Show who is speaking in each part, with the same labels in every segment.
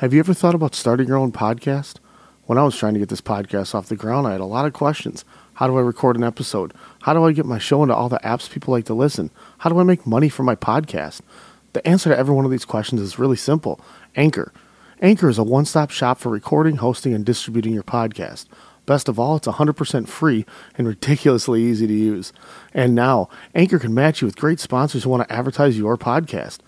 Speaker 1: Have you ever thought about starting your own podcast? When I was trying to get this podcast off the ground, I had a lot of questions. How do I record an episode? How do I get my show into all the apps people like to listen? How do I make money from my podcast? The answer to every one of these questions is really simple Anchor. Anchor is a one stop shop for recording, hosting, and distributing your podcast. Best of all, it's 100% free and ridiculously easy to use. And now, Anchor can match you with great sponsors who want to advertise your podcast.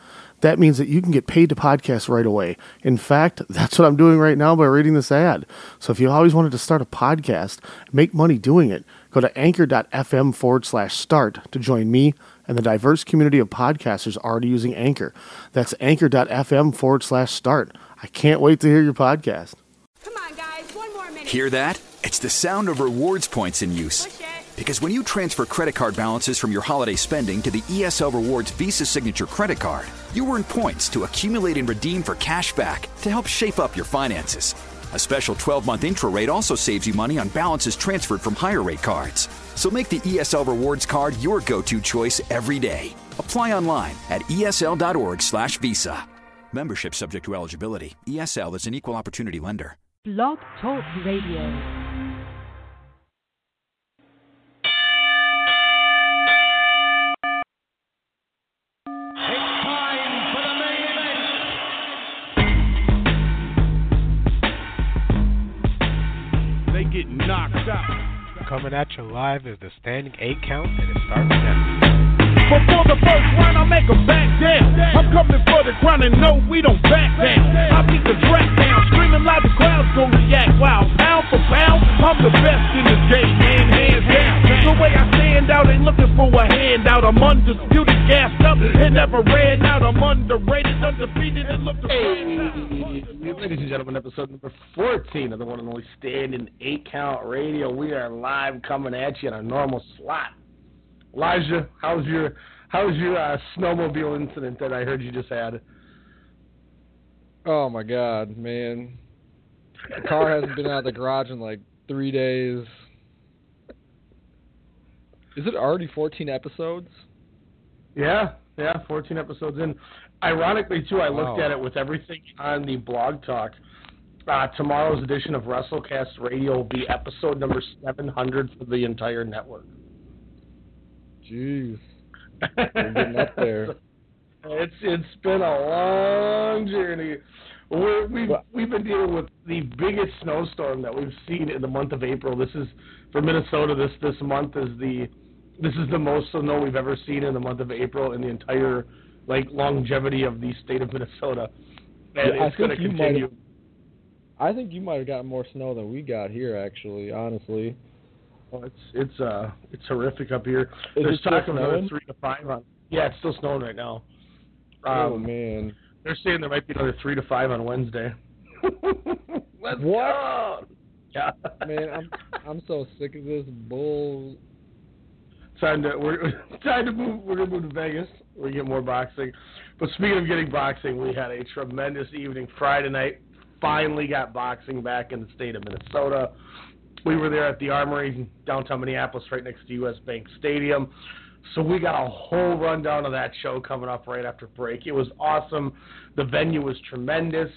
Speaker 1: That means that you can get paid to podcast right away. In fact, that's what I'm doing right now by reading this ad. So if you always wanted to start a podcast, make money doing it, go to anchor.fm forward slash start to join me and the diverse community of podcasters already using Anchor. That's anchor.fm forward slash start. I can't wait to hear your podcast.
Speaker 2: Come on, guys, one more minute.
Speaker 3: Hear that? It's the sound of rewards points in use. Because when you transfer credit card balances from your holiday spending to the ESL Rewards Visa Signature Credit Card, you earn points to accumulate and redeem for cash back to help shape up your finances. A special 12 month intro rate also saves you money on balances transferred from higher rate cards. So make the ESL Rewards Card your go to choice every day. Apply online at esl.org/slash visa. Membership subject to eligibility. ESL is an equal opportunity lender.
Speaker 4: Blog Talk Radio.
Speaker 5: They get knocked out.
Speaker 6: Coming at you live is the standing eight count, and it starts now.
Speaker 5: Before the first round, I make back down. I'm coming for the crown and no, we don't back down. I beat the track down, screaming like the crowd's gonna react. Wow, pound for pound, I'm the best in this game, man, hands down. The way I stand out, ain't looking for a handout. I'm undisputed, gassed up, and never ran out. I'm underrated, undefeated, and look the
Speaker 7: Hey, ladies and gentlemen, episode number 14 of the one and only Standing 8 Count Radio. We are live coming at you in our normal slot. Elijah, how's your how's your uh, snowmobile incident that I heard you just had?
Speaker 8: Oh my god, man. The car hasn't been out of the garage in like three days. Is it already 14 episodes?
Speaker 7: Yeah, yeah, 14 episodes in. Ironically, too, I looked
Speaker 8: Wow.
Speaker 7: at it with everything on the blog talk. Uh, tomorrow's edition of WrestleCast Radio will be episode number 700 for the entire network.
Speaker 8: Jeez. We're getting up there.
Speaker 7: It's it's been a long journey. We're, we've we've been dealing with the biggest snowstorm that we've seen in the month of April. This is for Minnesota. This this month is the this is the most snow we've ever seen in the month of April in the entire like longevity of the state of Minnesota. And
Speaker 8: Yeah, I
Speaker 7: it's going to
Speaker 8: think you might
Speaker 7: continue.
Speaker 8: I think you might have gotten more snow than we got here, actually, honestly.
Speaker 7: Well, it's it's uh it's horrific up here.
Speaker 8: Is
Speaker 7: There's talk of another three to five on. Yeah, it's still snowing right now.
Speaker 8: oh
Speaker 7: Um,
Speaker 8: man.
Speaker 7: They're saying there might be another three to five on Wednesday. Let's
Speaker 8: What?
Speaker 7: go. Yeah.
Speaker 8: Man, I'm I'm so sick of this bull.
Speaker 7: time to we're time to move. We're gonna move to Vegas. We get more boxing. But speaking of getting boxing, we had a tremendous evening Friday night. Finally got boxing back in the state of Minnesota. We were there at the Armory in downtown Minneapolis, right next to U.S. Bank Stadium. So we got a whole rundown of that show coming up right after break. It was awesome. The venue was tremendous.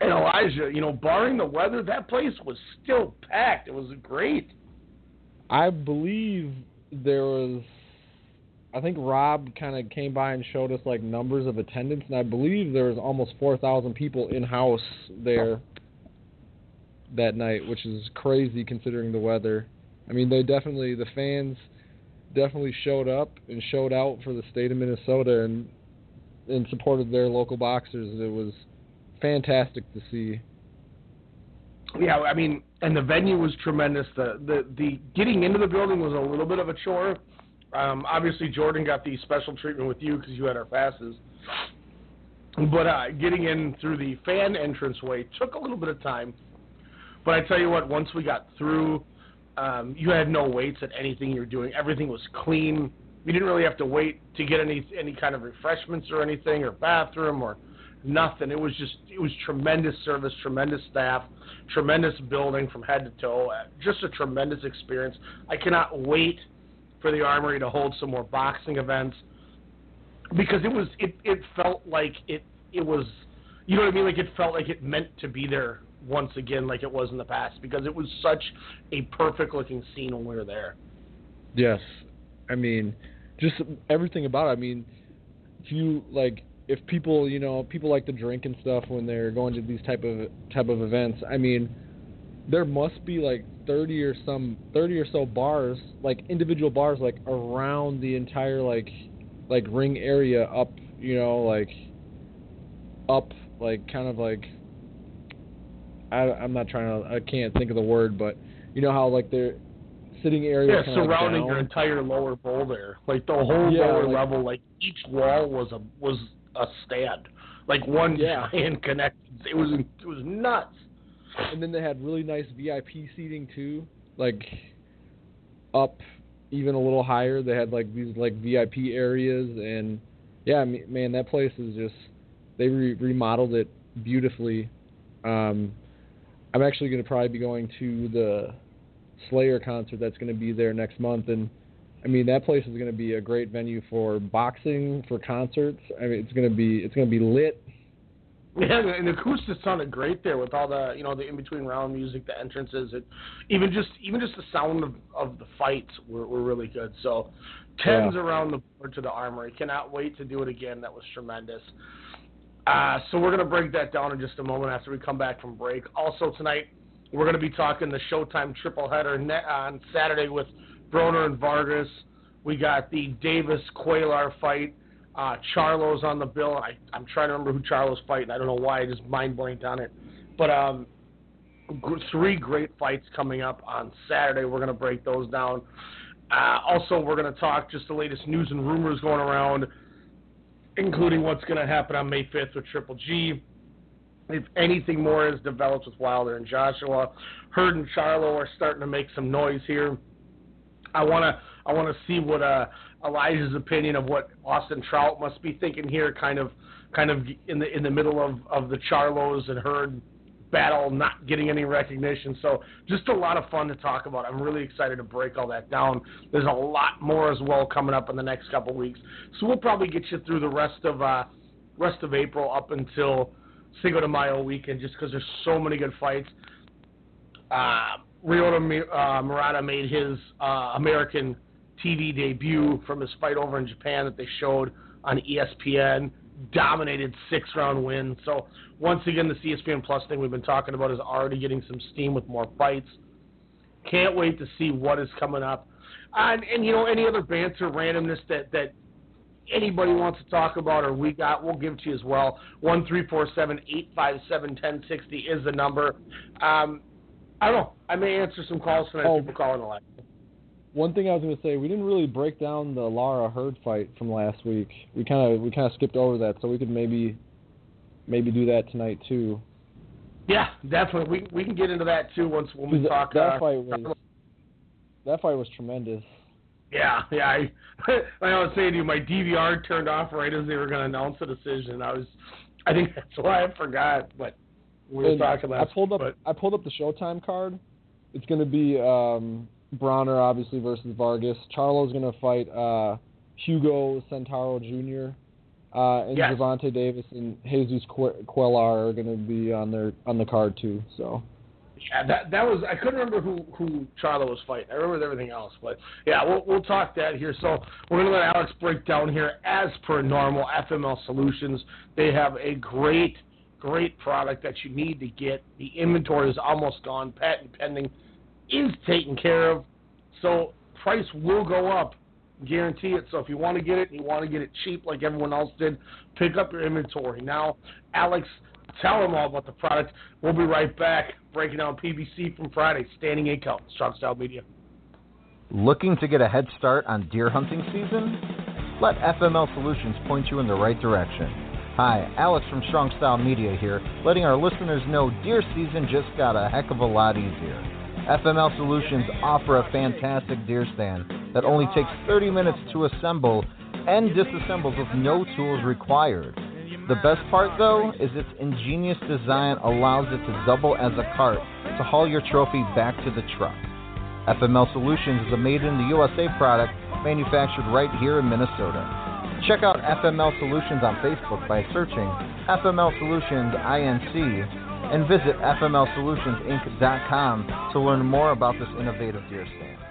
Speaker 7: And Elijah, you know, barring the weather, that place was still packed. It was great.
Speaker 8: I believe there was. I think Rob kind of came by and showed us like numbers of attendance, and I believe there was almost four thousand people in house there that night, which is crazy considering the weather. I mean, they definitely the fans definitely showed up and showed out for the state of Minnesota and and supported their local boxers. It was fantastic to see.
Speaker 7: Yeah, I mean, and the venue was tremendous. The the the getting into the building was a little bit of a chore. Um, obviously, Jordan got the special treatment with you because you had our passes. But uh, getting in through the fan entranceway took a little bit of time. But I tell you what, once we got through, um, you had no waits at anything you were doing. Everything was clean. You didn't really have to wait to get any any kind of refreshments or anything or bathroom or nothing. It was just it was tremendous service, tremendous staff, tremendous building from head to toe. Uh, Just a tremendous experience. I cannot wait for the Armory to hold some more boxing events because it was it it felt like it it was you know what I mean? Like it felt like it meant to be there once again, like it was in the past, because it was such a perfect looking scene when we were there.
Speaker 8: Yes, I mean, just everything about it. I mean, if you like, if people, you know, people like to drink and stuff when they're going to these type of type of events. I mean, there must be like thirty or some thirty or so bars, like individual bars, like around the entire like like ring area up, you know, like up, like kind of like I, I'm not trying to, I can't think of the word, but you know how like they're sitting area
Speaker 7: Yeah, surrounding
Speaker 8: like
Speaker 7: your entire lower bowl there, like the whole
Speaker 8: Yeah,
Speaker 7: lower
Speaker 8: like-
Speaker 7: level, like each wall was a was a stand, like one
Speaker 8: Yeah.
Speaker 7: giant connected. It was it was nuts.
Speaker 8: and then they had really nice VIP seating too, like up even a little higher. They had like these like VIP areas, and yeah, man, that place is just they re- remodeled it beautifully. Um, I'm actually going to probably be going to the Slayer concert that's going to be there next month, and I mean that place is going to be a great venue for boxing, for concerts. I mean it's going to be it's going to be lit.
Speaker 7: Yeah, and the acoustics sounded great there with all the you know the in between round music, the entrances, and even just even just the sound of, of the fights were, were really good. So tens
Speaker 8: Yeah.
Speaker 7: around the board to the armory. Cannot wait to do it again. That was tremendous. Uh, so we're gonna break that down in just a moment after we come back from break. Also tonight we're gonna be talking the Showtime triple header net on Saturday with Broner and Vargas. We got the Davis Cuellar fight. Uh, Charlo's on the bill. I, I'm trying to remember who Charlo's fighting. I don't know why. I just mind blanked on it. But um, three great fights coming up on Saturday. We're going to break those down. Uh, also, we're going to talk just the latest news and rumors going around, including what's going to happen on May 5th with Triple G. If anything more has developed with Wilder and Joshua, Hurd and Charlo are starting to make some noise here. I want to I want to see what uh, Elijah's opinion of what Austin Trout must be thinking here, kind of kind of in the in the middle of of the Charlos and Hurd battle, not getting any recognition. So just a lot of fun to talk about. I'm really excited to break all that down. There's a lot more as well coming up in the next couple weeks. So we'll probably get you through the rest of uh, rest of April up until Cinco de Mayo weekend, just because there's so many good fights. Uh, Ryota uh, Murata made his uh, American TV debut from his fight over in Japan that they showed on ESPN. Dominated six round win. So once again, the ESPN Plus thing we've been talking about is already getting some steam with more fights. Can't wait to see what is coming up. And, and you know any other banter randomness that that anybody wants to talk about or we got, we'll give to you as well. One three four seven eight five seven ten sixty is the number. Um, I don't know. I may answer some calls tonight.
Speaker 8: Oh.
Speaker 7: People calling a lot.
Speaker 8: One thing I was going to say, we didn't really break down the Lara Hurd fight from last week. We kind of we kind of skipped over that, so we could maybe maybe do that tonight too.
Speaker 7: Yeah, definitely. We we can get into that too once when we
Speaker 8: Because
Speaker 7: talk.
Speaker 8: that
Speaker 7: uh,
Speaker 8: fight was that fight was tremendous.
Speaker 7: Yeah, yeah. I, like I was saying to you, my DVR turned off right as they were going to announce the decision. I was, I think that's why I forgot. But we were
Speaker 8: And
Speaker 7: talking
Speaker 8: I pulled up
Speaker 7: But
Speaker 8: I pulled up the Showtime card. It's going to be um, Broner obviously versus Vargas. Charlo's going to fight uh, Hugo Centauro Jr. Uh, and
Speaker 7: Yes.
Speaker 8: Gervonta Davis and Jesus Que- Cuellar are going to be on their on the card too. So
Speaker 7: yeah, that that was. I couldn't remember who who Charlo was fighting. I remember everything else. But yeah, we'll we'll talk that here. So we're going to let Alex break down here as per normal. FML Solutions. They have a great great product that you need to get. The inventory is almost gone. Patent pending is taken care of. So price will go up. Guarantee it. So if you want to get it, you want to get it cheap like everyone else did, pick up your inventory. Now, Alex, tell them all about the product. We'll be right back breaking down PBC from Friday. Standing count. Strong Style Media.
Speaker 9: Looking to get a head start on deer hunting season? Let FML Solutions point you in the right direction. Hi, Alex from Strong Style Media here, letting our listeners know deer season just got a heck of a lot easier. FML Solutions offer a fantastic deer stand that only takes 30 minutes to assemble and disassembles with no tools required. The best part, though, is its ingenious design allows it to double as a cart to haul your trophy back to the truck. FML Solutions is a made in the USA product manufactured right here in Minnesota. Check out FML Solutions on Facebook by searching FML Solutions INC and visit FMLSolutionsInc.com to learn more about this innovative deer stand.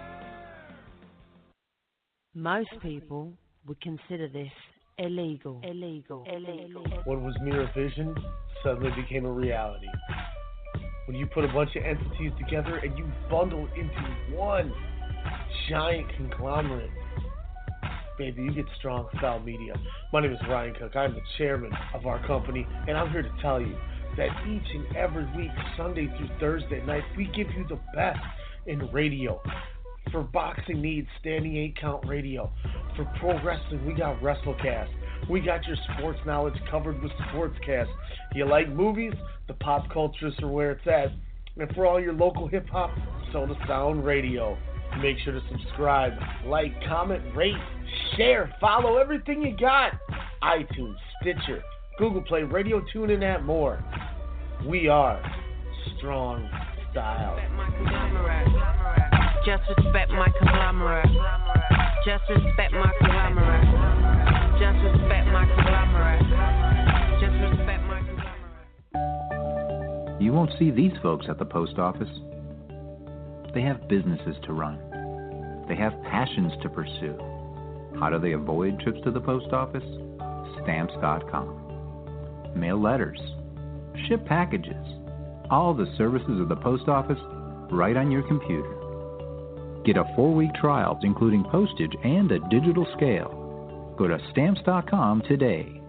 Speaker 4: Most people would consider this illegal. Illegal. Illegal.
Speaker 10: What was mere vision suddenly became a reality. When you put a bunch of entities together and you bundle into one giant conglomerate, baby, you get strong style media. My name is Ryan Cook. I'm the chairman of our company, and I'm here to tell you that each and every week, Sunday through Thursday night, we give you the best in radio. For boxing needs, standing eight count radio. For pro wrestling, we got WrestleCast. We got your sports knowledge covered with Sportscast. You like movies? The pop cultures are where it's at. And for all your local hip hop, Soda Sound Radio. Make sure to subscribe, like, comment, rate, share, follow everything you got. iTunes, Stitcher, Google Play, Radio Tune, and that more. We are Strong Style.
Speaker 11: Just respect my conglomerate. Just respect my conglomerate. Just respect my conglomerate. Just respect my conglomerate.
Speaker 12: You won't see these folks at the post office. They have businesses to run. They have passions to pursue. How do they avoid trips to the post office? Stamps.com. Mail letters. Ship packages. All the services of the post office right on your computer. Get a four week trial, including postage and a digital scale. Go to stamps.com today.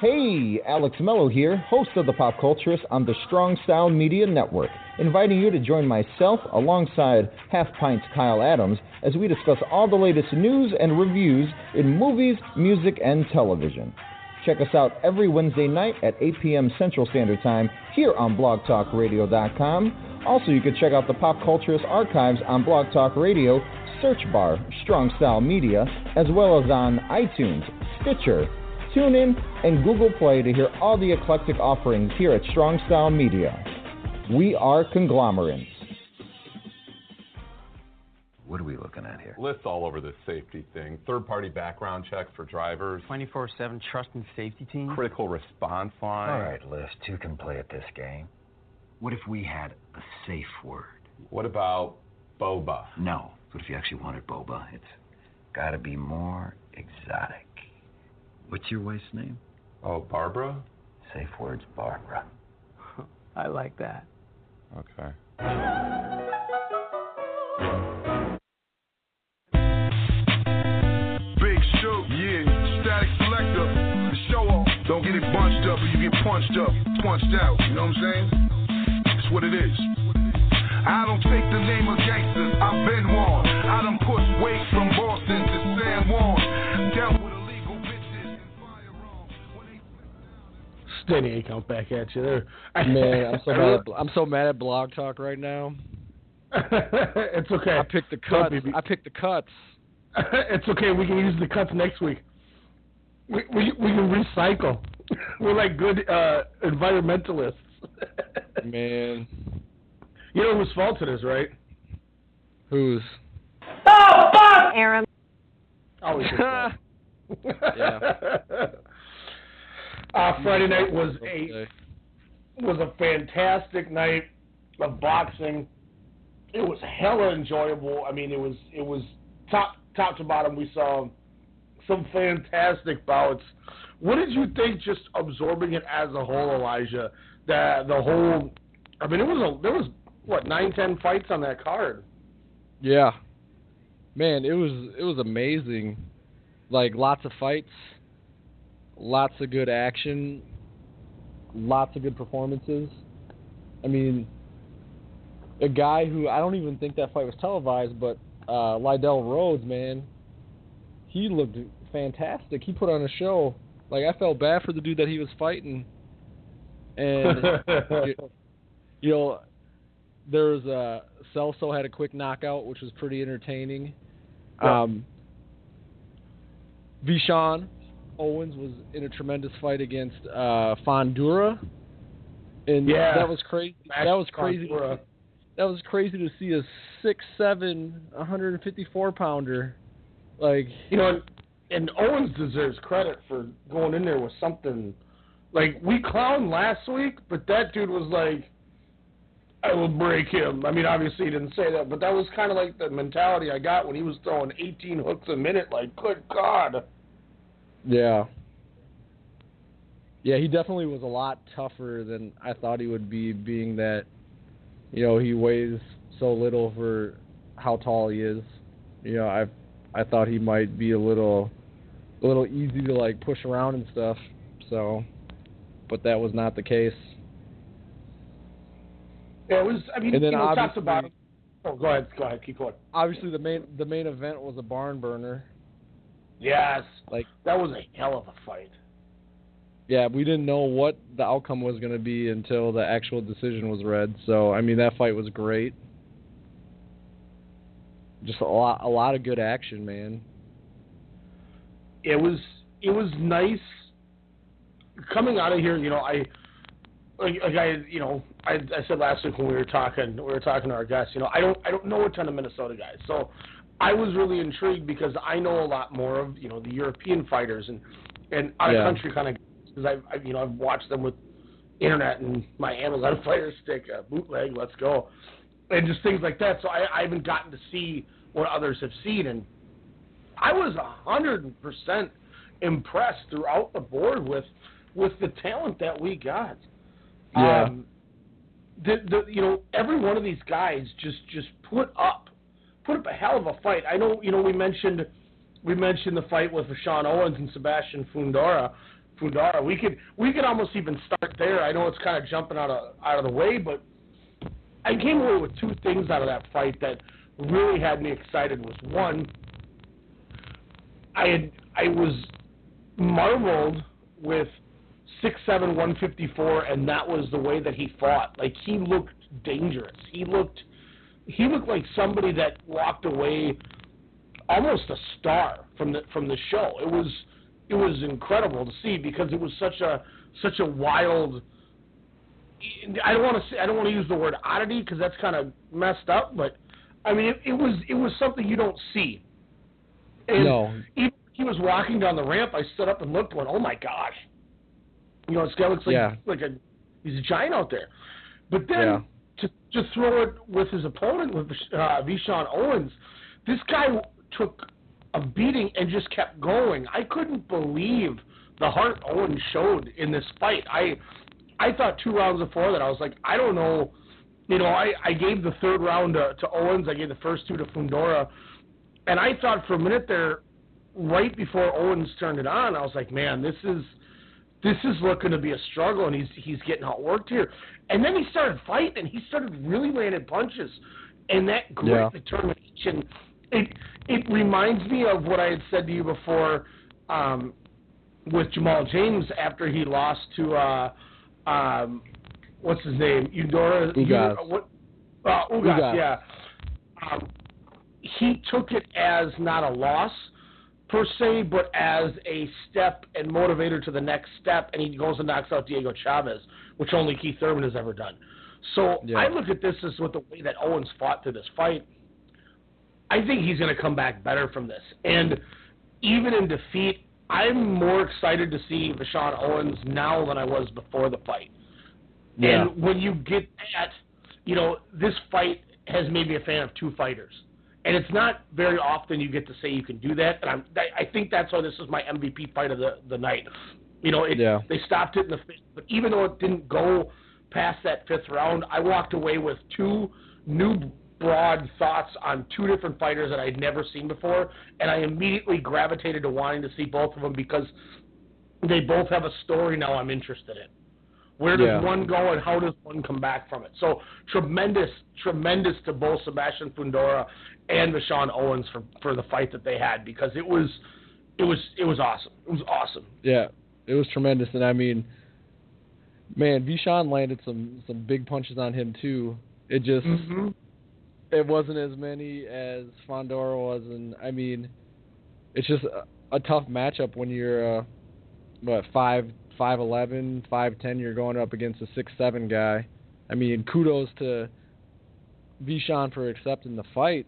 Speaker 9: Hey, Alex Mello here, host of the Pop Culturist on the Strong Style Media Network, inviting you to join myself alongside Half Pint's Kyle Adams as we discuss all the latest news and reviews in movies, music, and television. Check us out every Wednesday night at 8 p.m. Central Standard Time here on blogtalkradio.com. Also, you can check out the Pop Culturist archives on Blog Talk Radio, search bar Strong Style Media, as well as on iTunes, Stitcher, TuneIn, and Google Play to hear all the eclectic offerings here at Strong Style Media. We are conglomerates.
Speaker 13: What are we looking at here?
Speaker 14: Lists all over this safety thing. Third party background checks for drivers.
Speaker 15: 24 7 trust and safety team.
Speaker 14: Critical response line.
Speaker 13: All right, List, two can play at this game. What if we had a safe word?
Speaker 14: What about boba?
Speaker 13: No. What if you actually wanted boba? It's got to be more exotic. What's your wife's name?
Speaker 14: Oh, Barbara?
Speaker 13: Safe words, Barbara.
Speaker 15: I like that.
Speaker 14: Okay.
Speaker 16: Get punched up, punched out. You know what I'm saying? It's what it is. I don't take the name of gangsters, I've been warned. I done put weight from Boston to San Juan. Dealt with illegal bitches and firearms.
Speaker 7: Standing eight count back at you there.
Speaker 8: Man, I'm so mad. At, I'm so mad at Blog Talk right now.
Speaker 7: it's okay.
Speaker 8: I picked the cuts.
Speaker 7: be-
Speaker 8: I picked the cuts.
Speaker 7: it's okay. We can use the cuts next week. We we, we can recycle. We're like good uh, environmentalists.
Speaker 8: Man,
Speaker 7: You know whose fault it is, right?
Speaker 8: who's?
Speaker 2: Oh, fuck! Aaron.
Speaker 7: Always his fault.
Speaker 8: Yeah.
Speaker 7: Uh, Friday night was a was a fantastic night of boxing. It was hella enjoyable. I mean, it was it was top top to bottom. We saw some fantastic bouts. What did you think? Just absorbing it as a whole, Elijah. That the whole. I mean, it was a there was what nine ten fights on that card.
Speaker 8: Yeah. Man, it was it was amazing. Like lots of fights, lots of good action, lots of good performances. I mean, a guy who I don't even think that fight was televised, but uh Lydell Rhodes, man, he looked fantastic. He put on a show. Like I felt bad for the dude that he was fighting, and you, you know, there was uh Celso had a quick knockout, which was pretty entertaining.
Speaker 7: Yeah.
Speaker 8: Um, Veshawn Owens was in a tremendous fight against uh, Fundora, and
Speaker 7: Yeah.
Speaker 8: that was crazy.
Speaker 7: Max
Speaker 8: that was crazy.
Speaker 7: Fundora.
Speaker 8: that was crazy to see a six seven, 154 pounder. Like
Speaker 7: you know, and, Owens deserves credit for going in there with something. Like we clowned last week, but that dude was like, "I will break him." I mean, obviously he didn't say that, but that was kind of like the mentality I got when he was throwing 18 hooks a minute. Like, good God.
Speaker 8: Yeah. Yeah, he definitely was a lot tougher than I thought he would be, being that, you know, he weighs so little for how tall he is. You know, I I thought he might be a little a little easy to like push around and stuff. So, but that was not the case.
Speaker 7: Yeah, it was. I mean,
Speaker 8: And then
Speaker 7: you know, talks about. Oh, go ahead. Go ahead. Keep going.
Speaker 8: Obviously, the main the main event was a barn burner.
Speaker 7: Yes.
Speaker 8: Like
Speaker 7: that was a hell of a fight.
Speaker 8: Yeah, we didn't know what the outcome was going to be until the actual decision was read. So, I mean, that fight was great. Just a lot, a lot of good action, man.
Speaker 7: It was it was nice coming out of here. You know, I like, like I you know I I said last week when we were talking we were talking to our guests. You know, I don't I don't know a ton of Minnesota guys, so I was really intrigued because I know a lot more of you know the European fighters and and out
Speaker 8: Yeah.
Speaker 7: of country kind of because I've, I've you know I've watched them with internet and my Amazon Fire Stick uh, bootleg. Let's go. And just things like that. So I, I haven't gotten to see what others have seen, and I was a hundred percent impressed throughout the board with with the talent that we got.
Speaker 8: Yeah.
Speaker 7: Um, the, the you know every one of these guys just just put up put up a hell of a fight. I know you know we mentioned we mentioned the fight with Sean Owens and Sebastian Fundora. Fundora. We could we could almost even start there. I know it's kind of jumping out of out of the way, but I came away with two things out of that fight that really had me excited. Was one, I had I was marveled with six seven one fifty four, and that was the way that he fought. Like he looked dangerous. He looked he looked like somebody that walked away almost a star from the from the show. It was it was incredible to see because it was such a such a wild. I don't want to say I don't want to use the word oddity because that's kind of messed up, but I mean it, it was it was something you don't see. And
Speaker 8: No.
Speaker 7: even he was walking down the ramp. I stood up and looked, went, "Oh my gosh!" You know, this guy looks like
Speaker 8: Yeah.
Speaker 7: like a he's a giant out there. But then
Speaker 8: Yeah.
Speaker 7: to to throw it with his opponent with uh, Veshawn Owens, this guy took a beating and just kept going. I couldn't believe the heart Owens showed in this fight. I I thought two rounds before that I was like, I don't know. You know, I, I gave the third round to, to Owens. I gave the first two to Fundora. And I thought for a minute there, right before Owens turned it on, I was like, man, this is this is looking to be a struggle, and he's he's getting outworked here. And then he started fighting, and he started really landing punches, and that great
Speaker 8: Yeah.
Speaker 7: determination. It it reminds me of what I had said to you before um, with Jamal James after he lost to uh, um, what's his name, Eudora.
Speaker 8: Ugas.
Speaker 7: Eu- what? Uh, Ugas,
Speaker 8: Ugas.
Speaker 7: yeah. Um, he took it as not a loss per se, but as a step and motivator to the next step, and he goes and knocks out Diego Chavez, which only Keith Thurman has ever done. So
Speaker 8: Yeah.
Speaker 7: I look at this as with the way that Owens fought through this fight. I think he's going to come back better from this, and even in defeat, I'm more excited to see Veshawn Owens now than I was before the fight.
Speaker 8: Yeah.
Speaker 7: And when you get that, you know, this fight has made me a fan of two fighters. And it's not very often you get to say you can do that. And I'm, I I think that's why this is my MVP fight of the, the night. You know, it,
Speaker 8: Yeah.
Speaker 7: they stopped it in the fifth, but even though it didn't go past that fifth round, I walked away with two new broad thoughts on two different fighters that I'd never seen before, and I immediately gravitated to wanting to see both of them because they both have a story now I'm interested in. Where does
Speaker 8: Yeah.
Speaker 7: one go and how does one come back from it? So tremendous, tremendous to both Sebastian Fundora and Veshawn Owens for for the fight that they had because it was it was it was awesome. It was awesome.
Speaker 8: Yeah, it was tremendous, and I mean, man, Veshawn landed some some big punches on him too. It just
Speaker 7: Mm-hmm.
Speaker 8: it wasn't as many as Fundora was, and I mean, it's just a, a tough matchup when you're uh, what five five eleven five ten. You're going up against a six seven guy. I mean, kudos to Veshawn for accepting the fight.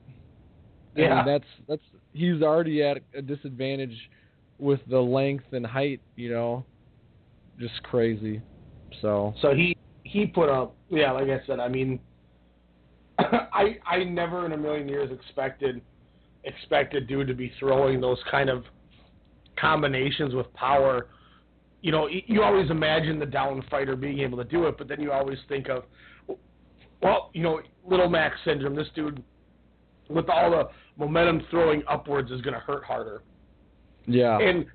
Speaker 8: I
Speaker 7: Yeah.
Speaker 8: mean, that's that's he's already at a disadvantage with the length and height. You know, just crazy. So
Speaker 7: So he he put up yeah, like I said, I mean I I never in a million years expected expected dude to be throwing those kind of combinations with power. You know, you always imagine the down fighter being able to do it, but then you always think of well, you know, little Max syndrome. This dude with all the momentum throwing upwards is going to hurt harder.
Speaker 8: yeah,
Speaker 7: And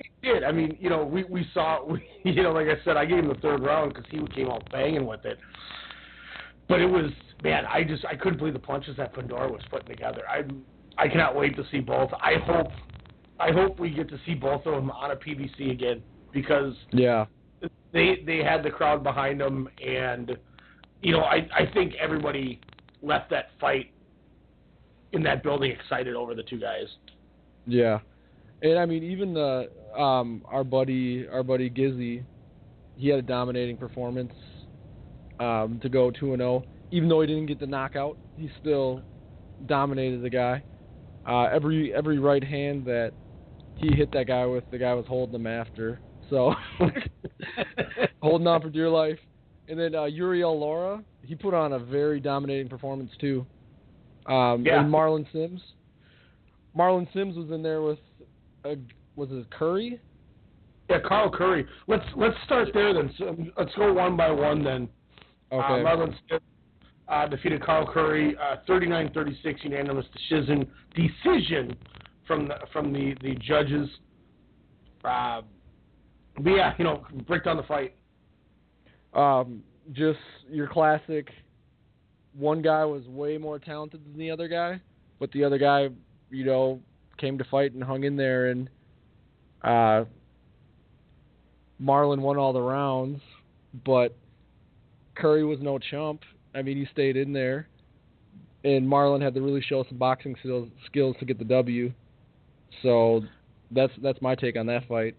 Speaker 7: it did. I mean, you know, we we saw, we, you know, like I said, I gave him the third round because he came out banging with it. But it was, man, I just I couldn't believe the punches that Fundora was putting together. I I cannot wait to see both. I hope I hope we get to see both of them on a PBC again because
Speaker 8: yeah,
Speaker 7: they they had the crowd behind them, and you know, I I think everybody left that fight in that building excited over the two guys.
Speaker 8: yeah. And I mean, even the um our buddy our buddy Gizzy, he had a dominating performance um to go two and zero. Even though he didn't get the knockout, he still dominated the guy. Uh, every every right hand that he hit that guy with, the guy was holding him after. So holding on for dear life. And then uh, Uriel Lara, he put on a very dominating performance too. Um,
Speaker 7: Yeah.
Speaker 8: And Marlin Sims, Marlin Sims was in there with, a, was it Curry?
Speaker 7: Yeah, Carl Curry. Let's let's start there then. So, let's go one by one then.
Speaker 8: Okay.
Speaker 7: Uh, Marlon Smith uh, defeated Carl Curry, uh, 39-36 unanimous decision decision from the from the the judges. Uh, but yeah, you know, break down the fight.
Speaker 8: Um, just your classic. One guy was way more talented than the other guy, but the other guy, you know, came to fight and hung in there, and uh, Marlin won all the rounds, but Curry was no chump. I mean, he stayed in there, and Marlon had to really show some boxing skills skills to get the W. So that's that's my take on that fight.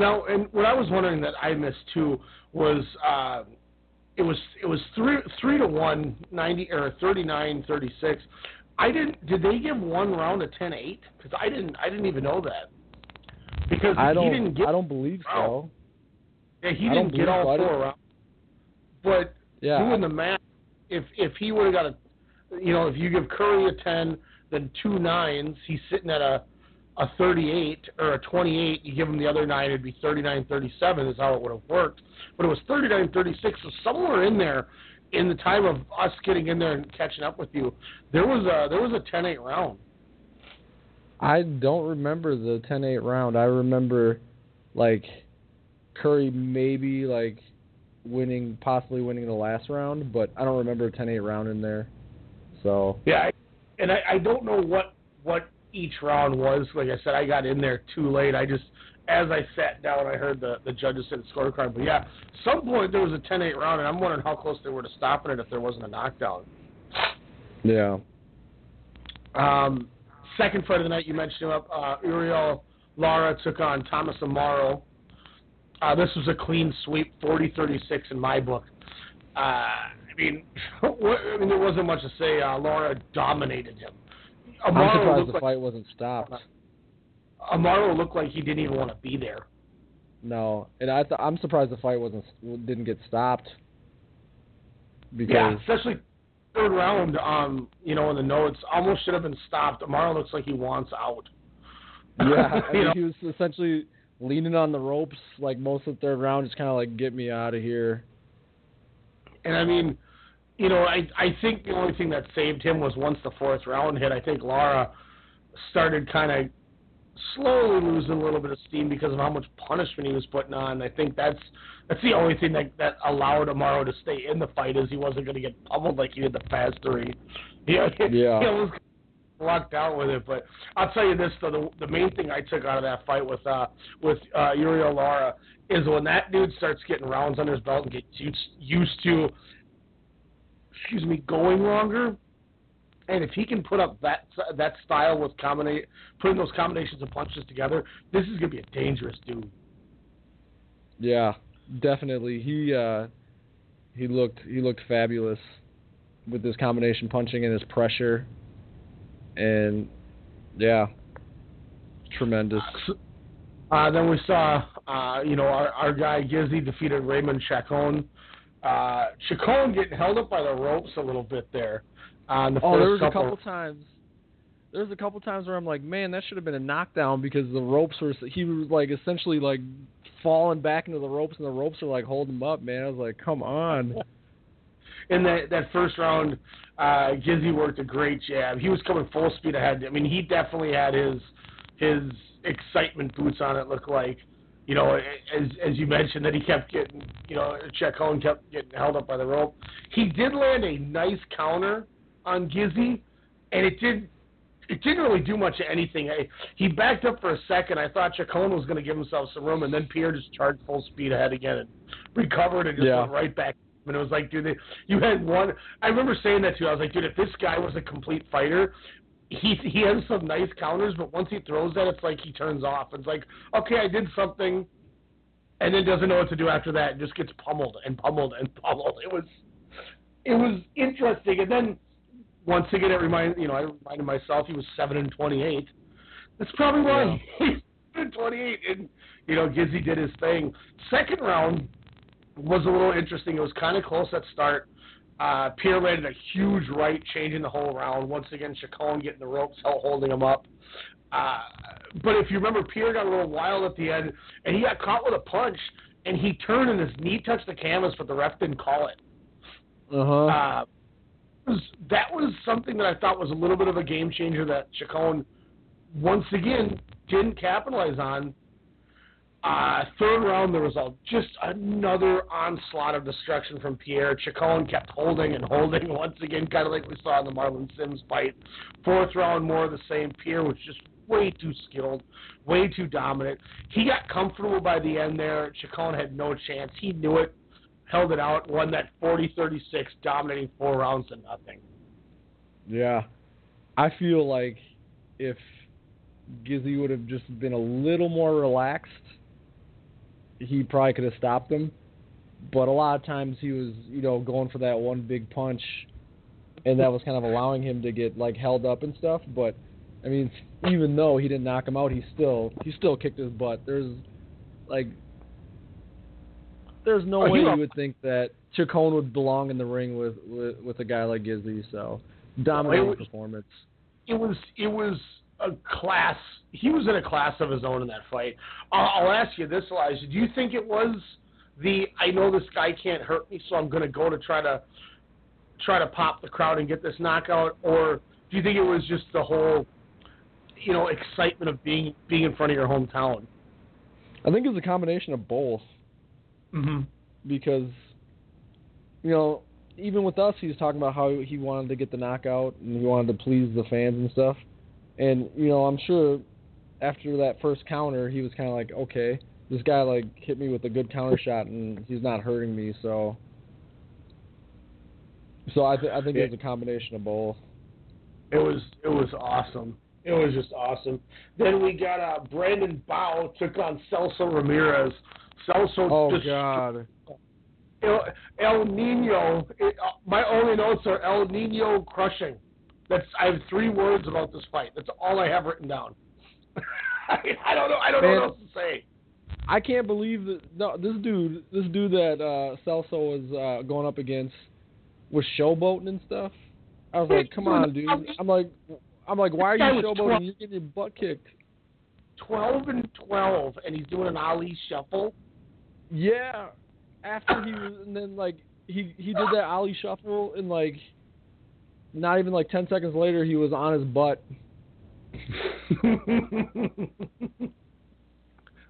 Speaker 7: Now, and what I was wondering that I missed too was uh, it was it was three three to one ninety or thirty nine thirty six. I didn't. Did they give one round a 10-8? Because I didn't. I didn't even know that. Because
Speaker 8: I
Speaker 7: he
Speaker 8: don't
Speaker 7: didn't get.
Speaker 8: I don't believe so.
Speaker 7: Yeah, he
Speaker 8: I
Speaker 7: didn't get all
Speaker 8: so.
Speaker 7: Four rounds. But
Speaker 8: Yeah,
Speaker 7: doing the math, if if he would have got a, you know, if you give Curry a ten, then two nines, he's sitting at a a 38 or a 28. You give him the other nine, it'd be 39-37 is how it would have worked. But it was 39-36, so somewhere in there, in the time of us getting in there and catching up with you, there was a there was a 10-8 round.
Speaker 8: I don't remember the 10-8 round. I remember like Curry maybe like winning, possibly winning the last round, but I don't remember a 10-8 round in there. So
Speaker 7: Yeah, I, and I, I don't know what what each round was. Like I said, I got in there too late. I just as I sat down, I heard the the judges said scorecard. But yeah, some point there was a 10-8 round, and I'm wondering how close they were to stopping it if there wasn't a knockdown.
Speaker 8: yeah,
Speaker 7: Um, second fight of the night, you mentioned him up. Uh, Uriel Lara took on Thomas Amaro. Uh, this was a clean sweep, 40-36 in my book. Uh, I mean, I mean, there wasn't much to say. Uh, Lara dominated him.
Speaker 8: I'm surprised the
Speaker 7: like
Speaker 8: fight wasn't stopped.
Speaker 7: Amaro looked like he didn't even want to be there.
Speaker 8: No, and I th- I'm surprised the fight wasn't didn't get stopped because
Speaker 7: Yeah, especially third round. Um, you know, in the notes, almost should have been stopped. Amaro looks like he wants out.
Speaker 8: yeah, I mean, he was essentially leaning on the ropes like most of the third round, just kind of like get me out of here.
Speaker 7: And I mean, you know, I I think the only thing that saved him was once the fourth round hit. I think Lara started kind of slowly losing a little bit of steam because of how much punishment he was putting on. I think that's that's the only thing that that allowed Amaro to stay in the fight is he wasn't going to get pummeled like he did the past three. Yeah,
Speaker 8: Yeah.
Speaker 7: he almost locked out with it. But I'll tell you this though, the, the main thing I took out of that fight with uh with uh Uriel Lara is when that dude starts getting rounds under his belt and gets used, used to excuse me, going longer. And if he can put up that that style with combinate putting those combinations of punches together, this is gonna be a dangerous dude.
Speaker 8: Yeah, definitely. He uh he looked he looked fabulous. with his combination punching and his pressure, and yeah, tremendous.
Speaker 7: Uh, then we saw, uh, you know, our, our guy Gizzy defeated Raymond Chacon. Uh, Chacon getting held up by the ropes a little bit there. Uh, in the
Speaker 8: Oh,
Speaker 7: first
Speaker 8: there was a
Speaker 7: couple,
Speaker 8: couple times. There was a couple times where I'm like, man, that should have been a knockdown because the ropes were. He was like essentially like falling back into the ropes, and the ropes are like holding him up. Man, I was like, come on.
Speaker 7: in that that first round, uh, Gizzy worked a great jab. He was coming full speed ahead. I mean, he definitely had his his excitement boots on. It looked like, you know, as as you mentioned that he kept getting, you know, Chacon kept getting held up by the rope. He did land a nice counter on Gizzy, and it did. It didn't really do much of anything. I, he backed up for a second. I thought Chacon was going to give himself some room, and then Pierre just charged full speed ahead again and recovered and just
Speaker 8: Yeah.
Speaker 7: went right back and it was like, dude, you had one. I remember saying that to you. I was like, dude, if this guy was a complete fighter, he he has some nice counters, but once he throws that, it's like he turns off. It's like, okay, I did something, and then doesn't know what to do after that, and just gets pummeled and pummeled and pummeled. It was, it was interesting. And then once again, it reminded you know, I reminded myself he was seven and twenty-eight. That's probably why he's seven and twenty-eight, and you know, Gizzy did his thing. Second round was a little interesting. It was kind of close at start. Uh, Pierre landed a huge right, changing the whole round. Once again, Chacon getting the ropes, held- holding him up. Uh, but if you remember, Pierre got a little wild at the end, and he got caught with a punch, and he turned and his knee touched the canvas, but the ref didn't call it.
Speaker 8: Uh-huh.
Speaker 7: Uh, that was something that I thought was a little bit of a game changer that Chacon, once again, didn't capitalize on. Uh, third round, there was a, just another onslaught of destruction from Pierre. Chacon kept holding and holding once again, kind of like we saw in the Marlin Sims fight. Fourth round, more of the same. Pierre was just way too skilled, way too dominant. He got comfortable by the end there. Chacon had no chance. He knew it, held it out, won that 40-36, dominating four rounds to nothing.
Speaker 8: Yeah. I feel like if Gizzy would have just been a little more relaxed, he probably could have stopped him. But a lot of times he was, you know, going for that one big punch, and that was kind of allowing him to get like held up and stuff. But I mean, even though he didn't knock him out, he still he still kicked his butt. There's like there's no
Speaker 7: Oh,
Speaker 8: way you would think that Chacon would belong in the ring with with, with a guy like Gizzy. So dominating
Speaker 7: Well, it was-
Speaker 8: performance.
Speaker 7: it was it was a class. He was in a class of his own in that fight. I'll, I'll ask you this, Elijah. Do you think it was the I know this guy can't hurt me, so I'm going to go to try to try to pop the crowd and get this knockout, or do you think it was just the whole you know excitement of being being in front of your hometown?
Speaker 8: I think it's a combination of both
Speaker 7: Mm-hmm.
Speaker 8: because you know even with us, he was talking about how he wanted to get the knockout and he wanted to please the fans and stuff. And you know, I'm sure after that first counter, he was kind of like, okay, this guy like hit me with a good counter shot and he's not hurting me, so. So I, th- I think it was a combination of both.
Speaker 7: It was it was awesome. It was just awesome. Then we got uh, Brandon Bao took on Celso Ramirez. Celso
Speaker 8: Oh God.
Speaker 7: El, El Nino. It, uh, my only notes are El Nino crushing. That's I have three words about this fight. That's all I have written down. I, don't know. I don't know what else to say.
Speaker 8: I can't believe that no, this dude, this dude that uh, Celso was uh, going up against was showboating and stuff. I was like, come on, dude. I'm like, I'm like, why are you showboating? You're getting your butt kicked.
Speaker 7: Twelve and twelve, and he's doing an Ali shuffle.
Speaker 8: Yeah. After he was, and then like he he did that Ali shuffle, and like not even like ten seconds later, he was on his butt.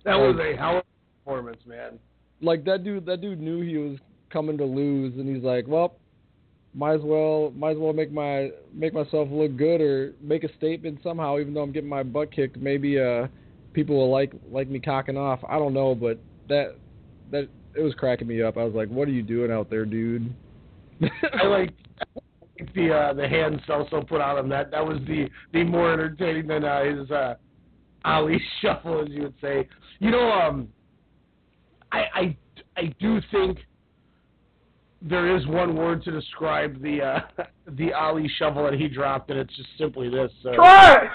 Speaker 7: That was a hell of a performance, man.
Speaker 8: Like that dude, that dude knew he was coming to lose, and he's like, well, might as well, might as well make my make myself look good or make a statement somehow, even though I'm getting my butt kicked. Maybe uh, people will like like me cocking off. I don't know, but that that it was cracking me up. I was like, what are you doing out there, dude?
Speaker 7: I like the uh, the hand Celso put on him. That that was the the more entertaining than uh, his uh, Ali shuffle, as you would say. You know, um, I I I do think there is one word to describe the uh, the Ali shovel that he dropped, and it's just simply this. Uh,
Speaker 10: Trash!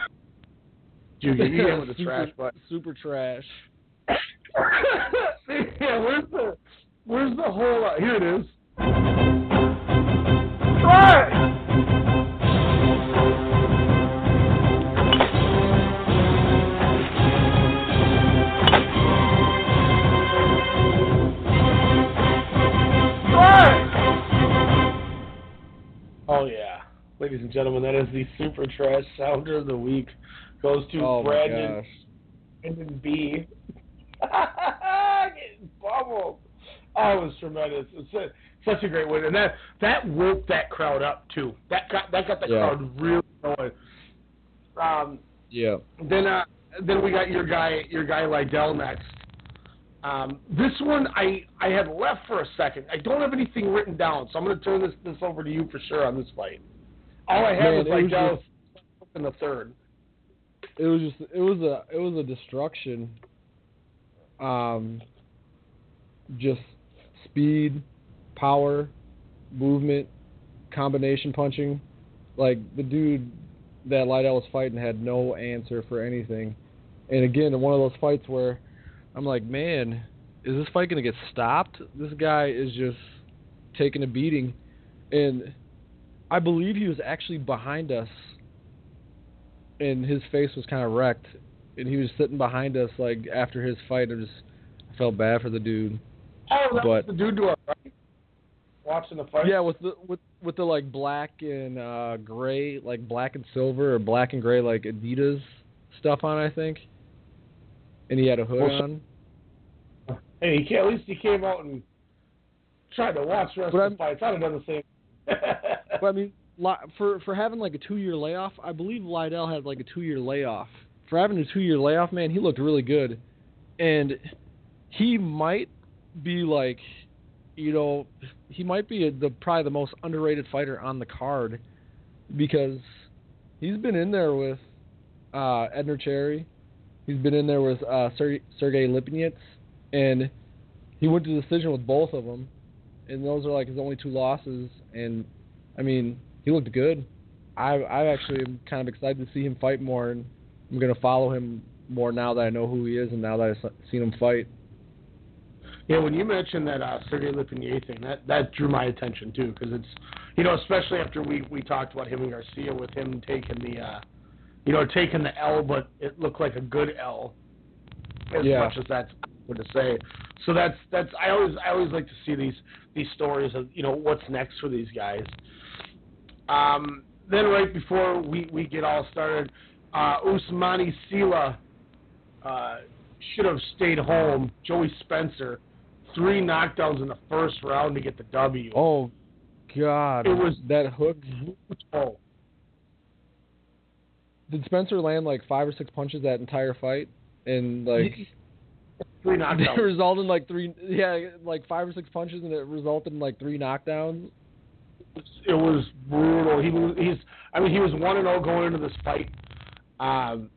Speaker 7: Dude, you hit with the
Speaker 8: Super-
Speaker 7: trash butt.
Speaker 8: Super trash.
Speaker 7: yeah, where's the where's the whole? Uh, here it is. Oh yeah, ladies and gentlemen, that is the super trash sounder of the week. Goes to
Speaker 8: Oh
Speaker 7: Brandon. Brandon B. Getting bubbled. Oh, it was tremendous. It's such a great win, and that that woke that crowd up too. That got that got the
Speaker 8: Yeah.
Speaker 7: crowd really going. Um,
Speaker 8: Yeah.
Speaker 7: then uh, then we got your guy your guy Lydell next. Um, this one I I had left for a second. I don't have anything written down, so I'm going to turn this this over to you for sure on this fight. All I have
Speaker 8: Man,
Speaker 7: is
Speaker 8: it was
Speaker 7: Lydell
Speaker 8: just-
Speaker 7: in the third.
Speaker 8: it was just it was a it was a destruction. Um, just speed, power, movement, combination punching. Like the dude that Lydell was fighting had no answer for anything. And again, one of those fights where I'm like, man, is this fight gonna get stopped? This guy is just taking a beating, and I believe he was actually behind us and his face was kind of wrecked, and he was sitting behind us like after his fight. I just felt bad for the dude.
Speaker 7: Oh, that was the dude to our right. Watching the fight.
Speaker 8: Yeah, with the with with the like black and uh gray, like black and silver or black and gray like Adidas stuff on, I think. And he had a hood
Speaker 7: Well,
Speaker 8: on.
Speaker 7: Hey, he at least he came out and tried to watch the rest
Speaker 8: But
Speaker 7: of
Speaker 8: I'm-
Speaker 7: the fights. I'd have done the same.
Speaker 8: But I mean, for for having like a two year layoff, I believe Lydell had like a two year layoff. For having a two year layoff, man, he looked really good, and he might be like, you know, he might be the probably the most underrated fighter on the card because he's been in there with uh, Edner Cherry, he's been in there with uh, Ser- Sergey Lipinets, and he went to the decision with both of them, and those are like his only two losses. And I mean, he looked good. I I actually am kind of excited to see him fight more, and I'm gonna follow him more now that I know who he is and now that I've seen him fight.
Speaker 7: Yeah, when you mentioned that uh, Sergey Lipinets thing, that that drew my attention too, because it's, you know, especially after we we talked about him and Garcia with him taking the, uh, you know, taking the L, but it looked like a good L, as
Speaker 8: Yeah.
Speaker 7: much as that's to say. So that's that's I always I always like to see these these stories of you know what's next for these guys. Um, then right before we we get all started, uh, Usmani Sila uh, should have stayed home. Joey Spencer, three knockdowns in the first round to get the W.
Speaker 8: Oh God,
Speaker 7: It was-
Speaker 8: that hook.
Speaker 7: Oh,
Speaker 8: Did Spencer land like five or six punches that entire fight, and like
Speaker 7: three
Speaker 8: it
Speaker 7: knockdowns.
Speaker 8: resulted in like three, yeah, like five or six punches, and it resulted in like three knockdowns.
Speaker 7: it was brutal. He was he's I mean he was one and zero going into this fight. Um,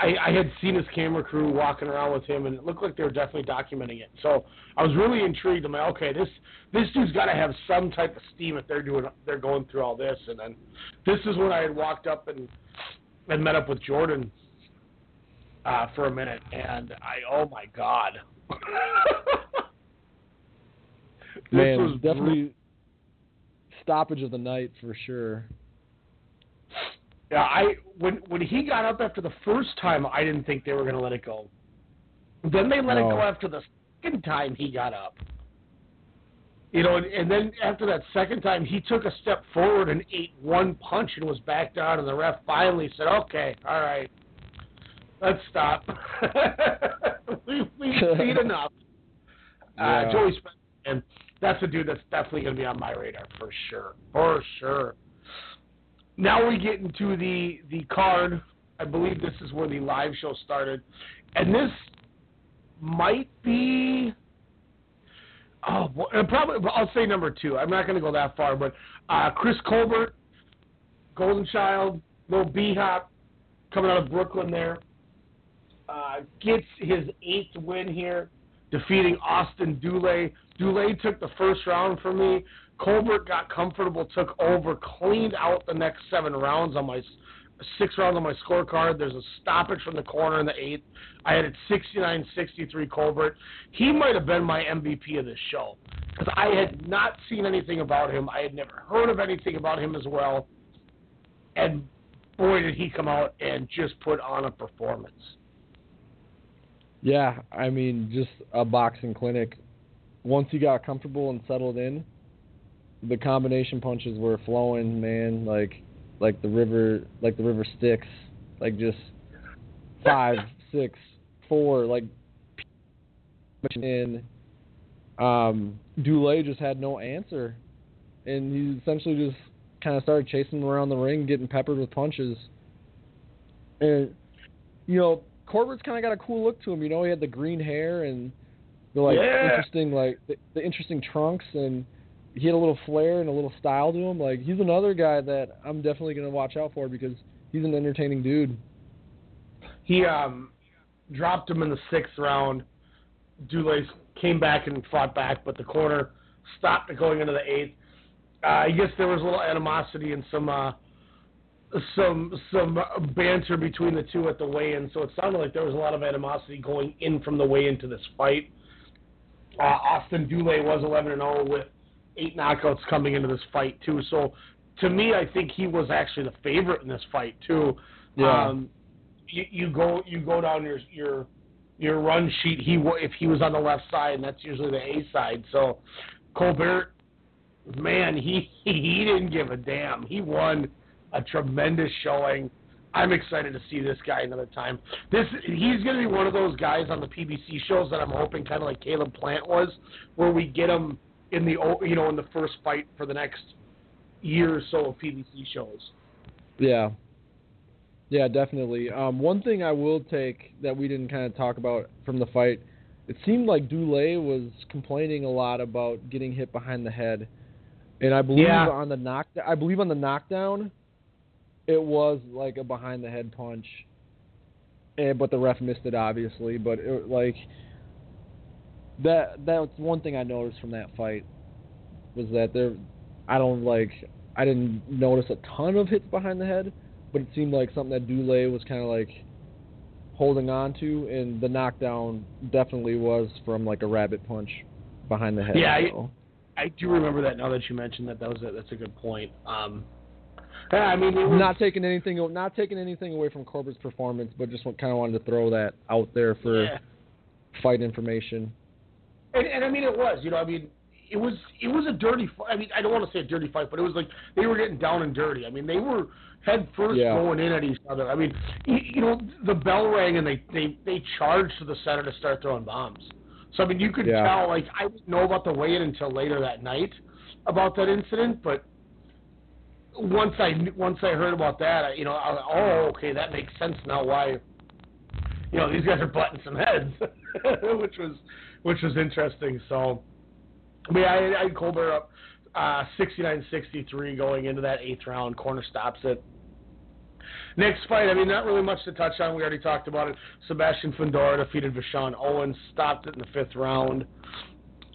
Speaker 7: I, I had seen his camera crew walking around with him, and it looked like they were definitely documenting it. So I was really intrigued. I'm like, okay, this this dude's got to have some type of steam if they're doing they're going through all this. And then this is when I had walked up and and met up with Jordan uh, for a minute, and I oh my god. This
Speaker 8: Man,
Speaker 7: was
Speaker 8: definitely stoppage of the night for sure.
Speaker 7: Yeah, I when when he got up after the first time, I didn't think they were going to let it go. Then they let it go after the second time he got up. You know, and, and then after that second time, he took a step forward and ate one punch and was back down, and the ref finally said, "Okay, all right, let's stop. we, we've seen enough." Uh, Joey Spencer, and that's a dude that's definitely going to be on my radar for sure, for sure. Now we get into the the card. I believe this is where the live show started, and this might be. Oh, well, probably. I'll say number two. I'm not going to go that far, but uh, Chris Colbert, Golden Child, Lil B Hop, coming out of Brooklyn there, uh, gets his eighth win here. defeating Austin Dulay. Dulay took the first round for me. Colbert got comfortable, took over, cleaned out the next seven rounds on my six rounds on my scorecard. There's a stoppage from the corner in the eighth. I had it 69-63 Colbert. He might have been my MVP of this show because I had not seen anything about him. I had never heard of anything about him as well. And boy, did he come out and just put on a performance.
Speaker 8: Yeah, I mean, just a boxing clinic. Once he got comfortable and settled in, the combination punches were flowing, man. Like, like the river, like the river Styx, like just five, six, four, like in. Um, Dulay just had no answer, and he essentially just kind of started chasing him around the ring, getting peppered with punches. And you know, Colbert's kind of got a cool look to him. You know, he had the green hair and the like
Speaker 7: Yeah.
Speaker 8: interesting like the, the interesting trunks, and he had a little flair and a little style to him. Like he's another guy that I'm definitely gonna watch out for because he's an entertaining dude.
Speaker 7: He um, dropped him in the sixth round. Dulay came back and fought back, but the corner stopped going into the eighth. Uh, I guess there was a little animosity and some uh, some some banter between the two at the weigh-in, so it sounded like there was a lot of animosity going in from the weigh-in to this fight. Uh, Austin Dulay was 11 and 0 with eight knockouts coming into this fight too. So to me, I think he was actually the favorite in this fight too.
Speaker 8: Yeah.
Speaker 7: Um, you, you go you go down your your your run sheet. He if he was on the left side, and that's usually the A side. So Colbert, man, he he didn't give a damn. He won a tremendous showing. I'm excited to see this guy another time. This he's going to be one of those guys on the PBC shows that I'm hoping, kind of like Caleb Plant was, where we get him in the you know in the first fight for the next year or so of PBC shows.
Speaker 8: Yeah. Yeah, definitely. Um, one thing I will take that we didn't kind of talk about from the fight, it seemed like Dulay was complaining a lot about getting hit behind the head, and I believe
Speaker 7: Yeah.
Speaker 8: on the knock, I believe on the knockdown, it was like a behind the head punch, and but the ref missed it obviously. But it, like that, that's one thing I noticed from that fight was that there, I don't like, I didn't notice a ton of hits behind the head but it seemed like something that Dulay was kind of like holding on to, and the knockdown definitely was from like a rabbit punch behind the head.
Speaker 7: Yeah, I-. I do remember that now that you mentioned that. That was a, that's a good point. Um, yeah, I mean, was,
Speaker 8: not taking anything, not taking anything away from Colbert's performance, but just kind of wanted to throw that out there for
Speaker 7: Yeah.
Speaker 8: fight information.
Speaker 7: And, and I mean, it was. You know, I mean, it was it was a dirty. fight. I mean, I don't want to say a dirty fight, but it was like they were getting down and dirty. I mean, they were head first
Speaker 8: Yeah.
Speaker 7: going in at each other. I mean, you, you know, the bell rang and they they they charged to the center to start throwing bombs. So I mean, you could
Speaker 8: Yeah.
Speaker 7: tell. Like I didn't know about the weigh-in until later that night about that incident, but once I once I heard about that, I, you know, I, was like, oh, okay, that makes sense now. Why, you know, these guys are butting some heads, which was which was interesting. So, I mean, I, I had Colbert up uh, 69-63 going into that eighth round. Corner stops it. Next fight, I mean, not really much to touch on. We already talked about it. Sebastian Fundora defeated Veshawn Owens, stopped it in the fifth round.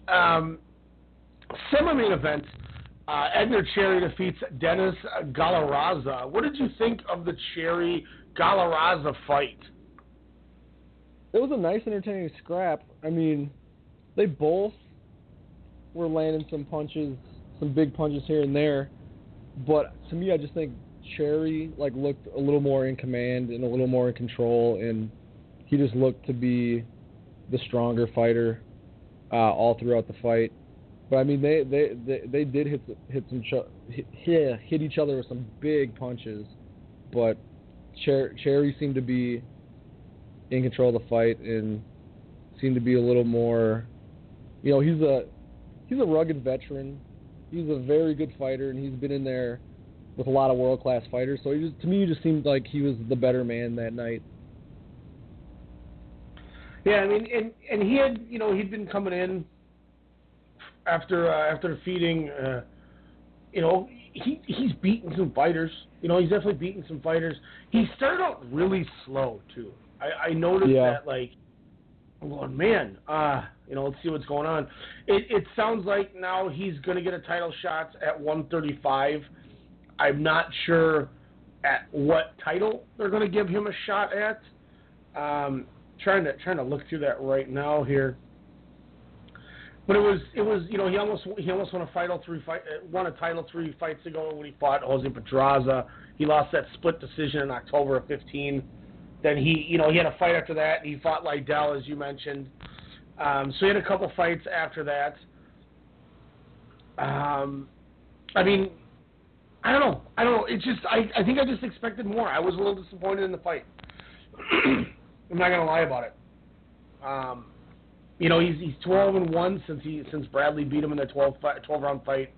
Speaker 7: Um, semi-main event, uh, Edner Cherry defeats Dennis Galarraza. What did you think of the Cherry Galarraza fight?
Speaker 8: It was a nice, entertaining scrap. I mean, they both were landing some punches, some big punches here and there. But to me, I just think Cherry like looked a little more in command and a little more in control, and he just looked to be the stronger fighter uh, all throughout the fight. But I mean, they they they, they did hit hit some hit hit each other with some big punches, but Cher- Cherry seemed to be in control of the fight and seemed to be a little more. You know, he's a he's a rugged veteran. He's a very good fighter, and he's been in there with a lot of world class fighters. So just, to me, he just seemed like he was the better man that night.
Speaker 7: Yeah, I mean, and and he had, you know, he'd been coming in after uh, after defeating, uh, you know, he he's beaten some fighters. You know, he's definitely beaten some fighters. He started out really slow too. I, I noticed
Speaker 8: Yeah.
Speaker 7: that, like, I'm going, man, uh, you know, let's see what's going on. It, it sounds like now he's going to get a title shot at 135. I'm not sure at what title they're going to give him a shot at. Um, trying to trying to look through that right now here. But it was it was you know he almost he almost won a title three fight uh, won a title three fights ago when he fought Jose Pedraza. He lost that split decision in October of 15. Then he you know he had a fight after that. And he fought Lydell as you mentioned. Um, so he had a couple fights after that. Um, I mean, I don't know. I don't know. It's just I I think I just expected more. I was a little disappointed in the fight. I'm not gonna lie about it. Um, you know, he's he's 12 and one since he since Bradley beat him in the 12 fight, 12 round fight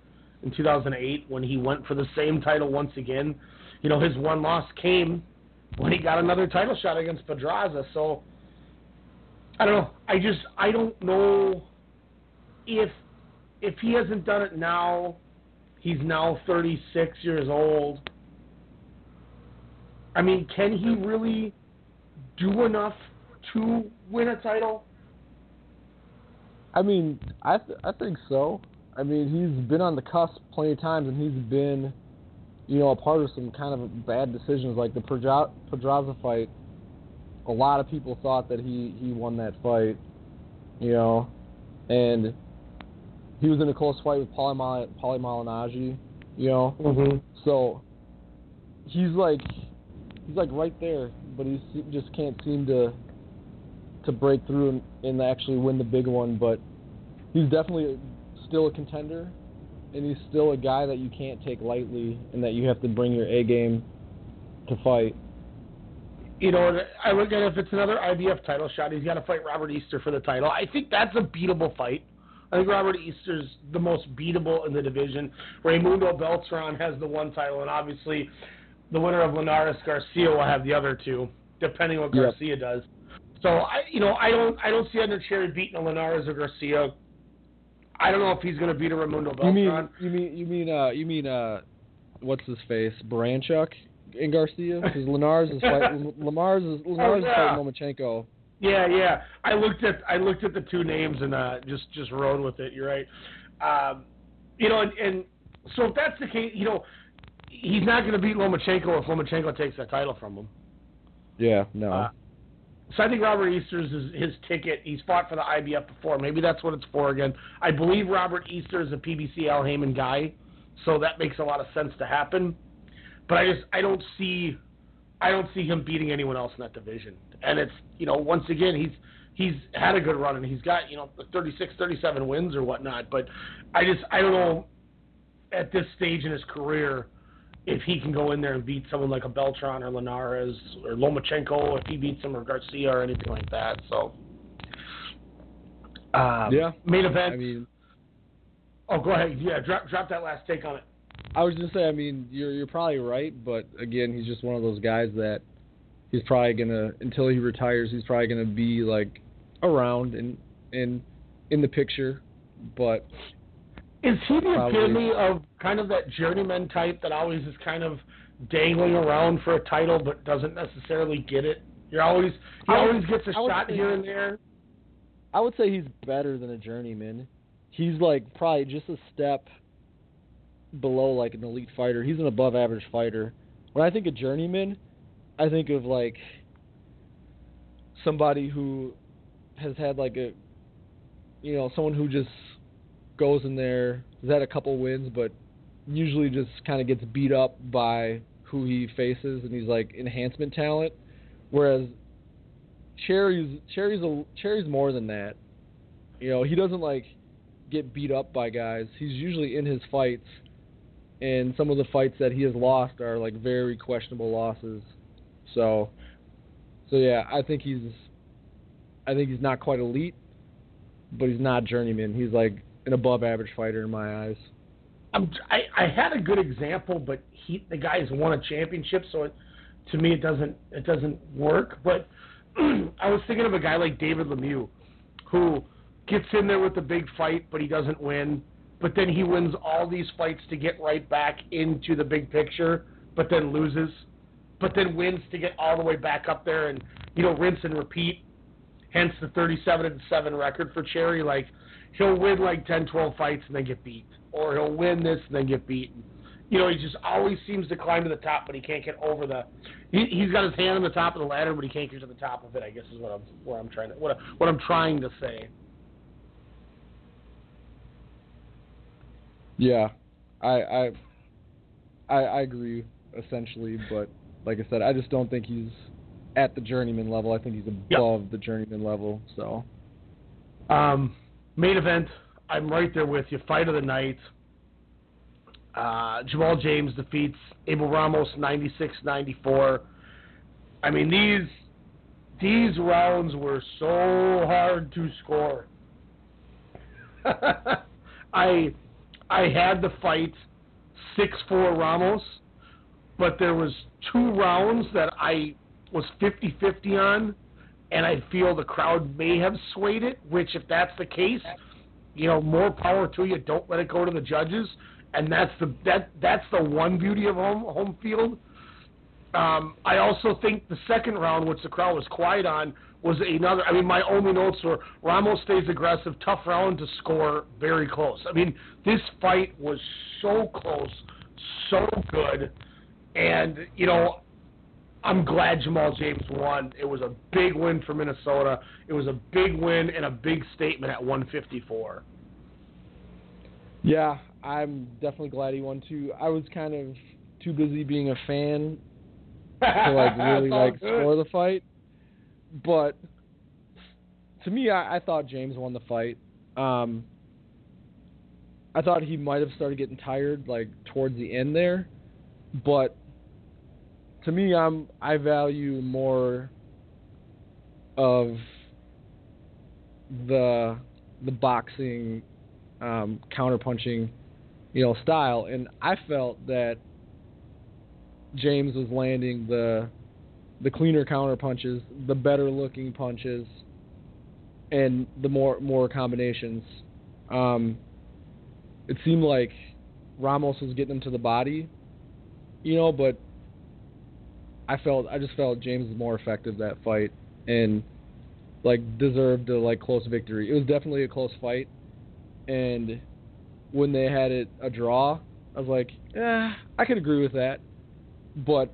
Speaker 7: in 2008 when he went for the same title once again. You know, his one loss came when he got another title shot against Pedraza. So I don't know. I just I don't know if if he hasn't done it now. He's now 36 years old. I mean, can he really do enough to win a title?
Speaker 8: I mean, I th- I think so. I mean, he's been on the cusp plenty of times, and he's been, you know, a part of some kind of bad decisions, like the Pedra- Pedraza fight. A lot of people thought that he he won that fight, you know, and he was in a close fight with Paulie, Mal- Paulie Malignaggi, you know.
Speaker 7: Mm-hmm.
Speaker 8: So he's like he's like right there, but he just can't seem to to break through and, and actually win the big one. But he's definitely still a contender, and he's still a guy that you can't take lightly, and that you have to bring your A game to fight.
Speaker 7: You know, I look at if it's another IBF title shot, he's got to fight Robert Easter for the title. I think that's a beatable fight. I think Robert Easter's the most beatable in the division. Raymundo Beltran has the one title, and obviously the winner of Linares Garcia will have the other two, depending what
Speaker 8: Yep.
Speaker 7: Garcia does. So I, you know, I don't, I don't see Edner Cherry beating a Linares or Garcia. I don't know if he's going to beat a Raymundo
Speaker 8: You mean you mean you mean uh you mean uh what's his face Baranchuk and Garcia because Linares is fighting Lamars is Linares
Speaker 7: Oh, yeah.
Speaker 8: is fighting Lomachenko.
Speaker 7: Yeah, yeah. I looked at I looked at the two names and uh, just just rode with it. You're right. Um, you know, and, and so if that's the case, you know, he's not going to beat Lomachenko if Lomachenko takes that title from him.
Speaker 8: Yeah, no.
Speaker 7: Uh, So I think Robert Easter's is his ticket. He's fought for the IBF before. Maybe that's what it's for again. I believe Robert Easter is a PBC Al Haymon guy, so that makes a lot of sense to happen. But I just I don't see I don't see him beating anyone else in that division. And it's you know once again he's he's had a good run and he's got you know 36, 37 wins or whatnot. But I just I don't know at this stage in his career if he can go in there and beat someone like a Beltran or Linares or Lomachenko if he beats him or Garcia or anything like that. So um,
Speaker 8: yeah.
Speaker 7: main event.
Speaker 8: I mean,
Speaker 7: oh, go ahead. Yeah, drop drop that last take on it.
Speaker 8: I was just saying. I mean, you're you're probably right, but again, he's just one of those guys that he's probably gonna until he retires. He's probably gonna be like around and and in the picture, but
Speaker 7: Is he the epitome of kind of that journeyman type that always is kind of dangling around for a title but doesn't necessarily get it? You're always he
Speaker 8: I would-
Speaker 7: always gets a
Speaker 8: I would
Speaker 7: shot here and there.
Speaker 8: I would say he's better than a journeyman. He's like probably just a step below like an elite fighter. He's an above average fighter. When I think of journeyman, I think of like somebody who has had like a you know, someone who just goes in there, has had a couple wins but usually just kind of gets beat up by who he faces and he's like enhancement talent. Whereas Cherry's Cherry's a Cherry's more than that. You know, he doesn't like get beat up by guys. He's usually in his fights, and some of the fights that he has lost are like very questionable losses. So, so yeah, I think he's, I think he's not quite elite, but he's not journeyman. He's like an above average fighter in my eyes.
Speaker 7: I'm, I I had a good example, but he the guy's won a championship, so it, to me it doesn't it doesn't work. But I was thinking of a guy like David Lemieux, who gets in there with the big fight, but he doesn't win. But then he wins all these fights to get right back into the big picture, but then loses, but then wins to get all the way back up there, and you know rinse and repeat. hence the 37 and seven record for Cherry. Like he'll win like 10, 12 fights and then get beat, or he'll win this and then get beaten. You know, he just always seems to climb to the top, but he can't get over the. He, he's got his hand on the top of the ladder, but he can't get to the top of it. I guess is what I'm what I'm trying to what what I'm trying to say.
Speaker 8: Yeah, I I I, I agree essentially, but like I said, I just don't think he's at the journeyman level. I think he's above yep. the journeyman level. So,
Speaker 7: um, main event, I'm right there with you. Fight of the night. Uh, Jamal James defeats Abel Ramos 96-94. I mean these these rounds were so hard to score. I I had the fight six four Ramos, but there was two rounds that I was 50-50 on, and I feel the crowd may have swayed it. Which, if that's the case, you know, more power to you. Don't let it go to the judges, and that's the that that's the one beauty of home home field. Um, I also think the second round, which the crowd was quiet on, was another. I mean, my only notes were Ramos stays aggressive, tough round to score, very close. I mean, this fight was so close, so good, and you know, I'm glad Jamal James won. It was a big win for Minnesota. It was a big win and a big statement at 154.
Speaker 8: Yeah, I'm definitely glad he won too. I was kind of too busy being a fan to like really like good. score the fight. But to me, I, I thought James won the fight. Um, I thought he might have started getting tired like towards the end there, but to me, I'm I value more of the the boxing um, counterpunching, you know, style, and I felt that James was landing the the cleaner counter punches, the better looking punches, and the more more combinations. Um, it seemed like Ramos was getting him to the body, you know, but I felt I just felt James was more effective that fight and like deserved a like close victory. It was definitely a close fight, and when they had it a draw, I was like, eh, I could agree with that, but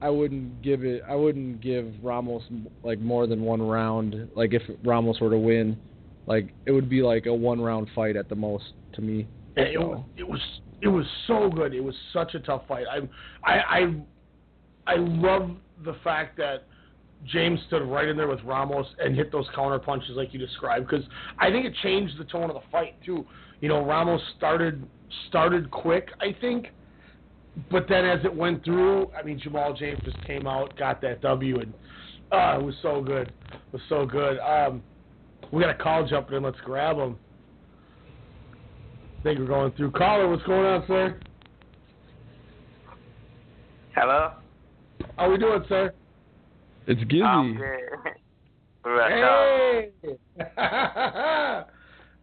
Speaker 8: I wouldn't give it. I wouldn't give Ramos like more than one round. Like if Ramos were to win, like it would be like a one round fight at the most to me.
Speaker 7: Yeah, it, was, it was it was so good. It was such a tough fight. I I I, I love the fact that James stood right in there with Ramos and hit those counter punches like you described because I think it changed the tone of the fight too. You know, Ramos started started quick, I think, but then as it went through, I mean, Jamal James just came out, got that W, and uh, it was so good. It was so good. Um, we got a call jumping in. Let's grab him. I think we're going through. Caller, what's going on, sir?
Speaker 17: Hello?
Speaker 7: How we doing, sir?
Speaker 8: It's Gizzy.
Speaker 17: I'm
Speaker 7: hey!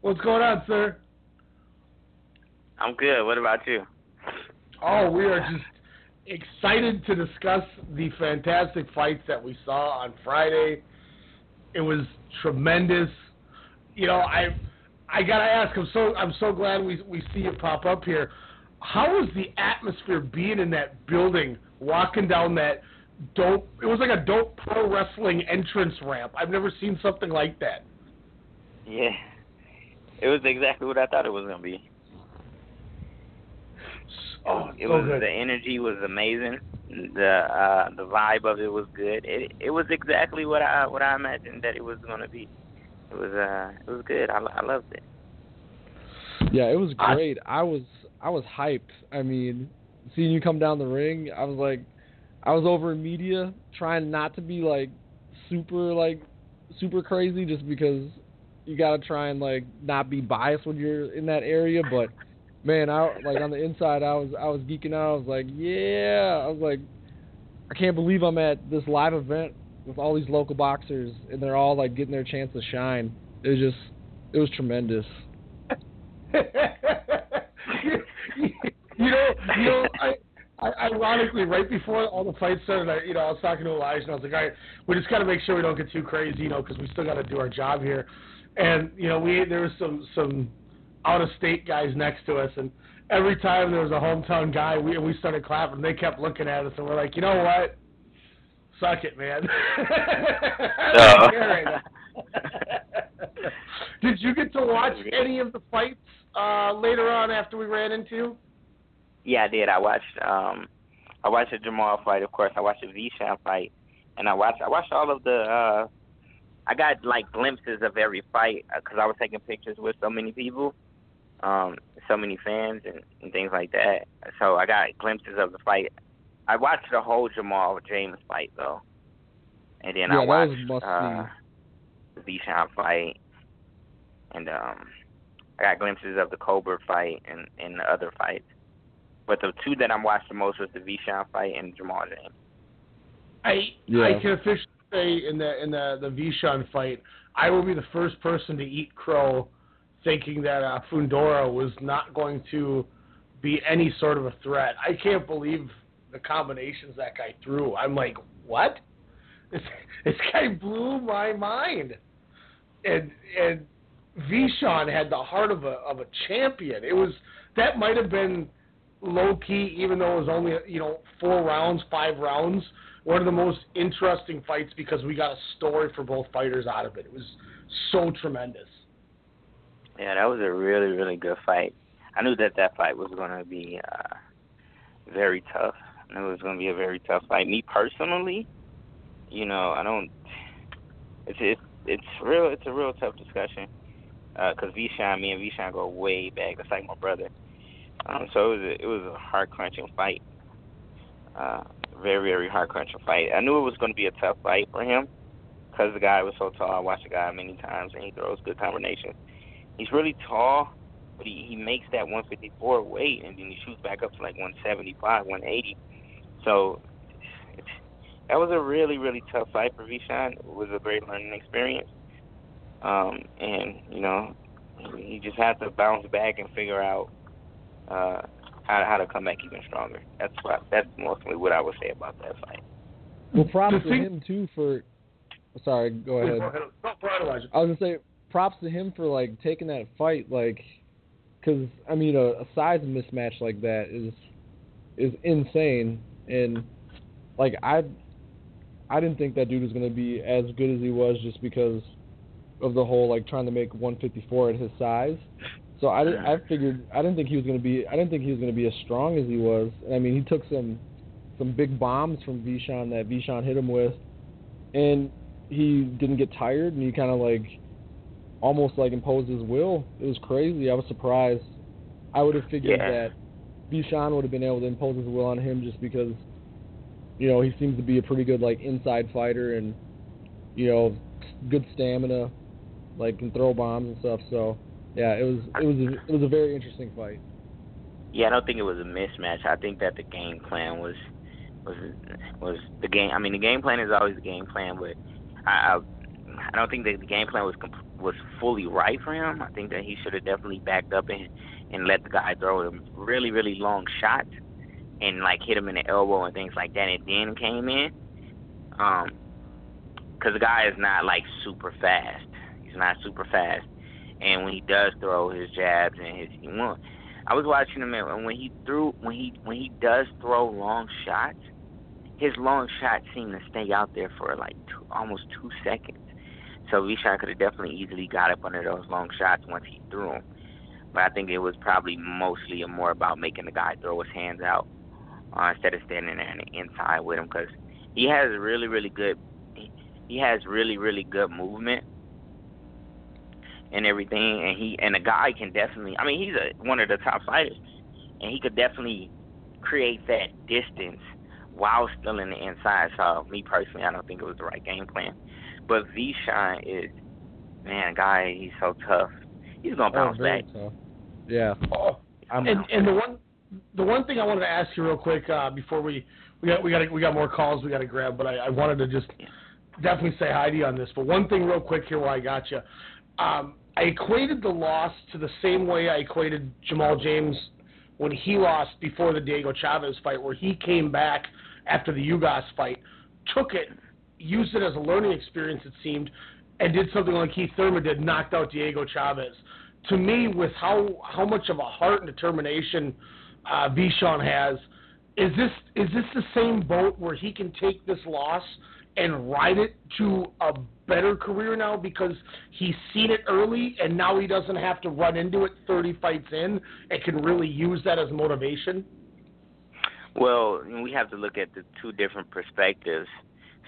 Speaker 7: what's going on, sir?
Speaker 17: I'm good. What about you?
Speaker 7: Oh, we are just excited to discuss the fantastic fights that we saw on Friday. It was tremendous. You know, I I gotta ask. I'm so I'm so glad we we see you pop up here. How was the atmosphere being in that building, walking down that dope? It was like a dope pro wrestling entrance ramp. I've never seen something like that.
Speaker 17: Yeah, it was exactly what I thought it was gonna be.
Speaker 7: Oh,
Speaker 17: it
Speaker 7: so
Speaker 17: was
Speaker 7: good.
Speaker 17: the energy was amazing. The uh the vibe of it was good. It it was exactly what I what I imagined that it was going to be. It was uh it was good. I I loved it.
Speaker 8: Yeah, it was great. I, I was I was hyped. I mean, seeing you come down the ring, I was like I was over in media trying not to be like super like super crazy just because you got to try and like not be biased when you're in that area, but man, I like on the inside, I was I was geeking out. I was like, yeah, I was like, I can't believe I'm at this live event with all these local boxers, and they're all like getting their chance to shine. It was just, it was tremendous.
Speaker 7: you know, you know, I I, ironically, right before all the fights started, I, you know, I was talking to Elijah, and I was like, all right, we just got to make sure we don't get too crazy, you know, because we still got to do our job here. And you know, we there was some some out of state guys next to us, and every time there was a hometown guy, we we started clapping. They kept looking at us, and we're like, you know what? Suck it, man. Did you get to watch any of the fights uh, later on after we ran into you?
Speaker 17: Yeah, I did. I watched um I watched the Jamal fight, of course. I watched the Veshawn fight, and I watched I watched all of the. uh I got like glimpses of every fight because I was taking pictures with so many people, um, so many fans and, and things like that. So I got glimpses of the fight. I watched the whole Jamal James fight though, and then
Speaker 8: Yeah,
Speaker 17: I watched uh, the Veshawn fight, and um, I got glimpses of the Cobra fight and and the other fights. But the two that I'm watching the most was the Veshawn fight and Jamal James.
Speaker 7: I
Speaker 8: Yeah.
Speaker 7: I can officially say in the in the the Veshawn fight, I will be the first person to eat crow, thinking that uh, Fundora was not going to be any sort of a threat. I can't believe the combinations that guy threw. I'm like, what? This, this guy blew my mind. And and Veshawn had the heart of a of a champion. It was that might have been low key, even though it was only you know four rounds, five rounds. One of the most interesting fights because we got a story for both fighters out of it. It was so tremendous.
Speaker 17: Yeah, that was a really, really good fight. I knew that that fight was going to be uh, very tough. I knew it was going to be a very tough fight. Me personally, you know, I don't. It's it's it's real. It's a real tough discussion because Veshawn, me and Veshawn go way back. That's like my brother. Um, so it was a, it was a heart crunching fight. Uh, very very heart crunching fight. I knew it was going to be a tough fight for him because the guy was so tall. I watched the guy many times and he throws good combinations. He's really tall, but he he makes that 154 weight and then he shoots back up to like 175, 180. So that was a really really tough fight for Veshawn. It was a great learning experience. Um, and you know, he just had to bounce back and figure out uh, how how to come back even stronger. That's what that's mostly what I would say about that fight.
Speaker 8: Well, props to him too for. Sorry, go ahead.
Speaker 7: Go ahead. No, go ahead, Elijah.
Speaker 8: I was gonna say props to him for like taking that fight, like, because I mean a, a size mismatch like that is is insane, and like I I didn't think that dude was gonna be as good as he was just because of the whole like trying to make 154 at his size. So I, I figured I didn't think he was gonna be I didn't think he was gonna be as strong as he was. And I mean he took some some big bombs from Veshawn that Veshawn hit him with, and he didn't get tired and he kind of like almost like imposed his will. It was crazy. I was surprised. I would have figured
Speaker 17: Yeah.
Speaker 8: that Veshawn would have been able to impose his will on him just because you know he seems to be a pretty good like inside fighter and you know good stamina, like can throw bombs and stuff. So yeah, it was it was a, it was a very interesting fight.
Speaker 17: Yeah, I don't think it was a mismatch. I think that the game plan was was was the game. I mean, the game plan is always the game plan, but I I, I don't think that the game plan was was fully right for him. I think that he should have definitely backed up and and let the guy throw him really really long shots and like hit him in the elbow and things like that, and then came in. Um, because the guy is not like super fast. He's not super fast, and when he does throw his jabs and his he won't. I was watching him and when he threw when he when he does throw long shots, his long shots seem to stay out there for like two, almost two seconds. So Veshawn could have definitely easily got up under those long shots once he threw them. But I think it was probably mostly more about making the guy throw his hands out uh, instead of standing there on the inside with him because he has really really good he has really really good movement and everything and he and the guy can definitely I mean he's a, one of the top fighters and he could definitely create that distance while still in the inside. So me personally I don't think it was the right game plan. But V Shine is man, guy, he's so tough. He's gonna bounce
Speaker 8: oh,
Speaker 17: back.
Speaker 8: tough. Yeah.
Speaker 7: Oh,
Speaker 8: I'm
Speaker 7: and and the one the one thing I wanted to ask you real quick uh, before we we got we got we got more calls we got to grab, but I, I wanted to just definitely say hi to you on this. But one thing real quick here while I got you, um, I equated the loss to the same way I equated Jamal James when he lost before the Diego Chavez fight, where he came back after the Ugas fight, took it, used it as a learning experience, it seemed, and did something like Keith Thurman did, knocked out Diego Chavez. To me, with how how much of a heart and determination uh, Veshawn has, is this is this the same boat where he can take this loss and ride it to a better career now because he's seen it early and now he doesn't have to run into it 30 fights in and can really use that as motivation?
Speaker 17: Well, we have to look at the two different perspectives.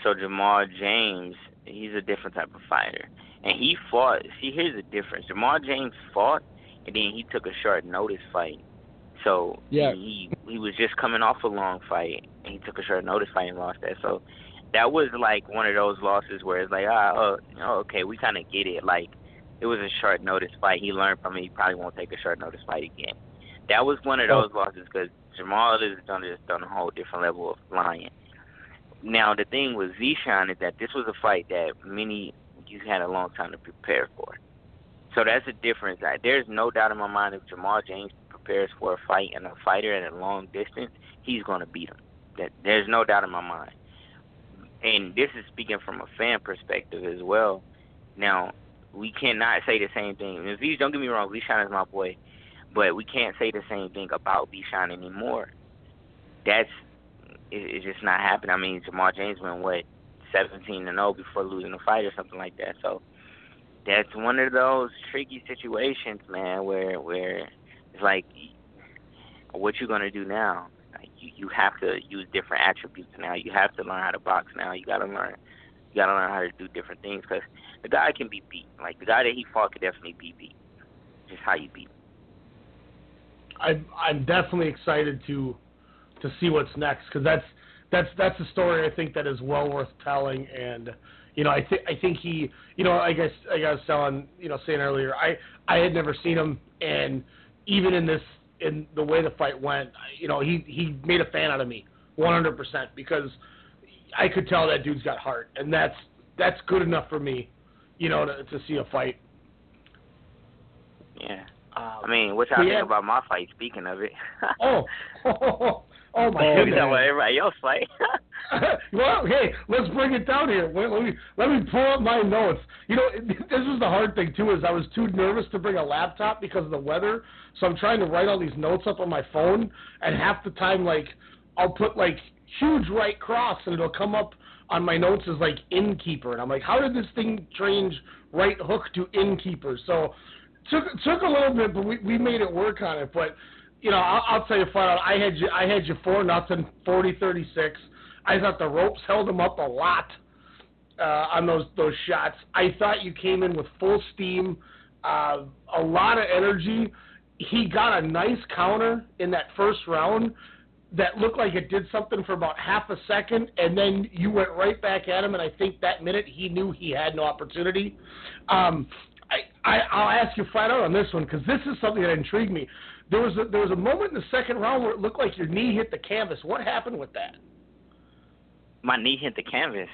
Speaker 17: So Jamal James, he's a different type of fighter, and he fought. See, here's the difference. Jamal James fought, and then he took a short notice fight. So
Speaker 8: yeah.
Speaker 17: he he was just coming off a long fight, and he took a short notice fight and lost that. So that was like one of those losses where it's like, ah, oh, oh okay, we kind of get it. Like it was a short notice fight. He learned from it. He probably won't take a short notice fight again. That was one of those losses because Jamal is on just on a whole different level of flying. Now the thing with Veshawn is that this was a fight that many you had a long time to prepare for. So that's the difference. There's no doubt in my mind if Jamal James prepares for a fight and a fighter at a long distance, he's going to beat him. That there's no doubt in my mind. And this is speaking from a fan perspective as well. Now, we cannot say the same thing. And V, don't get me wrong, Veshawn is my boy, but we can't say the same thing about Veshawn anymore. That's it, it's just not happening. I mean, Jamal James went what seventeen and zero oh before losing a fight or something like that. So that's one of those tricky situations, man, where where it's like, what you gonna do now? You you have to use different attributes now. You have to learn how to box now. You gotta learn. You gotta learn how to do different things because the guy can be beat. Like the guy that he fought could definitely be beat. Just how you beat.
Speaker 7: I'm I'm definitely excited to to see what's next because that's that's that's a story I think that is well worth telling and you know I think I think he you know I guess I was telling you know saying earlier I I had never seen him and even in this in the way the fight went, you know, he he made a fan out of me, 100% because I could tell that dude's got heart, and that's that's good enough for me, you know, to to see a fight.
Speaker 17: Yeah. Um, I mean, what y'all
Speaker 7: yeah.
Speaker 17: think about my fight? Speaking of it.
Speaker 7: oh, oh, oh my
Speaker 17: oh,
Speaker 7: goodness!
Speaker 17: What everybody else fight.
Speaker 7: well, hey, let's bring it down here. Wait, let me let me pull up my notes. You know, this was the hard thing too. Is I was too nervous to bring a laptop because of the weather, so I'm trying to write all these notes up on my phone, and half the time, like, I'll put like huge right cross, and it'll come up on my notes as like innkeeper, and I'm like, how did this thing change right hook to innkeeper? So took took a little bit, but we we made it work on it. But you know, I'll, I'll tell you flat out, I had you I had you four nothing, forty thirty six. I thought the ropes held him up a lot uh, on those those shots. I thought you came in with full steam, uh, a lot of energy. He got a nice counter in that first round that looked like it did something for about half a second, and then you went right back at him. And I think that minute he knew he had no opportunity. Um, I, I I'll ask you flat out on this one because this is something that intrigued me. There was a, there was a moment in the second round where it looked like your knee hit the canvas. What happened with that?
Speaker 17: My knee hit the canvas.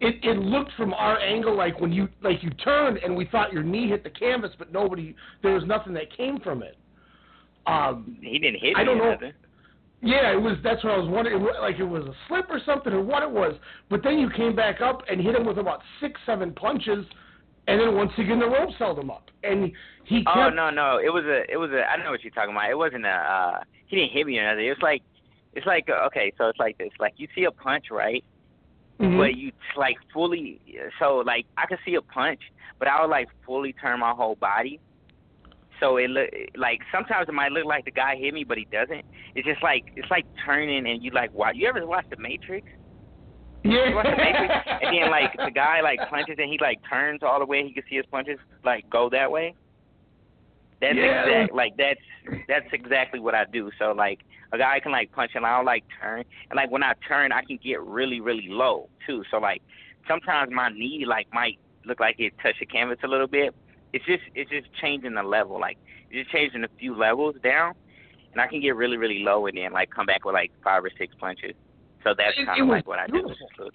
Speaker 7: It it looked from our angle like when you like you turned and we thought your knee hit the canvas, but nobody there was nothing that came from it. Um,
Speaker 17: he didn't hit
Speaker 7: I don't know.
Speaker 17: nothing.
Speaker 7: Yeah, it was. That's what I was wondering. Like it was a slip or something, or what it was. But then you came back up and hit him with about six, seven punches, and then once again the ropes held him up, and he. Kept,
Speaker 17: Oh no no! It was a it was a I don't know what you're talking about. It wasn't a uh, he didn't hit me or nothing. It was like it's like okay, so it's like this. Like you see a punch, right?
Speaker 7: Mhm.
Speaker 17: But you like fully so like I could see a punch, but I would like fully turn my whole body. So it look like sometimes it might look like the guy hit me, but he doesn't. It's just like it's like turning and you like wow. You ever watch The Matrix?
Speaker 7: Yeah.
Speaker 17: And then like the guy like punches and he like turns all the way. He can see his punches like go that way. That's
Speaker 7: Yeah.
Speaker 17: exact like that's that's exactly what I do. So like a guy can like punch and I'll like turn and like when I turn I can get really really low too. So like sometimes my knee like might look like it touched the canvas a little bit. It's just it's just changing the level. Like it's just changing a few levels down, and I can get really really low and then like come back with like five or six punches. So that's kind of like what I
Speaker 7: beautiful.
Speaker 17: It's a little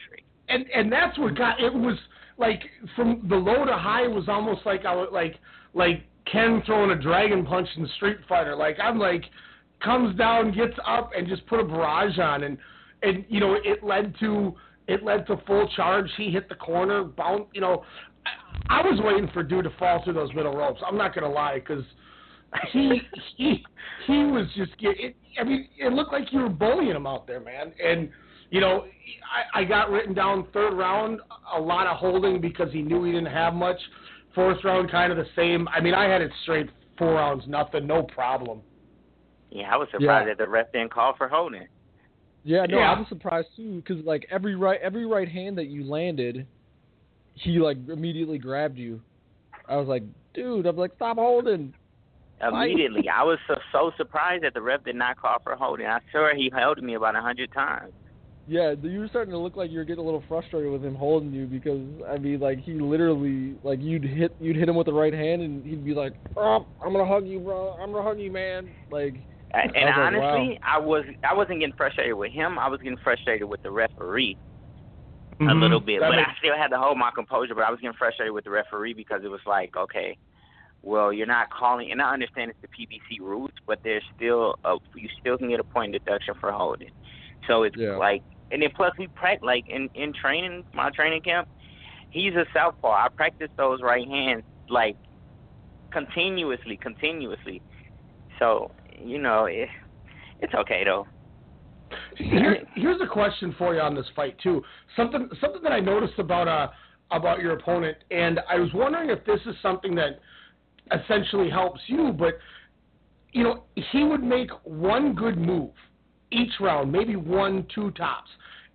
Speaker 7: and and that's what got it was like from the low to high was almost like I was like like Ken throwing a dragon punch in Street Fighter. Like I'm like comes down, gets up, and just put a barrage on, and and you know it led to it led to full charge. He hit the corner, bound. You know, I, I was waiting for dude to fall through those middle ropes. I'm not gonna lie, because he he he was just get. It, I mean, it looked like you were bullying him out there, man. And you know, I, I got written down third round, a lot of holding because he knew he didn't have much. Fourth round, kind of the same. I mean, I had it straight four rounds, nothing, no problem.
Speaker 17: Yeah, I was surprised
Speaker 8: Yeah.
Speaker 17: that the ref didn't call for holding.
Speaker 8: Yeah, no,
Speaker 7: Yeah.
Speaker 8: I was surprised too because like every right every right hand that you landed, he like immediately grabbed you. I was like, dude, I'm like, stop holding. Why?
Speaker 17: Immediately, I was so, so surprised that the ref did not call for holding. I swear he held me about a hundred times.
Speaker 8: Yeah, you were starting to look like you were getting a little frustrated with him holding you because I mean, like he literally like you'd hit you'd hit him with the right hand and he'd be like, oh, I'm gonna hug you, bro. I'm gonna hug you, man. Like,
Speaker 17: And,
Speaker 8: I
Speaker 17: and
Speaker 8: was like, wow.
Speaker 17: honestly, I was I wasn't getting frustrated with him. I was getting frustrated with the referee a
Speaker 7: Mhm.
Speaker 17: little bit,
Speaker 7: That
Speaker 17: but
Speaker 7: makes-
Speaker 17: I still had to hold my composure. But I was getting frustrated with the referee because it was like, okay, well, you're not calling, and I understand it's the PBC rules, but there's still a you still can get a point deduction for holding. So it's
Speaker 8: Yeah.
Speaker 17: like, and then plus we practice like in in training, my training camp, he's a southpaw. I practice those right hands like continuously, continuously. So you know, it, it's okay though.
Speaker 7: Here, here's a question for you on this fight too. Something something that I noticed about uh about your opponent, and I was wondering if this is something that essentially helps you. But you know, he would make one good move each round, maybe one, two tops,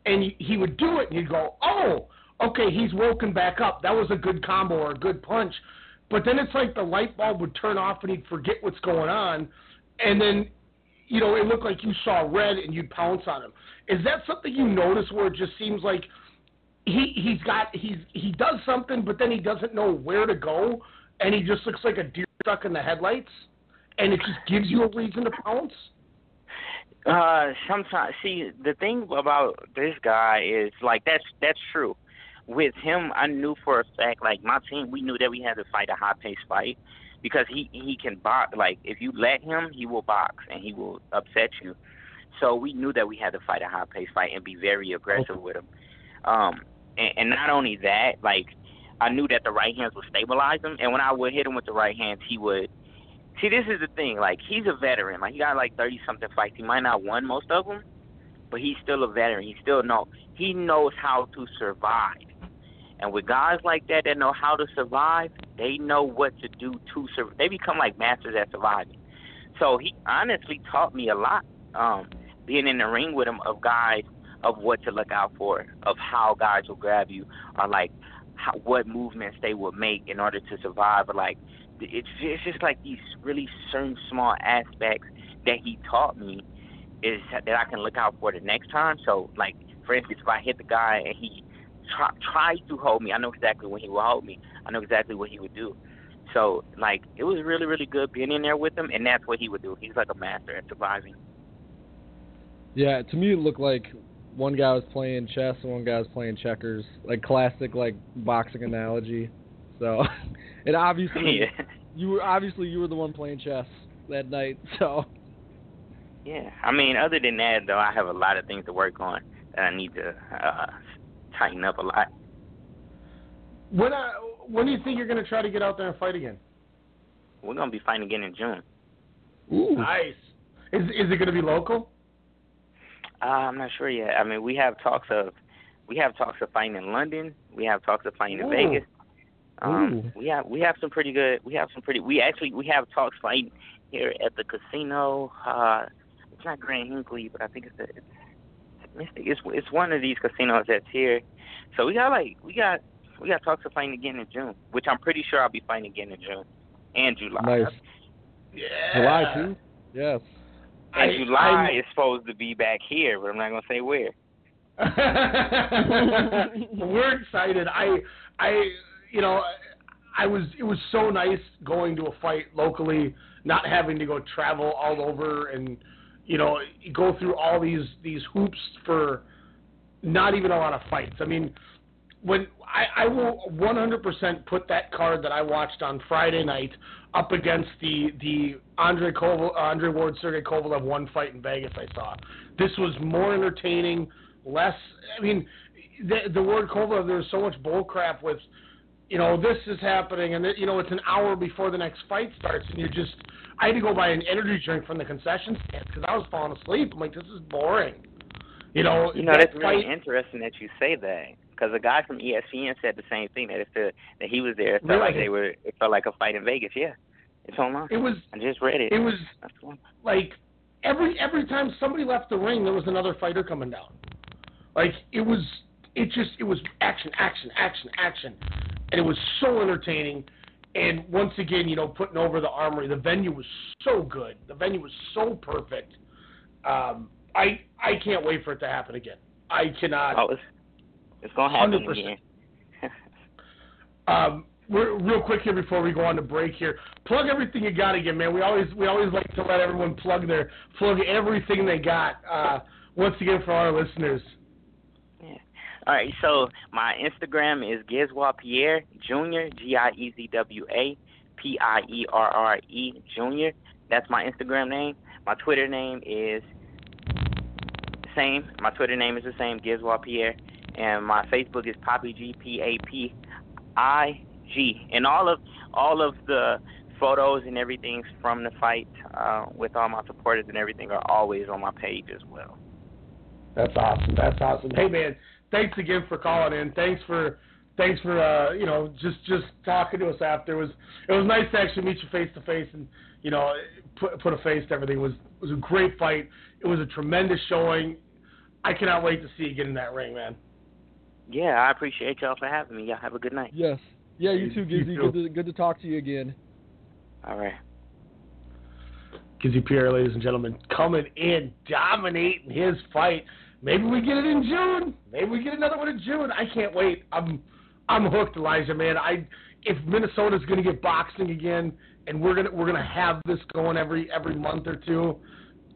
Speaker 7: and he- would do it, and you'd go, "Oh, okay, he's woken back up. That was a good combo or a good punch." But then it's like the light bulb would turn off, and he'd forget what's going on, and then you know, it looked like you saw red and you'd pounce on him. Is that something you notice where it just seems like he he's got he's he does something but then he doesn't know where to go and he just looks like a deer stuck in the headlights and it just gives you a reason to pounce?
Speaker 17: Uh, sometimes see the thing about this guy is like that's that's true. With him, I knew for a fact, like my team, we knew that we had to fight a high paced fight because he he can box. Like if you let him, he will box and he will upset you. So we knew that we had to fight a high paced fight and be very aggressive with him. Um, and, and not only that, like I knew that the right hands would stabilize him, and when I would hit him with the right hands, he would See, this is the thing. Like, he's a veteran. Like, he got like thirty something fights. He might not won most of them, but he's still a veteran. He still know. He knows how to survive. And with guys like that that know how to survive, they know what to do to survive. They become like masters at surviving. So he honestly taught me a lot. Um, being in the ring with him of guys of what to look out for, of how guys will grab you, or like how, what movements they would make in order to survive, or like it's it's just like these really certain small aspects that he taught me is that I can look out for the next time. So like for instance, if I hit the guy and he try, tries to hold me, I know exactly when he will hold me. I know exactly what he would do. So like it was really really good being in there with him, and that's what he would do. He's like a master at surviving.
Speaker 8: Yeah, to me it looked like one guy was playing chess and one guy was playing checkers, like classic like boxing analogy. So, and obviously
Speaker 17: yeah.
Speaker 8: you were obviously you were the one playing chess that night. So,
Speaker 17: Yeah, I mean, other than that, though, I have a lot of things to work on that I need to uh, tighten up a lot.
Speaker 7: When uh, when do you think you're going to try to get out there and fight again?
Speaker 17: We're gonna be fighting again in June.
Speaker 7: Nice. Is is it going to be local?
Speaker 17: Uh, I'm not sure yet. I mean, we have talks of we have talks of fighting in London. We have talks of fighting in Vegas. Um,
Speaker 8: Ooh.
Speaker 17: we have we have some pretty good. We have some pretty. We actually we have talks fighting here at the casino. Uh, it's not Grand Hinckley, but I think it's a, it's, it's Mystic. It's it's one of these casinos that's here. So we got like we got we got talks of fighting again in June, which I'm pretty sure I'll be fighting again in June and July.
Speaker 8: nice.
Speaker 7: Yeah.
Speaker 8: July too. Yes.
Speaker 17: And
Speaker 7: I-
Speaker 17: July
Speaker 7: I'm-
Speaker 17: is supposed to be back here, but I'm not gonna say where.
Speaker 7: We're excited. I, I, you know, I was. It was so nice going to a fight locally, not having to go travel all over and, you know, go through all these these hoops for not even a lot of fights. I mean, when I, I will 100% put that card that I watched on Friday night up against the the Andre Koval, Andre Ward Sergey Kovalev one fight in Vegas I saw. This was more entertaining, less. I mean, the the word Kovalev. There's so much bull crap with, you know, this is happening, and you know it's an hour before the next fight starts, and you're just. I had to go buy an energy drink from the concession stand because I was falling asleep. I'm like, this is boring. You know,
Speaker 17: You know,
Speaker 7: that
Speaker 17: that's really
Speaker 7: fight-
Speaker 17: interesting that you say that because a guy from ESPN said the same thing that that he was there. It felt like they were. It felt like a fight in Vegas. Yeah, it's online.
Speaker 7: It was.
Speaker 17: I just read it.
Speaker 7: It was like every every time somebody left the ring, there was another fighter coming down. Like it was, it just it was action, action, action, action, and it was so entertaining. And once again, you know, putting over the armory, the venue was so good. The venue was so perfect. Um, I I can't wait for it to happen again. I cannot.
Speaker 17: Oh, it's it's gonna happen
Speaker 7: 100%.
Speaker 17: again.
Speaker 7: Um, we're, real quick here before we go on to break here, plug everything you got again, man. We always we always like to let everyone plug their plug everything they got. Uh, once again for our listeners. Yeah.
Speaker 17: All right, so my Instagram is Giezwa Pierre Jr. G I E Z W A P I E R R E Jr. That's my Instagram name. My Twitter name is same. My Twitter name is the same, Giezwa Pierre, and my Facebook is Papi G P A P I G. And all of all of the photos and everything from the fight uh, with all my supporters and everything are always on my page as well.
Speaker 7: That's awesome. That's awesome. Hey man, thanks again for calling in. Thanks for thanks for uh, you know just just talking to us after. It was it was nice to actually meet you face to face and you know put put a face to everything. It was it was a great fight. It was a tremendous showing. I cannot wait to see you get in that ring, man.
Speaker 17: Yeah, I appreciate y'all for having me. Y'all have a good night.
Speaker 8: Yes. Yeah, you too,
Speaker 7: You
Speaker 8: Gizzy.
Speaker 7: too.
Speaker 8: Good to good to talk to you again.
Speaker 17: All right.
Speaker 7: Gizzy Pierre, ladies and gentlemen, coming in, dominating his fight. Maybe we get it in June. Maybe we get another one in June. I can't wait. I'm I'm hooked, Elijah, man. I if Minnesota's gonna get boxing again and we're gonna we're gonna have this going every every month or two,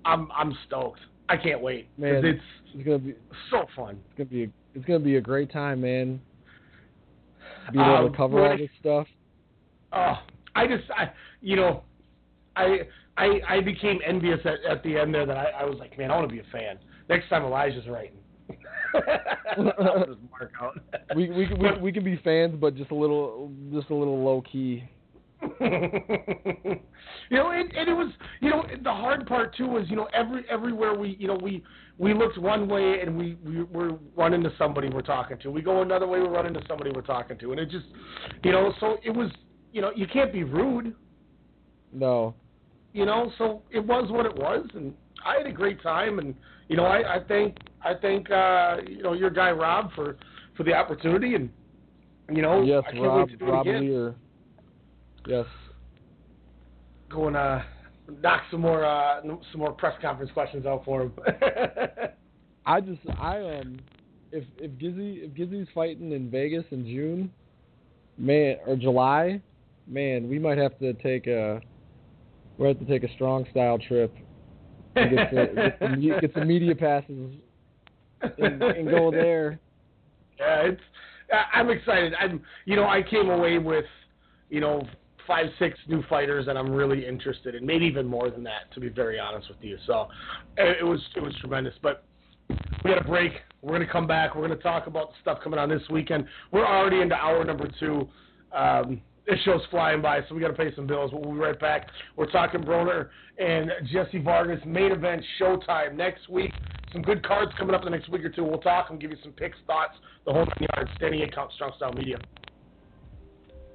Speaker 7: I'm I'm stoked. I can't wait.
Speaker 8: Man,
Speaker 7: it's
Speaker 8: it's gonna be
Speaker 7: so fun.
Speaker 8: it's gonna be a, it's gonna be a great time, man. Being able
Speaker 7: Um,
Speaker 8: to cover all
Speaker 7: right.
Speaker 8: this stuff.
Speaker 7: Oh, I just, I, you know, I, I, I became envious at, at the end there. That I, I was like, man, I want to be a fan. Next time Elijah's writing. I'll just mark out.
Speaker 8: we we we, we can be fans, but just a little just a little low key.
Speaker 7: you know, and, and it was, you know, the hard part too was, you know, every everywhere we, you know, we we looked one way and we we were run into somebody we're talking to. We go another way, we run into somebody we're talking to, and it just, you know, so it was, you know, you can't be rude.
Speaker 8: No.
Speaker 7: you know, so it was what it was, and I had a great time, and you know, I, I thank I thank uh, you know your guy Rob for for the opportunity, and you know,
Speaker 8: yes,
Speaker 7: I can't
Speaker 8: Rob
Speaker 7: wait to do
Speaker 8: Rob
Speaker 7: it again.
Speaker 8: Lear. Yes.
Speaker 7: Go and uh, knock some more uh, some more press conference questions out for him.
Speaker 8: I just I um if if Gizzy if Gizzy's fighting in Vegas in June, man or July, man, we might have to take a we have to take a strong style trip and get, the, get, the, get some media passes and, and go there.
Speaker 7: Yeah, it's. I'm excited. I'm. You know, I came away with, you know, five, six new fighters that I'm really interested in. Maybe even more than that, to be very honest with you. So, it it was it was tremendous. But we got a break. We're gonna come back. We're gonna talk about the stuff coming on this weekend. We're already into hour number two. Um, this show's flying by, so we got to pay some bills. We'll be right back. We're talking Broner and Jesse Vargas main event Showtime next week. Some good cards coming up in the next week or two. We'll talk and give you some picks, thoughts, the whole nine yards. Standing eight count, strong style media.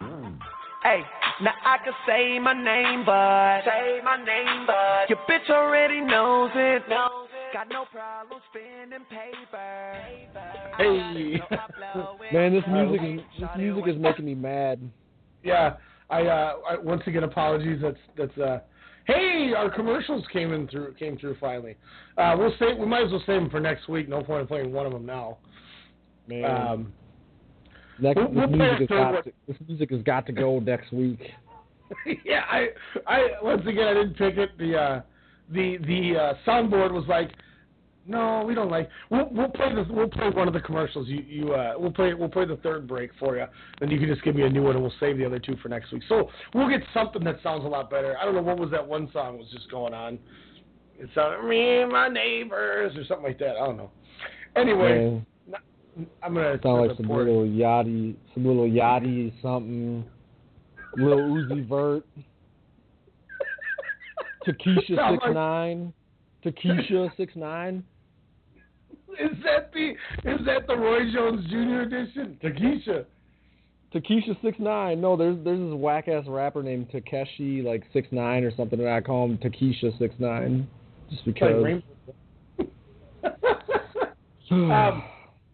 Speaker 18: Hey, now I can say my name, but say my name, but your bitch already knows it. Got no problem spending paper.
Speaker 8: Hey, man, this music is this music is making me mad.
Speaker 7: Yeah, I, uh, I once again apologies. That's that's. uh Hey, our commercials came in through came through finally. Uh, we'll save. We might as well save them for next week. No point in playing one of them now.
Speaker 8: Man.
Speaker 7: Um,
Speaker 8: Next,
Speaker 7: We'll-
Speaker 8: this,
Speaker 7: we'll
Speaker 8: music has got to, this music has got to go next week.
Speaker 7: yeah, I, I once again I didn't pick it. The uh, the the uh, soundboard was like, no, we don't like. We'll we'll play this. We'll play one of the commercials. You you uh, we'll play we'll play the third break for you. Then you can just give me a new one, and we'll save the other two for next week. So we'll get something that sounds a lot better. I don't know what was that one song was just going on. It sounded me and my neighbors or something like that. I don't know. Anyway, I'm gonna
Speaker 8: sound like some little yachty, some little yachty something, little Uzi Vert, Takesha six
Speaker 7: like-
Speaker 8: nine, Takesha six nine.
Speaker 7: Is that the is that the Roy Jones Jr. edition? Takesha.
Speaker 8: Takesha six nine. No, there's there's this whack ass rapper named Tekashi like six nine or something, and I call him Takesha six nine just because.
Speaker 7: Um,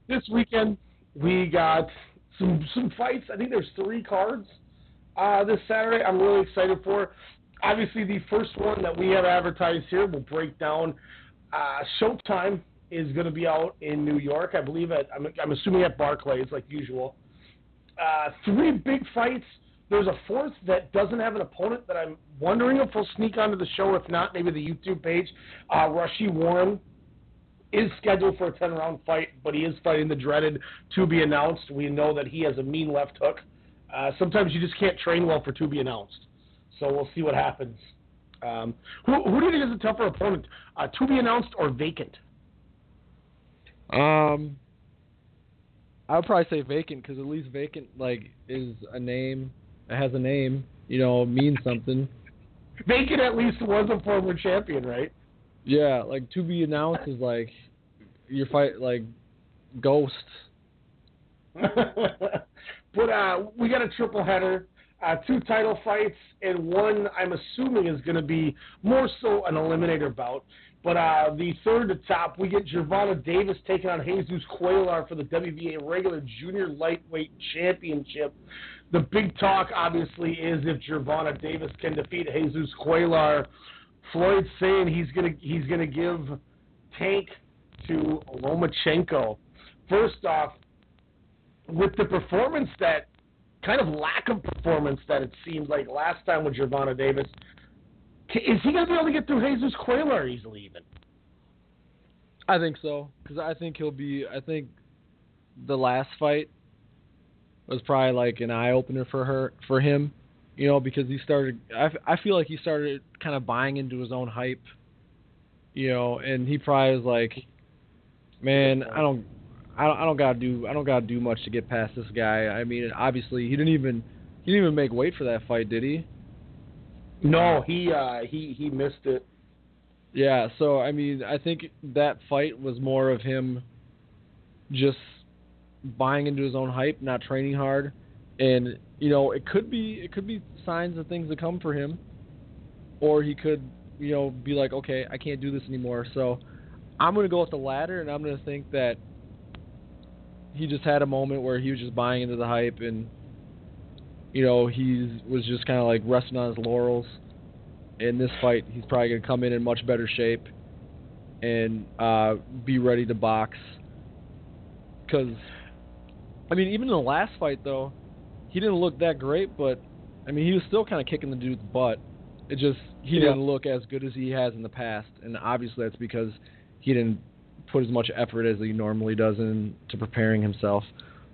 Speaker 7: this weekend we got some some fights. I think there's three cards uh, this Saturday. I'm really excited for. Obviously, the first one that we have advertised here will break down. Uh, Showtime is going to be out in New York, I believe. At I'm, I'm assuming at Barclays, like usual. Uh, three big fights. There's a fourth that doesn't have an opponent that I'm wondering if we'll sneak onto the show. If not, maybe the YouTube page. Uh, Rau'shee Warren is scheduled for a 10 round fight, but he is fighting the dreaded to be announced. We know that he has a mean left hook. Uh, sometimes you just can't train well for to be announced. So we'll see what happens. Um, who, who do you think is a tougher opponent, uh, to be announced or vacant?
Speaker 8: Um, I would probably say vacant because at least vacant like is a name. It has a name. You know, means something.
Speaker 7: Vacant at least was a former champion, right?
Speaker 8: Yeah, like to be announced is like your fight like ghost.
Speaker 7: but uh, we got a triple header, uh, two title fights, and one I'm assuming is going to be more so an eliminator bout. But uh, the third to top, we get Gervonta Davis taking on Jesus Cuellar for the WBA regular junior lightweight championship. the big talk obviously is if Gervonta Davis can defeat Jesus Cuellar. Floyd's saying he's gonna he's gonna give Tank to Lomachenko. First off, with the performance that kind of lack of performance that it seemed like last time with Gervonta Davis, is he gonna be able to get through Jesus Cuellar easily even?
Speaker 8: I think so because I think he'll be. I think the last fight was probably like an eye opener for her for him, you know, because he started. I, I feel like he started kind of buying into his own hype, you know, and he probably was like, man, I don't. I don't, I don't gotta do I don't gotta do much to get past this guy. I mean, obviously he didn't even he didn't even make weight for that fight, did he?
Speaker 7: No, he uh, he he missed it.
Speaker 8: Yeah, so I mean, I think that fight was more of him just buying into his own hype, not training hard, and you know, it could be it could be signs of things to come for him, or he could you know be like, okay, I can't do this anymore. So I'm gonna go with the latter, and I'm gonna think that he just had a moment where he was just buying into the hype, and you know, he was just kind of like resting on his laurels in this fight, he's probably going to come in in much better shape and uh, be ready to box. Because, I mean, even in the last fight, though, he didn't look that great, but, I mean, he was still kind of kicking the dude's butt. It just, he
Speaker 7: Yeah.
Speaker 8: didn't look as good as he has in the past. And obviously, that's because he didn't put as much effort as he normally does into preparing himself.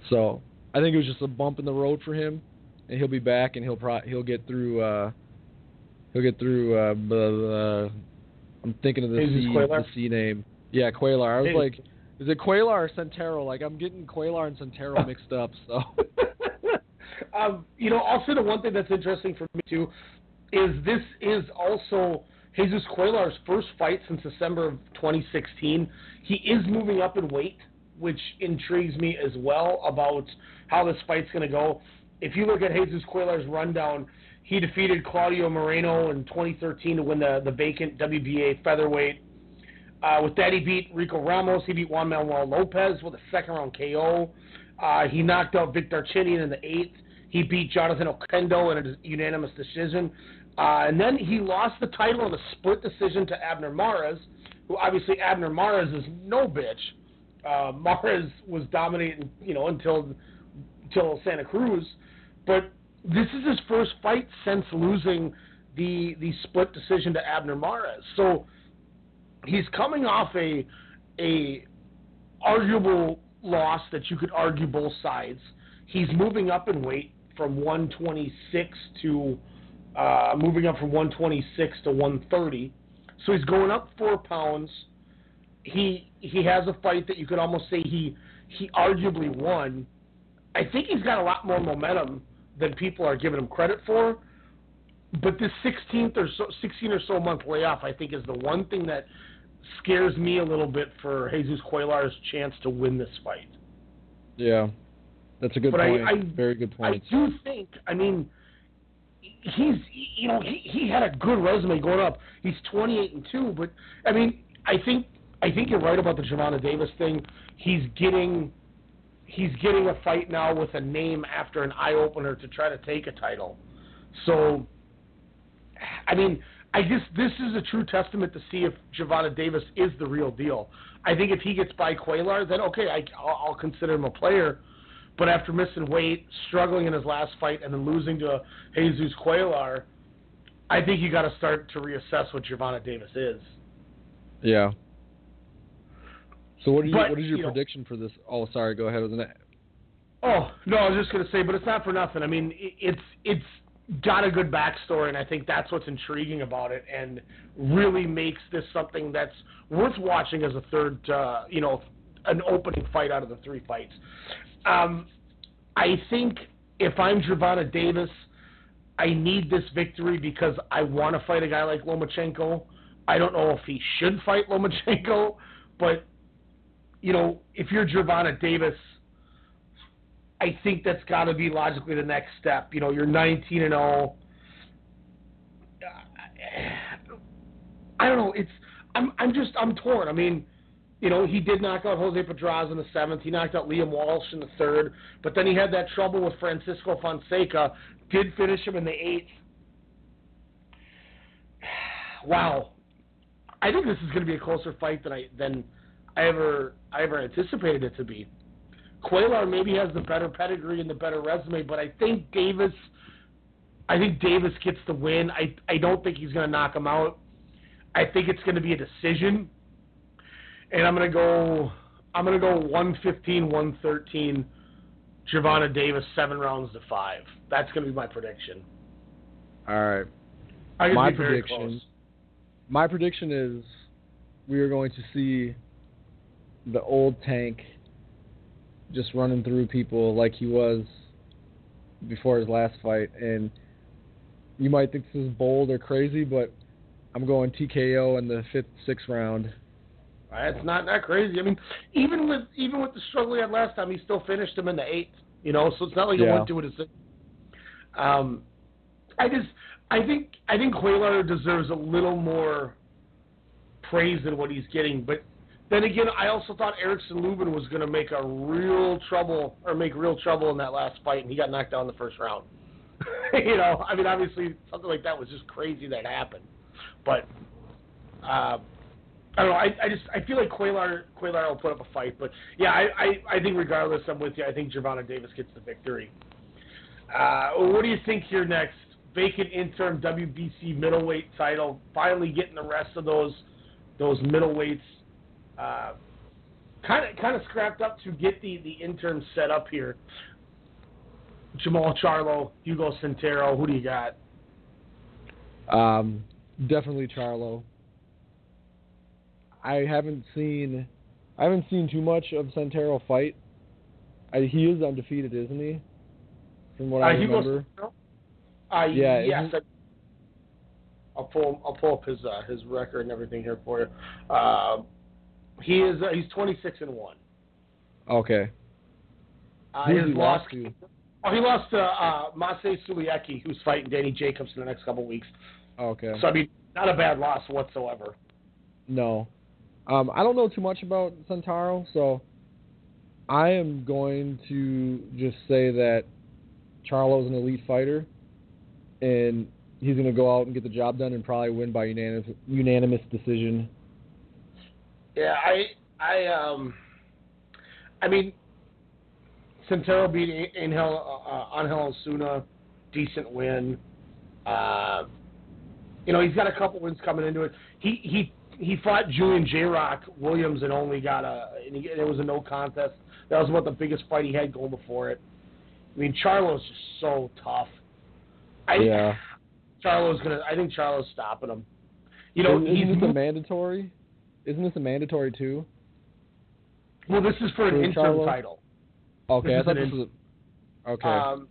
Speaker 8: So, I think it was just a bump in the road for him, and he'll be back, and he'll pro- he'll get through. Uh, He'll get through. Uh, the, uh, I'm thinking of the
Speaker 7: Jesus
Speaker 8: C, the C name. Yeah, Cuellar. I was like, is it Cuellar or Centeno? Like, I'm getting Cuellar and Centeno mixed up. So,
Speaker 7: um, you know, also the one thing that's interesting for me too is this is also Jesus Cuellar's first fight since December of 2016. He is moving up in weight, which intrigues me as well about how this fight's going to go. If you look at Jesus Cuellar's rundown, he defeated Claudio Marrero in 2013 to win the, the vacant WBA featherweight. Uh, with that, he beat Rico Ramos. He beat Juan Manuel Lopez with a second round KO. Uh, he knocked out Vic Darchinyan in the eighth. He beat Jonathan Oquendo in a unanimous decision. Uh, and then he lost the title in a split decision to Abner Mares, who obviously Abner Mares is no bitch. Uh, Mares was dominating, you know, until until Santa Cruz, but this is his first fight since losing the the split decision to Abner Mares. So he's coming off a a arguable loss that you could argue both sides. He's moving up in weight from 126 to uh, moving up from 126 to 130. So he's going up four pounds. He he has a fight that you could almost say he he arguably won. I think he's got a lot more momentum than people are giving him credit for. But this 16th or so, 16 or so month layoff, I think, is the one thing that scares me a little bit for Jesus Cuellar's chance to win this fight.
Speaker 8: yeah, that's a good
Speaker 7: But I-
Speaker 8: point.
Speaker 7: I-
Speaker 8: Very good point.
Speaker 7: I do think, I mean, he's you know he he had a good resume going up. He's 28 and two, but I mean, I think I think you're right about the Gervonta Davis thing. He's getting he's getting a fight now with a name after an eye opener to try to take a title. So, I mean, I guess this is a true testament to see if Gervonta Davis is the real deal. I think if he gets by Cuellar, then okay, I, I'll, I'll consider him a player. But after missing weight, struggling in his last fight, and then losing to Jesus Cuellar, I think you got to start to reassess what Gervonta Davis is.
Speaker 8: Yeah. So what are you,
Speaker 7: But,
Speaker 8: what is your
Speaker 7: you know-
Speaker 8: prediction for this? Oh, sorry. Go ahead. Wasn't it?
Speaker 7: Oh no, I was just gonna say, but it's not for nothing. I mean, it's it's got a good backstory, and I think that's what's intriguing about it, and really makes this something that's worth watching as a third, uh, you know, an opening fight out of the three fights. Um, I think if I'm Gervonta Davis, I need this victory because I want to fight a guy like Lomachenko. I don't know if he should fight Lomachenko, but you know, if you're Gervonta Davis, I think that's got to be logically the next step. You know, you're 19 and 0. I don't know. It's I'm I'm just I'm torn. I mean, you know, he did knock out Jose Pedraza in the seventh. He knocked out Liam Walsh in the third. But then he had that trouble with Francisco Fonseca. Did finish him in the eighth. Wow, I think this is going to be a closer fight than I than I ever I ever anticipated it to be. Cuellar maybe has the better pedigree and the better resume, but I think Davis. I think Davis gets the win. I I don't think he's going to knock him out. I think it's going to be a decision and I'm gonna go. I'm gonna go 115, 113. Gervonta Davis seven rounds to five. That's gonna be my prediction.
Speaker 8: All right. My prediction. My prediction is we are going to see the old tank just running through people like he was before his last fight, and you might think this is bold or crazy, but I'm going TKO in the fifth, sixth round.
Speaker 7: It's not that crazy. I mean, even with even with the struggle he had last time, he still finished him in the eighth. You know, so it's not like he
Speaker 8: Yeah.
Speaker 7: went to a decision. Um, I just, I think, I think Cuellar deserves a little more praise than what he's getting. But then again, I also thought Erickson Lubin was going to make a real trouble or make real trouble in that last fight, and he got knocked out in the first round. you know, I mean, obviously something like that was just crazy that happened. But uh, I don't know. I, I just I feel like Quaylar Cuellar will put up a fight, but yeah, I, I, I think regardless, I'm with you. I think Gervonta Davis gets the victory. Uh, what do you think here next? Vacant interim WBC middleweight title. Finally getting the rest of those those middleweights kind of kind of scrapped up to get the the interim set up here. Jermall Charlo, Hugo Centeno. Who do you got?
Speaker 8: Um, definitely Charlo. I haven't seen, I haven't seen too much of Centeno fight. I, he is undefeated, isn't he? From what I
Speaker 7: Uh, Hugo
Speaker 8: remember.
Speaker 7: Uh,
Speaker 8: Yeah,
Speaker 7: Yes. I'll pull I'll pull up his uh, his record and everything here for you. Uh, he is uh, he's 26 and one.
Speaker 8: Okay.
Speaker 7: Uh,
Speaker 8: Who he lost to?
Speaker 7: Oh, he lost to uh, Sulecki, who's fighting Danny Jacobs in the next couple weeks.
Speaker 8: Okay.
Speaker 7: So I mean, not a bad loss whatsoever.
Speaker 8: No. Um, I don't know too much about Centeno, so I am going to just say that Charlo's an elite fighter, and he's going to go out and get the job done and probably win by unanimous unanimous decision.
Speaker 7: Yeah, I I um, I mean, Centeno beat Angel uh, Angel Osuna, decent win. Uh, you know, he's got a couple wins coming into it. He he he fought Julian J Rock Williams and only got a and he, it was a no contest. That was about the biggest fight he had going before it. I mean, Charlo's just so tough. I,
Speaker 8: yeah.
Speaker 7: Charlo's gonna. I think Charlo's stopping him. You know,
Speaker 8: isn't
Speaker 7: he's
Speaker 8: this a mandatory? Isn't this a mandatory too?
Speaker 7: well. This is for an interim
Speaker 8: Charlo?
Speaker 7: title.
Speaker 8: Okay,
Speaker 7: This
Speaker 8: I thought this was. A, okay.
Speaker 7: Um,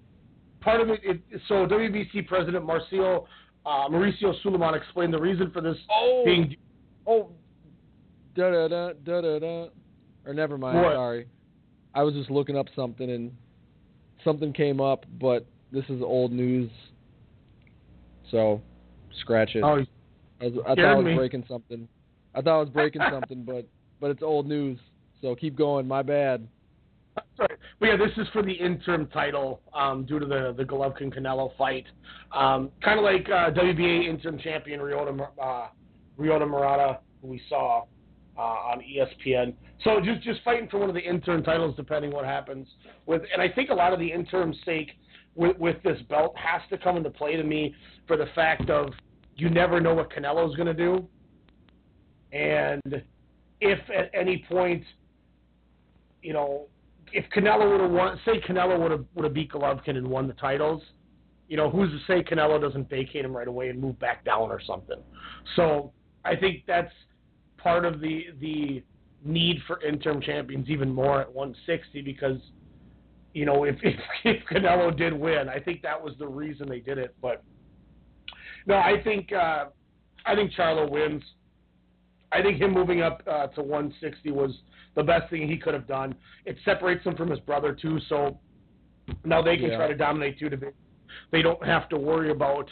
Speaker 7: part of it, it, so WBC President Marcio uh, Mauricio Sulaimán explained the reason for this
Speaker 8: oh.
Speaker 7: being.
Speaker 8: Oh. Da da da da da da. Or never mind.
Speaker 7: What?
Speaker 8: Sorry. I was just looking up something and something came up, but this is old news. So, scratch it.
Speaker 7: Oh,
Speaker 8: I, was, I thought I was
Speaker 7: me.
Speaker 8: breaking something. I thought I was breaking something, but but it's old news. So keep going. My bad.
Speaker 7: Sorry. But yeah, this is for the interim title um, due to the the Golovkin Canelo fight. Um, kind of like uh, WBA interim champion Ryota uh, Ryota Murata, who we saw uh, on ESPN. So just just fighting for one of the interim titles, depending what happens with. And I think a lot of the interim sake with with this belt has to come into play to me for the fact of you never know what Canelo's going to do, and if at any point, you know, if Canelo would have won, say Canelo would have would have beat Golovkin and won the titles, you know, who's to say Canelo doesn't vacate him right away and move back down or something? So I think that's part of the the need for interim champions even more at 160 because you know if if, if Canelo did win, I think that was the reason they did it. But no, I think uh, I think Charlo wins. I think him moving up uh, to 160 was the best thing he could have done. It separates him from his brother too, so now they can
Speaker 8: Yeah.
Speaker 7: try to dominate two divisions. They don't have to worry about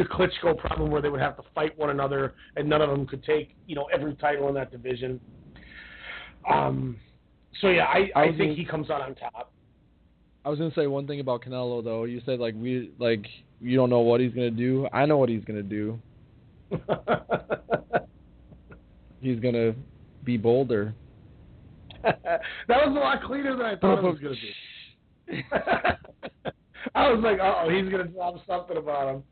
Speaker 7: the Klitschko problem where they would have to fight one another and none of them could take you know every title in that division. Um, so yeah, I,
Speaker 8: I
Speaker 7: I think
Speaker 8: gonna-
Speaker 7: he comes out on top.
Speaker 8: I was gonna say one thing about Canelo though. You said like we like you don't know what he's gonna do. I know what he's gonna do. He's gonna be bolder.
Speaker 7: that was a lot cleaner than I thought it was going to be. I was like, oh, he's going to drop something about him.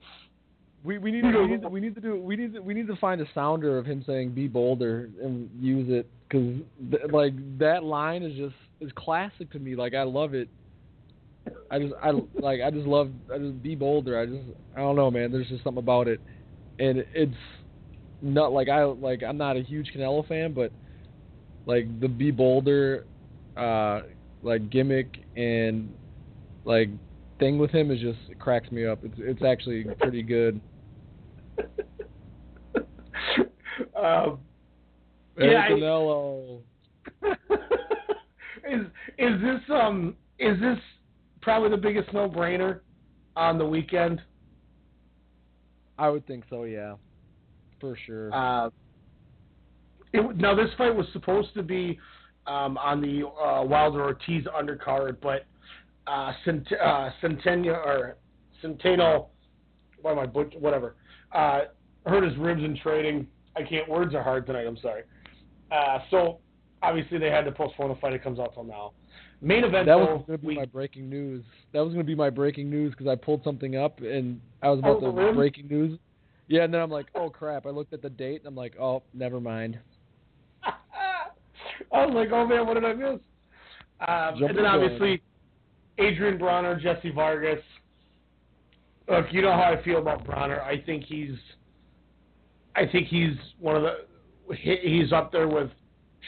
Speaker 8: We we need to, we need to, we need to do we need to, we need to find a sounder of him saying "be bolder" and use it because th- like that line is just is classic to me. Like I love it. I just I like I just love I just be bolder. I just I don't know, man. There's just something about it, and it's not like I like I'm not a huge Canelo fan, but like the be bolder, uh, like gimmick and like thing with him is just it cracks me up. It's it's actually pretty good.
Speaker 7: Um, yeah,
Speaker 8: Canelo.
Speaker 7: is is this um is this probably the biggest no brainer on the weekend?
Speaker 8: I would think so, yeah, for sure.
Speaker 7: Uh, it, now this fight was supposed to be um, on the uh, Wilder Ortiz undercard, but uh, Cent- uh, Centennial or Centeno, why am I butch- whatever, uh, hurt his ribs in training. I can't. Words are hard tonight. I'm sorry. Uh, so obviously they had to postpone the fight. It comes out till now. Main event
Speaker 8: that was going to be my breaking news. That was going to be my breaking news because I pulled something up and I was about
Speaker 7: Oh,
Speaker 8: to
Speaker 7: ribs?
Speaker 8: breaking news. Yeah, and then I'm like, oh crap! I looked at the date and I'm like, oh, never mind.
Speaker 7: I was like, oh man, what did I miss? Um, and then obviously Adrian Broner, Jesse Vargas. Look, you know how I feel about Broner. I think he's, I think he's one of the, he's up there with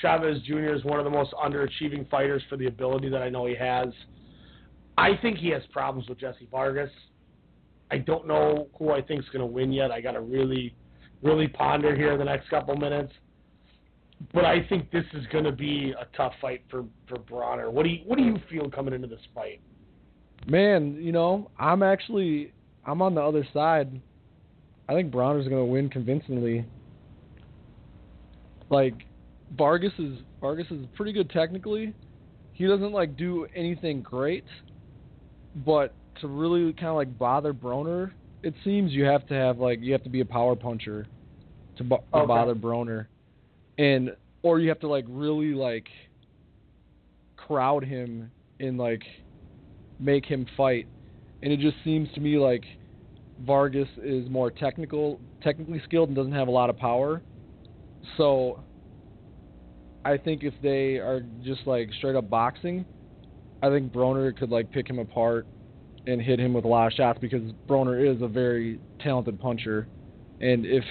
Speaker 7: Chavez Jr. as one of the most underachieving fighters for the ability that I know he has. I think he has problems with Jesse Vargas. I don't know who I think is going to win yet. I got to really, really ponder here the next couple minutes. But I think this is going to be a tough fight for for Broner. What do you what do you feel coming into this fight?
Speaker 8: Man, you know, I'm actually I'm on the other side. I think Broner's going to win convincingly. Like Vargas is Vargas is pretty good technically. He doesn't like do anything great, but to really kind of like bother Broner, it seems you have to have like you have to be a power puncher to, bo- to
Speaker 7: Okay.
Speaker 8: bother Broner, and or you have to like really like crowd him and like make him fight. And it just seems to me like Vargas is more technical, technically skilled, and doesn't have a lot of power. So I think if they are just like straight up boxing, I think Broner could like pick him apart and hit him with a lot of shots because Broner is a very talented puncher, and if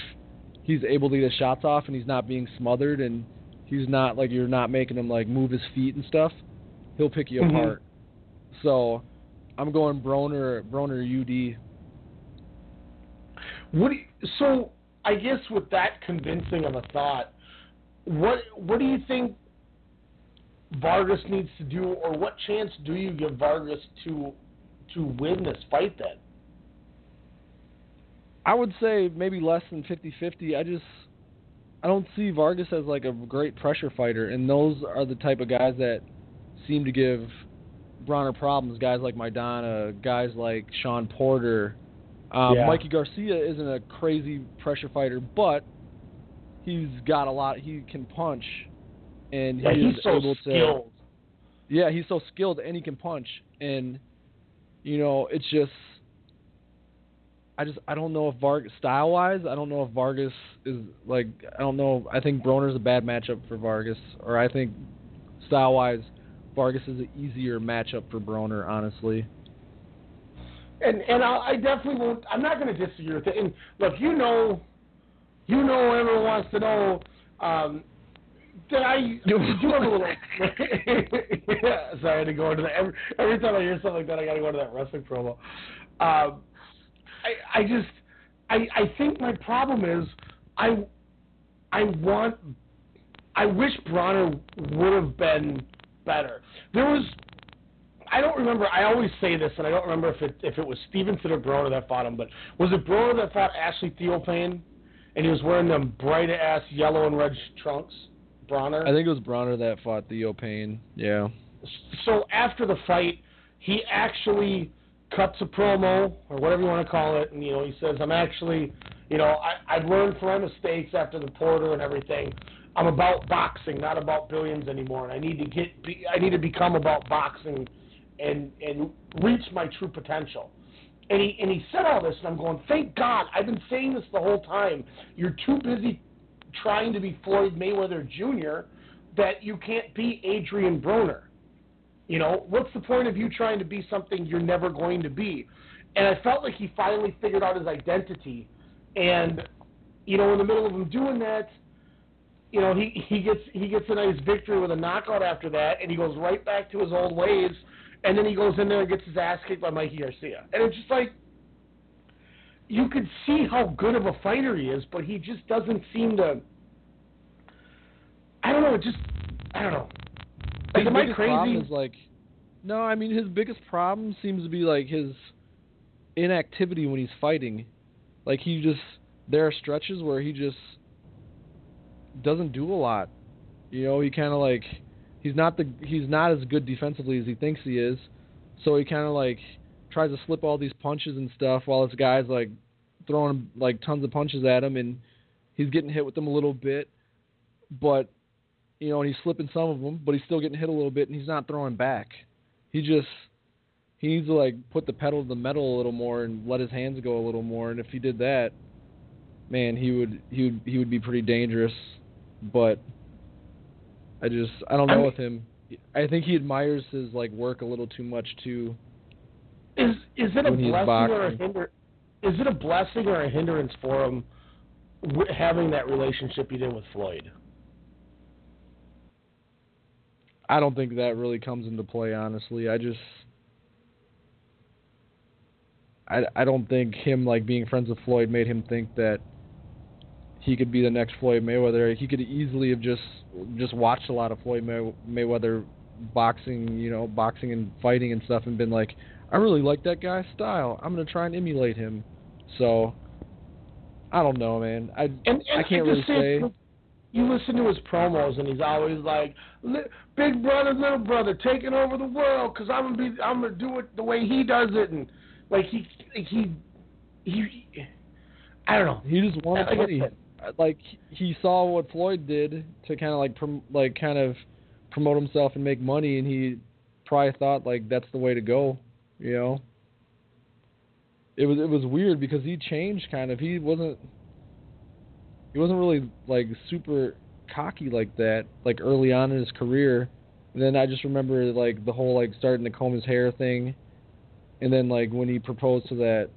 Speaker 8: he's able to get his shots off and he's not being smothered and he's not like you're not making him like move his feet and stuff, he'll pick you
Speaker 7: Mhm.
Speaker 8: apart. So I'm going Broner Broner UD.
Speaker 7: What you, so I guess with that convincing of a thought, what what do you think Vargas needs to do, or what chance do you give Vargas to to win this fight then?
Speaker 8: I would say maybe less than 50-50. I just I don't see Vargas as like a great pressure fighter, and those are the type of guys that seem to give Broner problems. Guys like Maidana, guys like Shawn Porter, um,
Speaker 7: Yeah.
Speaker 8: Mikey Garcia isn't a crazy pressure fighter, but he's got a lot. He can punch, and
Speaker 7: Yeah,
Speaker 8: he
Speaker 7: he's
Speaker 8: is
Speaker 7: so
Speaker 8: able to. Yeah, he's so skilled and he can punch. And you know, it's just I just I don't know if Vargas style wise, I don't know if Vargas is like I don't know. I think Broner's a bad matchup for Vargas, or I think style wise, Vargas is an easier matchup for Broner, honestly.
Speaker 7: And and I, I definitely won't. I'm not going to disagree with it. And look, you know, you know, everyone wants to know. Um, that I do a little. yeah, sorry, I had to go into that. Every, every time I hear something like that, I got to go into that wrestling promo. Um, I I just I I think my problem is I I want I wish Broner would have been better. There was I don't remember. I always say this, and I don't remember if it if it was Stevenson or Broner that fought him. But was it Broner that fought Ashley Theophane, and he was wearing them bright ass yellow and red trunks? Broner.
Speaker 8: I think it was Broner that fought Theophane. Yeah.
Speaker 7: So after the fight, he actually cuts a promo or whatever you want to call it, and you know he says, "I'm actually, you know, I, I've learned from my mistakes after the Porter and everything. I'm about boxing, not about billions anymore, and I need to get, be, I need to become about boxing, and and reach my true potential." And he and he said all this, and I'm going, "Thank God! I've been saying this the whole time. You're too busy trying to be Floyd Mayweather Jr. that you can't be Adrian Broner." You know, what's the point of you trying to be something you're never going to be? And I felt like he finally figured out his identity. And, you know, in the middle of him doing that, you know, he, he gets he gets a nice victory with a knockout after that, and he goes right back to his old ways. And then he goes in there and gets his ass kicked by Mikey Garcia. And it's just like you could see how good of a fighter he is, but he just doesn't seem to. I don't know. Just I don't know. Like,
Speaker 8: his
Speaker 7: am I
Speaker 8: biggest problem
Speaker 7: crazy?
Speaker 8: is like, no, I mean his biggest problem seems to be like his inactivity when he's fighting. Like he just there are stretches where he just doesn't do a lot. You know, he kind of like he's not the he's not as good defensively as he thinks he is. So he kind of like tries to slip all these punches and stuff while this guy's like throwing like tons of punches at him and he's getting hit with them a little bit. But you know, and he's slipping some of them, but he's still getting hit a little bit, and he's not throwing back. He just he needs to like put the pedal to the metal a little more and let his hands go a little more. And if he did that, man, he would he would he would be pretty dangerous. But I just I don't know
Speaker 7: I mean-
Speaker 8: with him. I think he admires his like work a little too much too.
Speaker 7: Is is it a blessing or a hinder? Is it a blessing or a hindrance for him having that relationship he did with Floyd?
Speaker 8: I don't think that really comes into play, honestly. I just I I don't think him like being friends with Floyd made him think that he could be the next Floyd Mayweather. He could easily have just just watched a lot of Floyd May, Mayweather boxing, you know, boxing and fighting and stuff and been like, I really like that guy's style. I'm going to try and emulate him. So I don't know, man. I
Speaker 7: And, and
Speaker 8: I can't really say.
Speaker 7: You listen to his promos, and he's always like, "Big brother, little brother, taking over the world, cause I'm gonna be, I'm gonna do it the way he does it," and like he, he, he, I don't know.
Speaker 8: He just
Speaker 7: wants
Speaker 8: money. Like he saw what Floyd did to kind of like prom- like kind of promote himself and make money, and he probably thought like that's the way to go. You know. It was it was weird because he changed kind of. He wasn't he wasn't really like super cocky like that like early on in his career. And then I just remember like the whole like starting to comb his hair thing, and then like when he proposed to that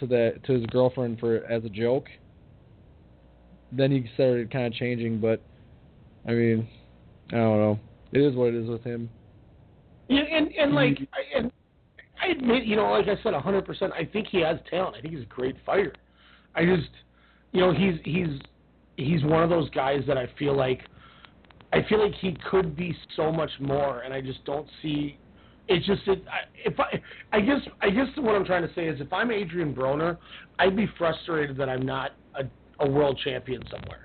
Speaker 8: to that to his girlfriend for as a joke. Then he started kind of changing, but I mean, I don't know. It is what it is with him.
Speaker 7: Yeah, and and like, mm-hmm. I, and I admit, you know, like I said, a hundred percent. I think he has talent. I think he's a great fighter. I just, you know, he's he's he's one of those guys that I feel like, I feel like he could be so much more, and I just don't see. It's just it, I, if I, I guess I guess what I'm trying to say is if I'm Adrian Broner, I'd be frustrated that I'm not a, a world champion somewhere.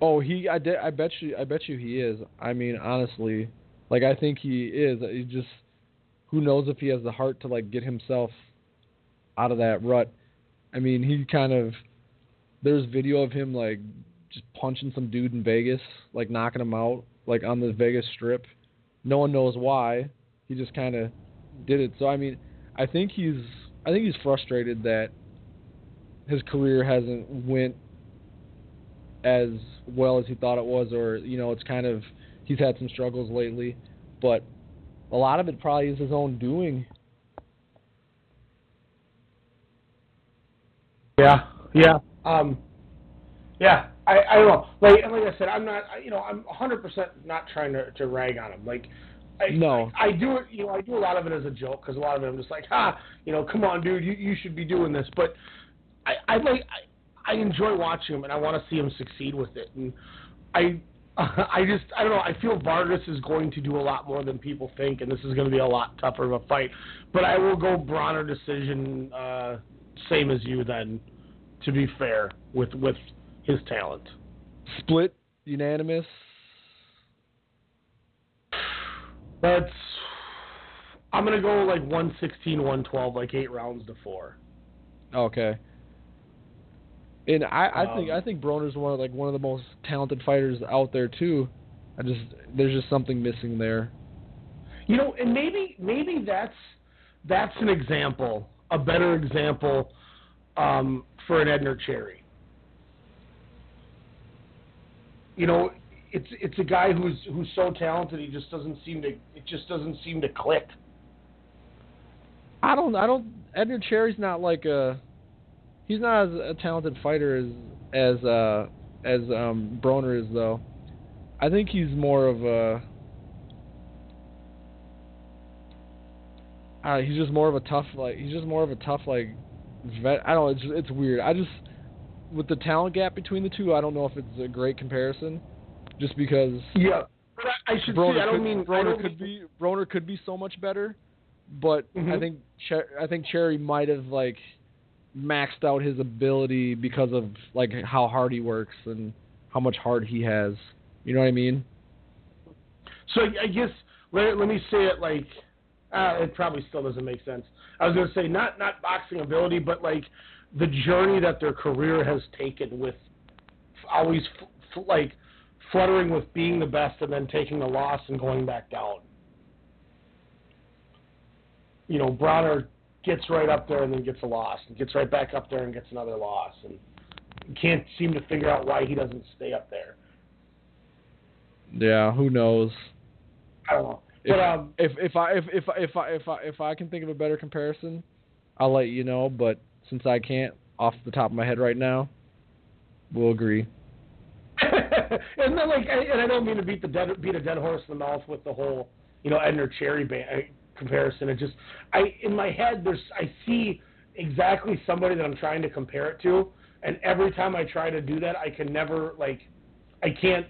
Speaker 8: Oh, he I, de- I bet you I bet you he is. I mean, honestly, like I think he is. He just who knows if he has the heart to like get himself out of that rut. I mean, he kind of there's video of him like just punching some dude in Vegas, like knocking him out, like on the Vegas Strip. No one knows why. He just kind of did it. So I mean, I think he's I think he's frustrated that his career hasn't went as well as he thought it was, or you know, it's kind of he's had some struggles lately, but a lot of it probably is his own doing.
Speaker 7: Yeah, yeah, um, yeah. I, I don't know. Like, and like I said, I'm not. You know, I'm 100 percent not trying to to rag on him. Like, I,
Speaker 8: No.
Speaker 7: I, I do it. You know, I do a lot of it as a joke because a lot of it I'm just like, ah, you know, come on, dude, you you should be doing this. But I I like I, enjoy watching him and I want to see him succeed with it. And I I just I don't know. I feel Vargas is going to do a lot more than people think, and this is going to be a lot tougher of a fight. But I will go Broner decision, uh, same as you. Then, to be fair with with his talent.
Speaker 8: Split unanimous.
Speaker 7: That's I'm gonna go like 116, 112, like eight rounds to four.
Speaker 8: Okay. And I, I think
Speaker 7: Um,
Speaker 8: I think Broner's one of like one of the most talented fighters out there too. I just there's just something missing there.
Speaker 7: You know, and maybe maybe that's that's an example, a better example um, for an Edner Cherry. You know, it's it's a guy who's who's so talented he just doesn't seem to it just doesn't seem to click.
Speaker 8: I don't I don't Edner Cherry's not like a he's not as a talented fighter as as uh as um Broner is though. I think he's more of a uh, he's just more of a tough like he's just more of a tough like vet. I don't know, it's it's weird. I just with the talent gap between the two, I don't know if it's a great comparison just because
Speaker 7: Yeah. But I, I should
Speaker 8: Broner
Speaker 7: say I don't
Speaker 8: could,
Speaker 7: mean
Speaker 8: Broner
Speaker 7: don't
Speaker 8: could
Speaker 7: mean-
Speaker 8: be Broner could be so much better, but I
Speaker 7: Mhm.
Speaker 8: think Cher- I think Cherry might have like maxed out his ability because of like how hard he works and how much heart he has. You know what I mean?
Speaker 7: So I guess let, let me say it like uh, it probably still doesn't make sense. I was to say not not boxing ability, but like the journey that their career has taken with always f- f- like fluttering with being the best and then taking the loss and going back down. You know, Broner gets right up there and then gets a loss, and gets right back up there and gets another loss, and can't seem to figure out why he doesn't stay up there.
Speaker 8: Yeah, who knows?
Speaker 7: I don't know.
Speaker 8: If,
Speaker 7: But um,
Speaker 8: if if I if if if I if I if I can think of a better comparison, I'll let you know. But since I can't off the top of my head right now, we'll agree.
Speaker 7: and then like, I, and I don't mean to beat the dead, beat a dead horse in the mouth with the whole, you know, Edner Cherry ba- uh, comparison. It just, I in my head, there's, I see exactly somebody that I'm trying to compare it to, and every time I try to do that, I can never like, I can't,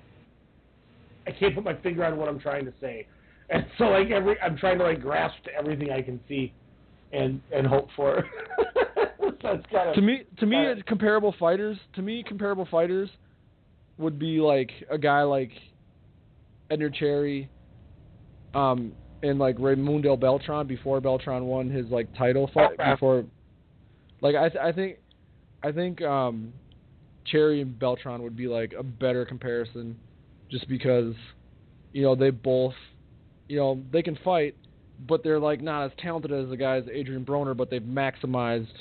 Speaker 7: I can't put my finger on what I'm trying to say, and so like every, I'm trying to like grasp to everything I can see, and and hope for. so kind of
Speaker 8: to me to me comparable fighters to me comparable fighters would be like a guy like Edner Cherry um and like Raymundo Beltran before Beltran won his like title fight before like I th- I think I think um Cherry and Beltran would be like a better comparison just because you know they both you know they can fight but they're like not as talented as the guys Adrian Broner but they've maximized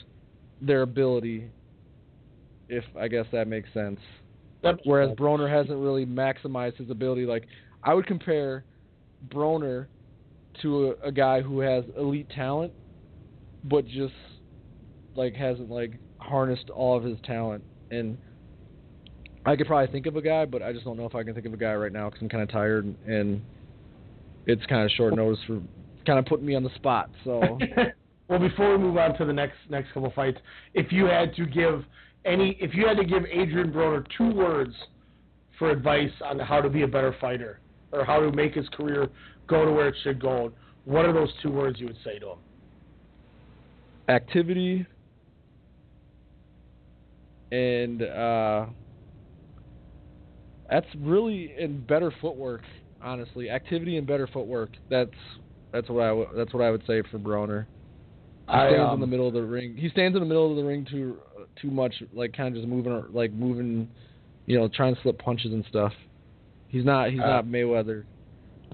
Speaker 8: their ability if I guess that makes sense. Whereas Broner hasn't really maximized his ability. Like I would compare Broner to a, a guy who has elite talent, but just like hasn't like harnessed all of his talent. And I could probably think of a guy, but I just don't know if I can think of a guy right now because I'm kind of tired and it's kind of short notice for kind of putting me on the spot. So
Speaker 7: well, before we move on to the next next couple fights, if you had to give any, if you had to give Adrian Broner two words for advice on how to be a better fighter or how to make his career go to where it should go, what are those two words you would say to him?
Speaker 8: activity and uh that's really in better footwork honestly. Activity and better footwork. That's that's what I w- that's what I would say for Broner. He
Speaker 7: I,
Speaker 8: stands in
Speaker 7: um,
Speaker 8: the middle of the ring. He stands in the middle of the ring too too much like kind of just moving like moving you know trying to slip punches and stuff. He's not he's
Speaker 7: Uh,
Speaker 8: not Mayweather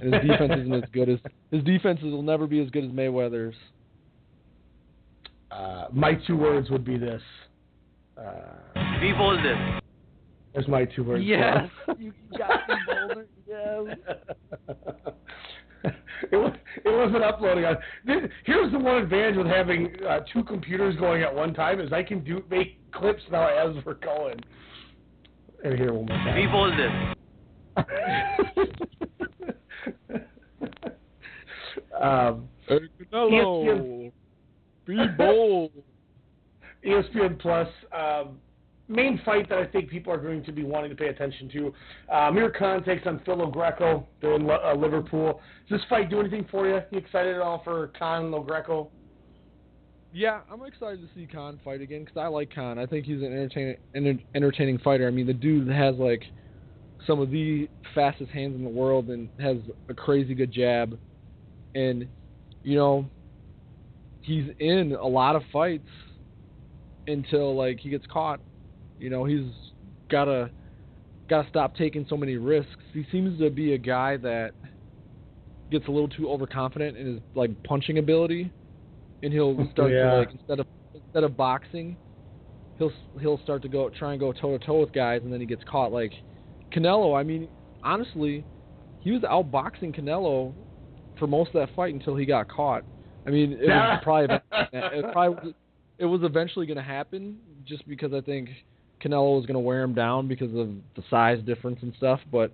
Speaker 8: and his defense isn't as good as his defenses will never be as good as Mayweather's
Speaker 7: Uh, my two words would be this. Uh,
Speaker 19: Be bolder.
Speaker 7: There's my two words.
Speaker 8: Yes, you got me, Boulder. Yes.
Speaker 7: it, was, it wasn't uploading on. This, here's the one advantage with having uh, two computers going at one time is I can do make clips now as we're going. And here one more time.
Speaker 19: Be bolder.
Speaker 7: um,
Speaker 8: Canelo,
Speaker 7: ESPN
Speaker 8: be bold.
Speaker 7: ESPN Plus um, main fight that I think people are going to be wanting to pay attention to. Uh, Amir Khan takes on Phil Greco in uh, Liverpool. Does this fight do anything for you? You excited at all for Khan and Greco?
Speaker 8: Yeah, I'm excited to see Khan fight again because I like Khan. I think he's an entertaining, enter- entertaining fighter. I mean, the dude has like some of the fastest hands in the world and has a crazy good jab, and you know, he's in a lot of fights until like he gets caught. You know, he's gotta gotta stop taking so many risks. He seems to be a guy that gets a little too overconfident in his like punching ability, and he'll start
Speaker 7: Yeah.
Speaker 8: to like instead of instead of boxing, he'll he'll start to go try and go toe to toe with guys, and then he gets caught. Like Canelo, I mean, honestly, he was outboxing Canelo for most of that fight until he got caught. I mean, it was probably it probably it was eventually going to happen just because I think Canelo was going to wear him down because of the size difference and stuff. But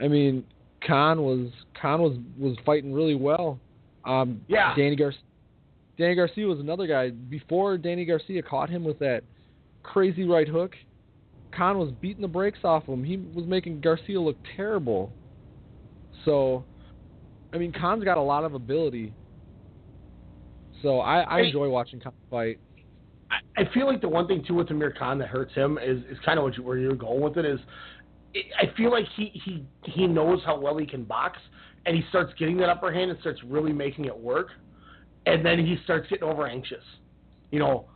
Speaker 8: I mean, Khan was Khan was was fighting really well. Um,
Speaker 7: Yeah.
Speaker 8: Danny Garcia. Danny Garcia was another guy. Before Danny Garcia caught him with that crazy right hook, Khan was beating the brakes off him. He was making Garcia look terrible. So, I mean, Khan's got a lot of ability. So I, I enjoy watching Khan fight.
Speaker 7: I feel like the one thing too with Amir Khan that hurts him is, is kind of what you, where you're going with it is. I feel like he, he he knows how well he can box, and he starts getting that upper hand and starts really making it work, and then he starts getting over anxious. You know,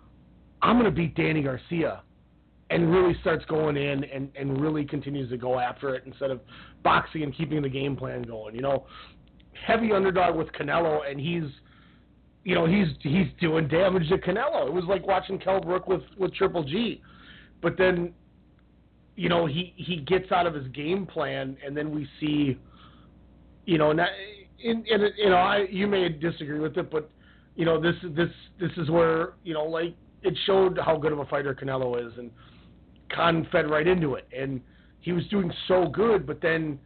Speaker 7: I'm gonna beat Danny Garcia, and really starts going in and and really continues to go after it instead of boxing and keeping the game plan going. You know, heavy underdog with Canelo, and he's you know, he's he's doing damage to Canelo. It was like watching Kell Brook with with Triple G, but then, you know, he he gets out of his game plan, and then we see, you know, not, in, in you know, I you may disagree with it, but you know, this this this is where you know, like it showed how good of a fighter Canelo is, and Khan fed right into it, and he was doing so good, but then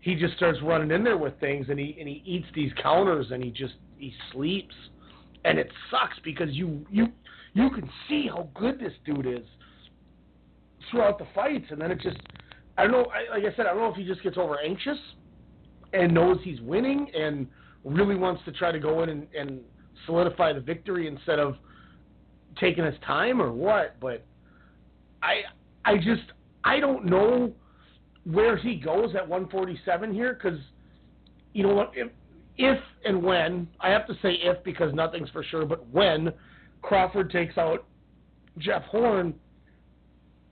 Speaker 7: he just starts running in there with things, and he and he eats these counters, and he just he sleeps and it sucks because you you you can see how good this dude is throughout the fights, and then it just I don't know. I, like I said, I don't know if he just gets over anxious and knows he's winning and really wants to try to go in and, and solidify the victory instead of taking his time or what. But I I just I don't know where he goes at 147 here because you know what if, if and when I have to say if because nothing's for sure, but when Crawford takes out Jeff Horn,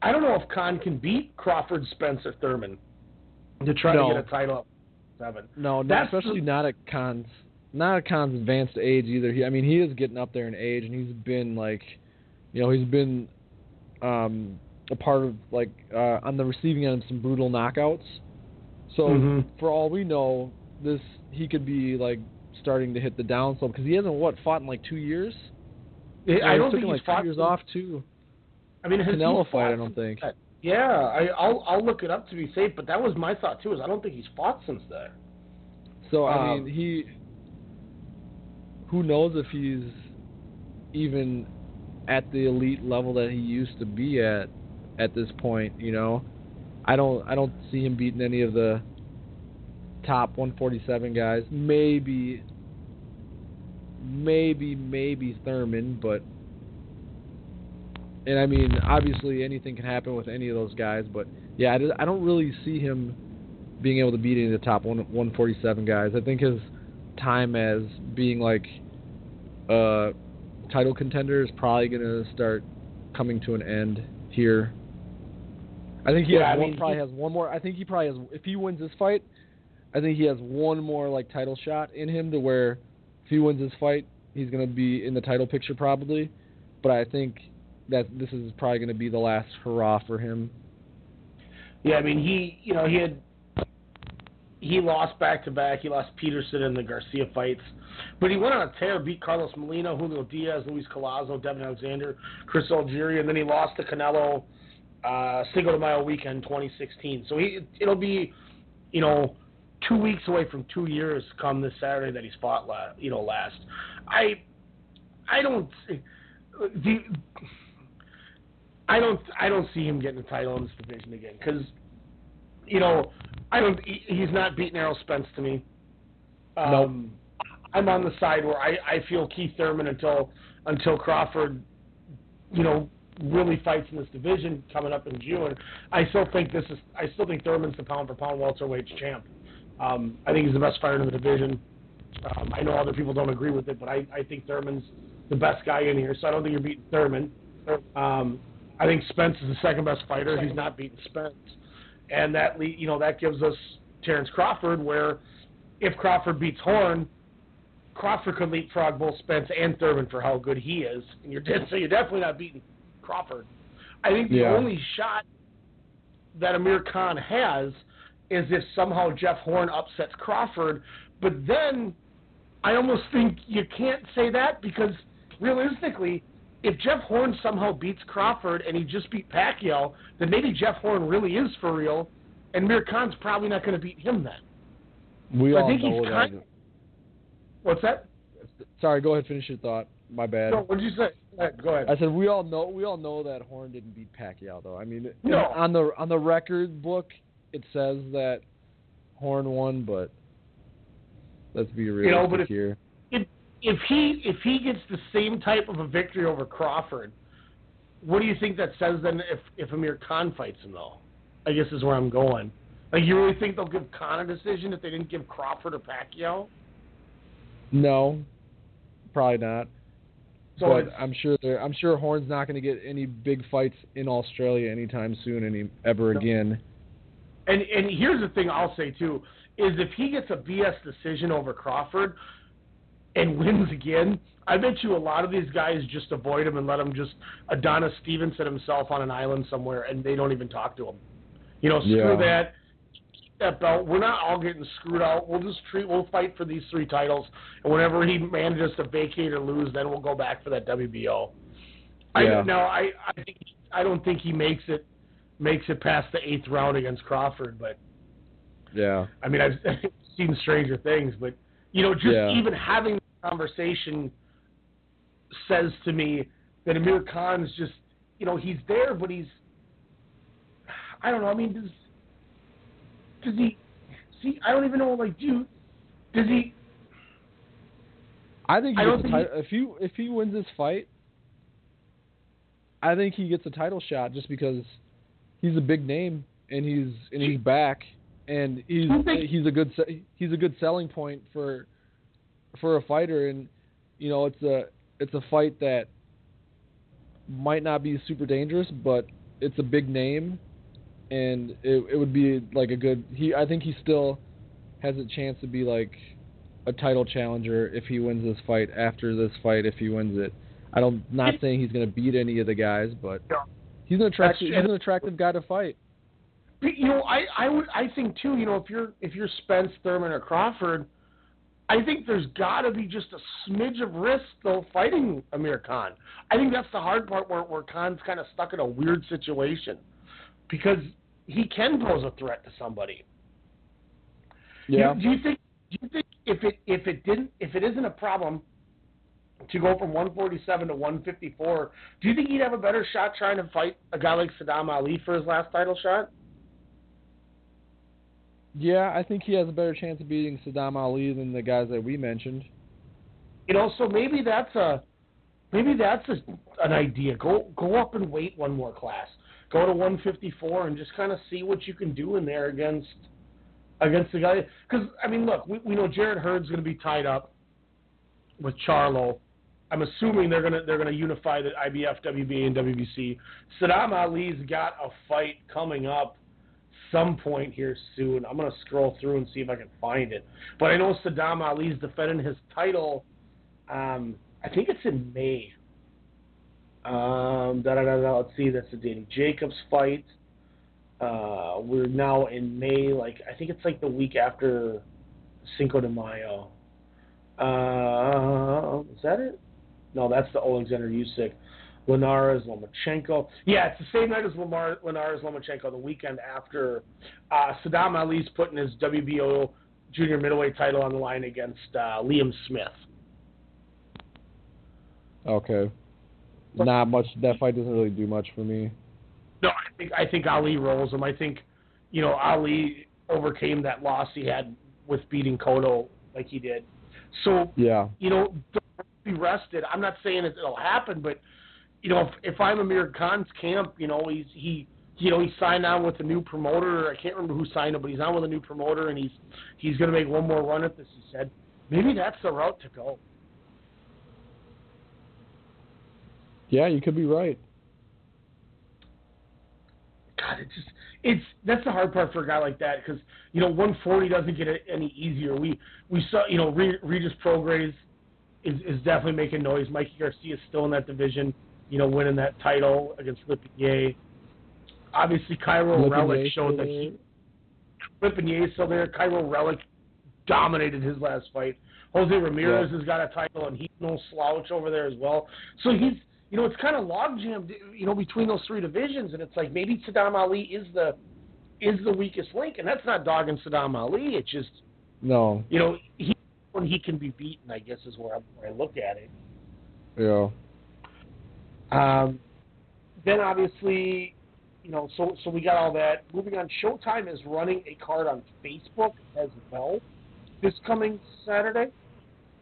Speaker 7: I don't know if Khan can beat Crawford Spencer Thurman to try
Speaker 8: No.
Speaker 7: to get a title up seven.
Speaker 8: No,
Speaker 7: That's
Speaker 8: especially
Speaker 7: the-
Speaker 8: not at Khan's not at Khan's advanced age either. He, I mean, he is getting up there in age, and he's been like, you know, he's been um, a part of like uh, on the receiving end of some brutal knockouts. So
Speaker 7: Mhm.
Speaker 8: for all we know, this he could be like starting to hit the downslope because he hasn't what fought in like two years.
Speaker 7: I
Speaker 8: Yeah,
Speaker 7: don't think
Speaker 8: taken,
Speaker 7: he's
Speaker 8: like
Speaker 7: fought
Speaker 8: two years off too.
Speaker 7: I mean,
Speaker 8: Canelo fight, I don't think.
Speaker 7: that? Yeah, I, I'll I'll look it up to be safe, but that was my thought too. Is I don't think he's fought since then.
Speaker 8: So I
Speaker 7: Um,
Speaker 8: mean, he. Who knows if he's even at the elite level that he used to be at at this point? You know, I don't. I don't see him beating any of the top 147 guys. Maybe. Maybe, maybe Thurman, but. And I mean, obviously, anything can happen with any of those guys, but yeah, I don't really see him being able to beat any of the top one, 147 guys. I think his time as being like a title contender is probably going to start coming to an end here. I think he
Speaker 7: Yeah,
Speaker 8: has
Speaker 7: I
Speaker 8: one,
Speaker 7: mean,
Speaker 8: probably has one more. I think he probably has. If he wins this fight, I think he has one more like title shot in him to where if he wins this fight, he's going to be in the title picture probably. But I think that this is probably going to be the last hurrah for him.
Speaker 7: Yeah, I mean he you know he had he lost back to back. He lost Peterson in the Garcia fights, but he went on a tear, beat Carlos Molina, Julio Diaz, Luis Colazo, Devon Alexander, Chris Algieri, and then he lost to Canelo uh, Cinco de Mayo weekend 2016. So he it'll be you know two weeks away from two years come this Saturday that he's fought last. You know last. I I don't. The, I don't I don't see him getting a title in this division again because you know I don't he, he's not beating Errol Spence to me. Um, I'm on the side where I I feel Keith Thurman until until Crawford, you know, really fights in this division coming up in June. I still think this is I still think Thurman's the pound for pound welterweight champ. Um, I think he's the best fighter in the division. Um, I know other people don't agree with it, but I, I think Thurman's the best guy in here, so I don't think you're beating Thurman. Um, I think Spence is the second best fighter. He's not beating Spence, and that le- you know that gives us Terence Crawford. Where if Crawford beats Horn, Crawford could leapfrog both Spence and Thurman for how good he is, and you're dead, so you're definitely not beating Crawford. I think the
Speaker 8: Yeah.
Speaker 7: only shot that Amir Khan has is if somehow Jeff Horn upsets Crawford, but then I almost think you can't say that because realistically, if Jeff Horn somehow beats Crawford and he just beat Pacquiao, then maybe Jeff Horn really is for real, and Amir Khan's probably not going to beat him then.
Speaker 8: We
Speaker 7: So I
Speaker 8: all
Speaker 7: think
Speaker 8: know
Speaker 7: he's
Speaker 8: that.
Speaker 7: kind- What's that?
Speaker 8: Sorry, go ahead. Finish your thought. My bad.
Speaker 7: No, what did you say? Go ahead, Go ahead.
Speaker 8: I said we all know we all know that Horn didn't beat Pacquiao though. I mean,
Speaker 7: No.
Speaker 8: on the on the record book it says that Horn won, but let's be realistic
Speaker 7: You know, but if-
Speaker 8: here.
Speaker 7: if if he if he gets the same type of a victory over Crawford, what do you think that says then if if Amir Khan fights him though? I guess is where I'm going. Like you really think they'll give Khan a decision if they didn't give Crawford or Pacquiao?
Speaker 8: No, probably not.
Speaker 7: So
Speaker 8: but I'm sure they're, I'm sure Horn's not going to get any big fights in Australia anytime soon, any ever
Speaker 7: No.
Speaker 8: again.
Speaker 7: And and here's the thing I'll say too is if he gets a BS decision over Crawford and wins again, I bet you a lot of these guys just avoid him and let him just Adonis Stevenson himself on an island somewhere and they don't even talk to him. You know, screw
Speaker 8: Yeah.
Speaker 7: that. That belt. We're not all getting screwed out. We'll just treat. We'll fight for these three titles, and whenever he manages to vacate or lose, then we'll go back for that WBO.
Speaker 8: Yeah.
Speaker 7: I, now, I I think I don't think he makes it makes it past the eighth round against Crawford, but
Speaker 8: Yeah.
Speaker 7: I mean, I've seen stranger things, but you know, just
Speaker 8: Yeah.
Speaker 7: even having the conversation says to me that Amir Khan's just, you know, he's there, but he's, I don't know. I mean, does he? See, I don't even know. What like, do does he?
Speaker 8: I think he
Speaker 7: I don't
Speaker 8: gets a
Speaker 7: think
Speaker 8: tit- if he if he wins this fight, I think he gets a title shot just because he's a big name and he's and he's back and he's he's a good he's a good selling point for for a fighter and you know it's a it's a fight that might not be super dangerous but it's a big name and it it would be like a good he I think he still has a chance to be like a title challenger if he wins this fight after this fight if he wins it. I don't not saying he's going to beat any of the guys, but he's an attractive he's an attractive guy to fight.
Speaker 7: But, you know, I I would I think too. You know, if you're if you're Spence, Thurman, or Crawford, I think there's got to be just a smidge of risk though fighting Amir Khan. I think that's the hard part where where Khan's kind of stuck in a weird situation because he can pose a threat to somebody. Do you-
Speaker 8: Yeah.
Speaker 7: Do you think? Do you think if it if it didn't if it isn't a problem to go from 147 to 154, do you think he'd have a better shot trying to fight a guy like Sadam Ali for his last title shot?
Speaker 8: Yeah, I think he has a better chance of beating Sadam Ali than the guys that we mentioned.
Speaker 7: You know, so maybe that's a maybe that's a, an idea. Go go up and wait one more class. Go to 154 and just kind of see what you can do in there against against the guy. Because I mean, look, we, we know Jarrett Hurd's going to be tied up with Charlo. I'm assuming they're gonna they're gonna unify the IBF, WBA, and WBC. Sadam Ali's got a fight coming up some point here soon. I'm gonna scroll through and see if I can find it. But I know Sadam Ali's defending his title. Um, I think it's in May. Um, da da da da. Let's see. That's the Danny Jacobs fight. Uh, we're now in May. Like I think it's like the week after Cinco de Mayo. Uh, is that it? No, that's the Alexander Usyk. Linares Lomachenko. Yeah, it's the same night as Lamar, Linares Lomachenko, the weekend after uh, Sadam Ali's putting his WBO junior middleweight title on the line against uh, Liam Smith.
Speaker 8: Okay. Not much. That fight doesn't really do much for me.
Speaker 7: No, I think I think Ali rolls him. I think, you know, Ali overcame that loss he had with beating Cotto like he did. So
Speaker 8: Yeah.
Speaker 7: you know, don't be rested. I'm not saying it, it'll happen, but you know, if, if I'm Amir Khan's camp, you know, he's he you know, he signed on with a new promoter. I can't remember who signed him, but he's on with a new promoter and he's he's gonna make one more run at this, he said. Maybe that's the route to go.
Speaker 8: Yeah, you could be right.
Speaker 7: God, it just it's that's the hard part for a guy like that because you know 140 doesn't get it any easier. We we saw you know Re- Regis Prograis is is definitely making noise. Mikey Garcia is still in that division, you know, winning that title against Lipinets. Obviously,
Speaker 8: Kiryl
Speaker 7: Relikh showed that he Lipinets is still there. Kiryl Relikh dominated his last fight. Jose Ramirez
Speaker 8: Yeah.
Speaker 7: has got a title, and he's no slouch over there as well. So he's, you know, it's kind of log jammed, you know, between those three divisions, and it's like maybe Sadam Ali is the is the weakest link, and that's not dogging Sadam Ali. It's just,
Speaker 8: No.
Speaker 7: you know, he when he can be beaten, I guess is where I, where I look at it.
Speaker 8: Yeah.
Speaker 7: Um, then obviously, you know, so so we got all that. Moving on, Showtime is running a card on Facebook as well this coming Saturday.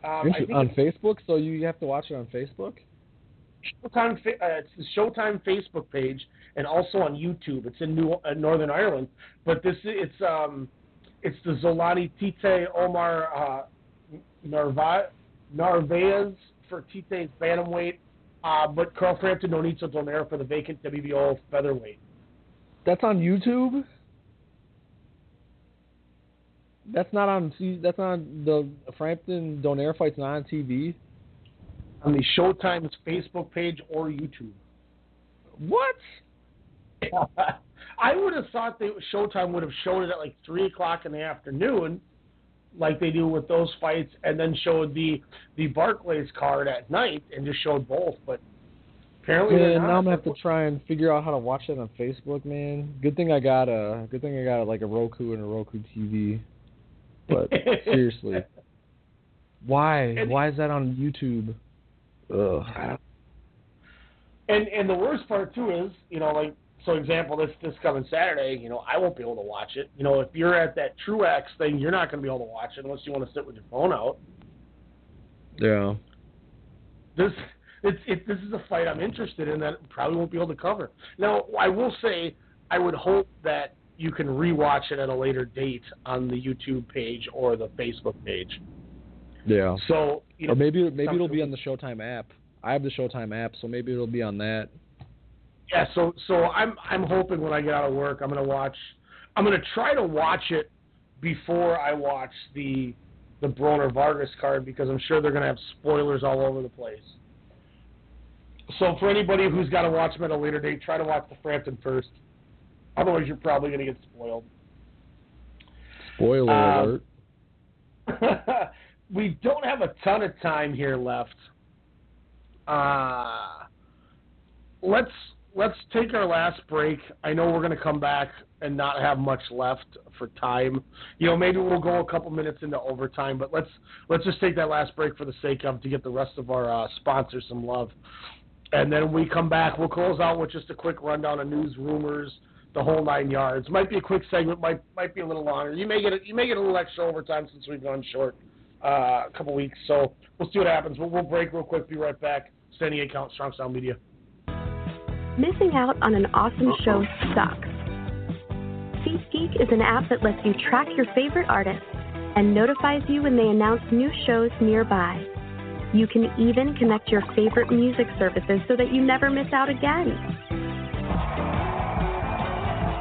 Speaker 7: Um,
Speaker 8: on Facebook, so you have to watch it on Facebook.
Speaker 7: Showtime. Uh, it's the Showtime Facebook page and also on YouTube. It's in New uh, Northern Ireland, but this it's um it's the Zolani Tete Omar uh, Narva- Narvaez for Tete's bantamweight, uh, but Carl Frampton Nonito Donaire for the vacant WBO featherweight.
Speaker 8: That's on YouTube. That's not on. That's not on the Frampton Donaire fight's not on TV.
Speaker 7: On the Showtime's Facebook page or YouTube.
Speaker 8: What?
Speaker 7: I would have thought that Showtime would have showed it at like three o'clock in the afternoon, like they do with those fights, and then showed the the Barclays card at night and just showed both. But apparently, not.
Speaker 8: now I'm gonna have to try and figure out how to watch it on Facebook, man. Good thing I got a good thing I got like a Roku and a Roku TV. But seriously, why?
Speaker 7: And-
Speaker 8: Why is that on YouTube? Ugh.
Speaker 7: And and the worst part too is, you know, like so example, this this coming Saturday, you know, I won't be able to watch it. You know, if you're at that Truex thing, you're not going to be able to watch it unless you want to sit with your phone out.
Speaker 8: Yeah.
Speaker 7: this it's it, this is a fight I'm interested in that probably won't be able to cover. Now, I will say I would hope that you can rewatch it at a later date on the YouTube page or the Facebook page.
Speaker 8: Yeah.
Speaker 7: So you know,
Speaker 8: or maybe maybe it'll be on the Showtime app. I have the Showtime app, so maybe it'll be on that.
Speaker 7: Yeah, so so I'm I'm hoping when I get out of work, I'm gonna watch. I'm gonna try to watch it before I watch the the Broner Vargas card because I'm sure they're gonna have spoilers all over the place. So for anybody who's got to watch them at a later date, try to watch the Frampton first. Otherwise, you're probably gonna get spoiled.
Speaker 8: Spoiler
Speaker 7: Um,
Speaker 8: alert.
Speaker 7: we don't have a ton of time here left. Uh, let's let's take our last break. I know we're going to come back and not have much left for time. You know, maybe we'll go a couple minutes into overtime, but let's let's just take that last break for the sake of to get the rest of our uh, sponsors some love. And then we come back, we'll close out with just a quick rundown of news, rumors, the whole nine yards. Might be a quick segment, might might be a little longer. You may get a, you may get a little extra overtime since we've gone short uh, a couple weeks. So we'll see what happens. We'll, break real quick. Be right back. Standing account, Strong Style Media.
Speaker 19: Missing out on an awesome show sucks. SeatGeek is an app that lets you track your favorite artists and notifies you when they announce new shows nearby. You can even connect your favorite music services so that you never miss out again.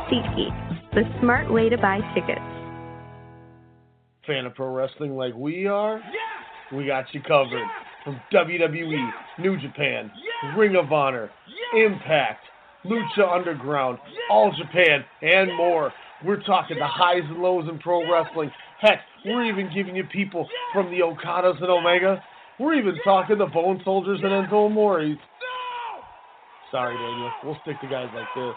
Speaker 19: SeatGeek, the smart way to buy tickets.
Speaker 10: Fan of pro wrestling like we are? We got you covered. From WWE, New Japan, Ring of Honor, Impact, Lucha Underground, All Japan, and more. We're talking the highs and lows in pro wrestling. Heck, we're even giving you people from the Okadas and Omega. We're even talking the Bone Soldiers and Enzo Amores. Sorry, Daniel. We'll stick to guys like this.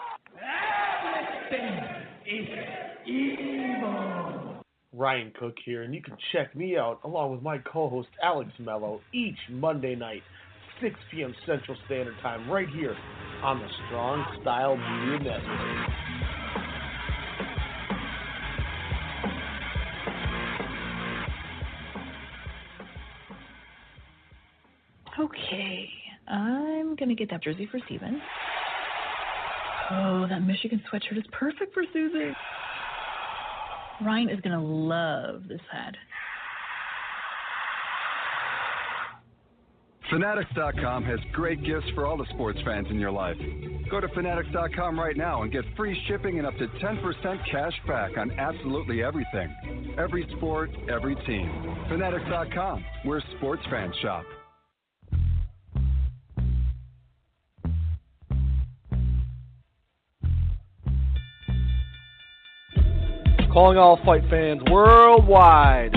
Speaker 10: Ryan Cook here, and you can check me out along with my co-host Alex Mello each Monday night, 6 p.m. Central Standard Time, right here on the Strong Style Media Network.
Speaker 20: Okay, I'm gonna get that jersey for Steven. Oh, that Michigan sweatshirt is perfect for Susie. Ryan is gonna love this hat.
Speaker 21: Fanatics.com has great gifts for all the sports fans in your life. Go to Fanatics.com right now and get free shipping and up to 10% cash back on absolutely everything. Every sport, every team. Fanatics.com, where sports fans shop.
Speaker 22: Calling all fight fans worldwide.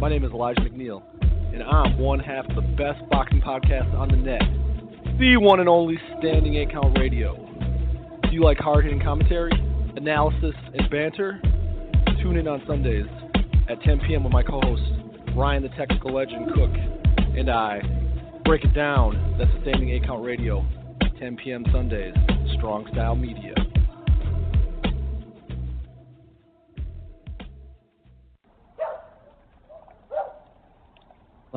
Speaker 22: My name is Elijah McNeil, and I'm one half of the best boxing podcast on the net, the one and only Standing 8 Count Radio. Do you like hard hitting commentary, analysis, and banter? Tune in on Sundays at 10 p.m. with my co host, Ryan the Technical Legend Cook, and I. Break it down. That's the Standing 8 Count Radio, 10 p.m. Sundays, Strong Style Media.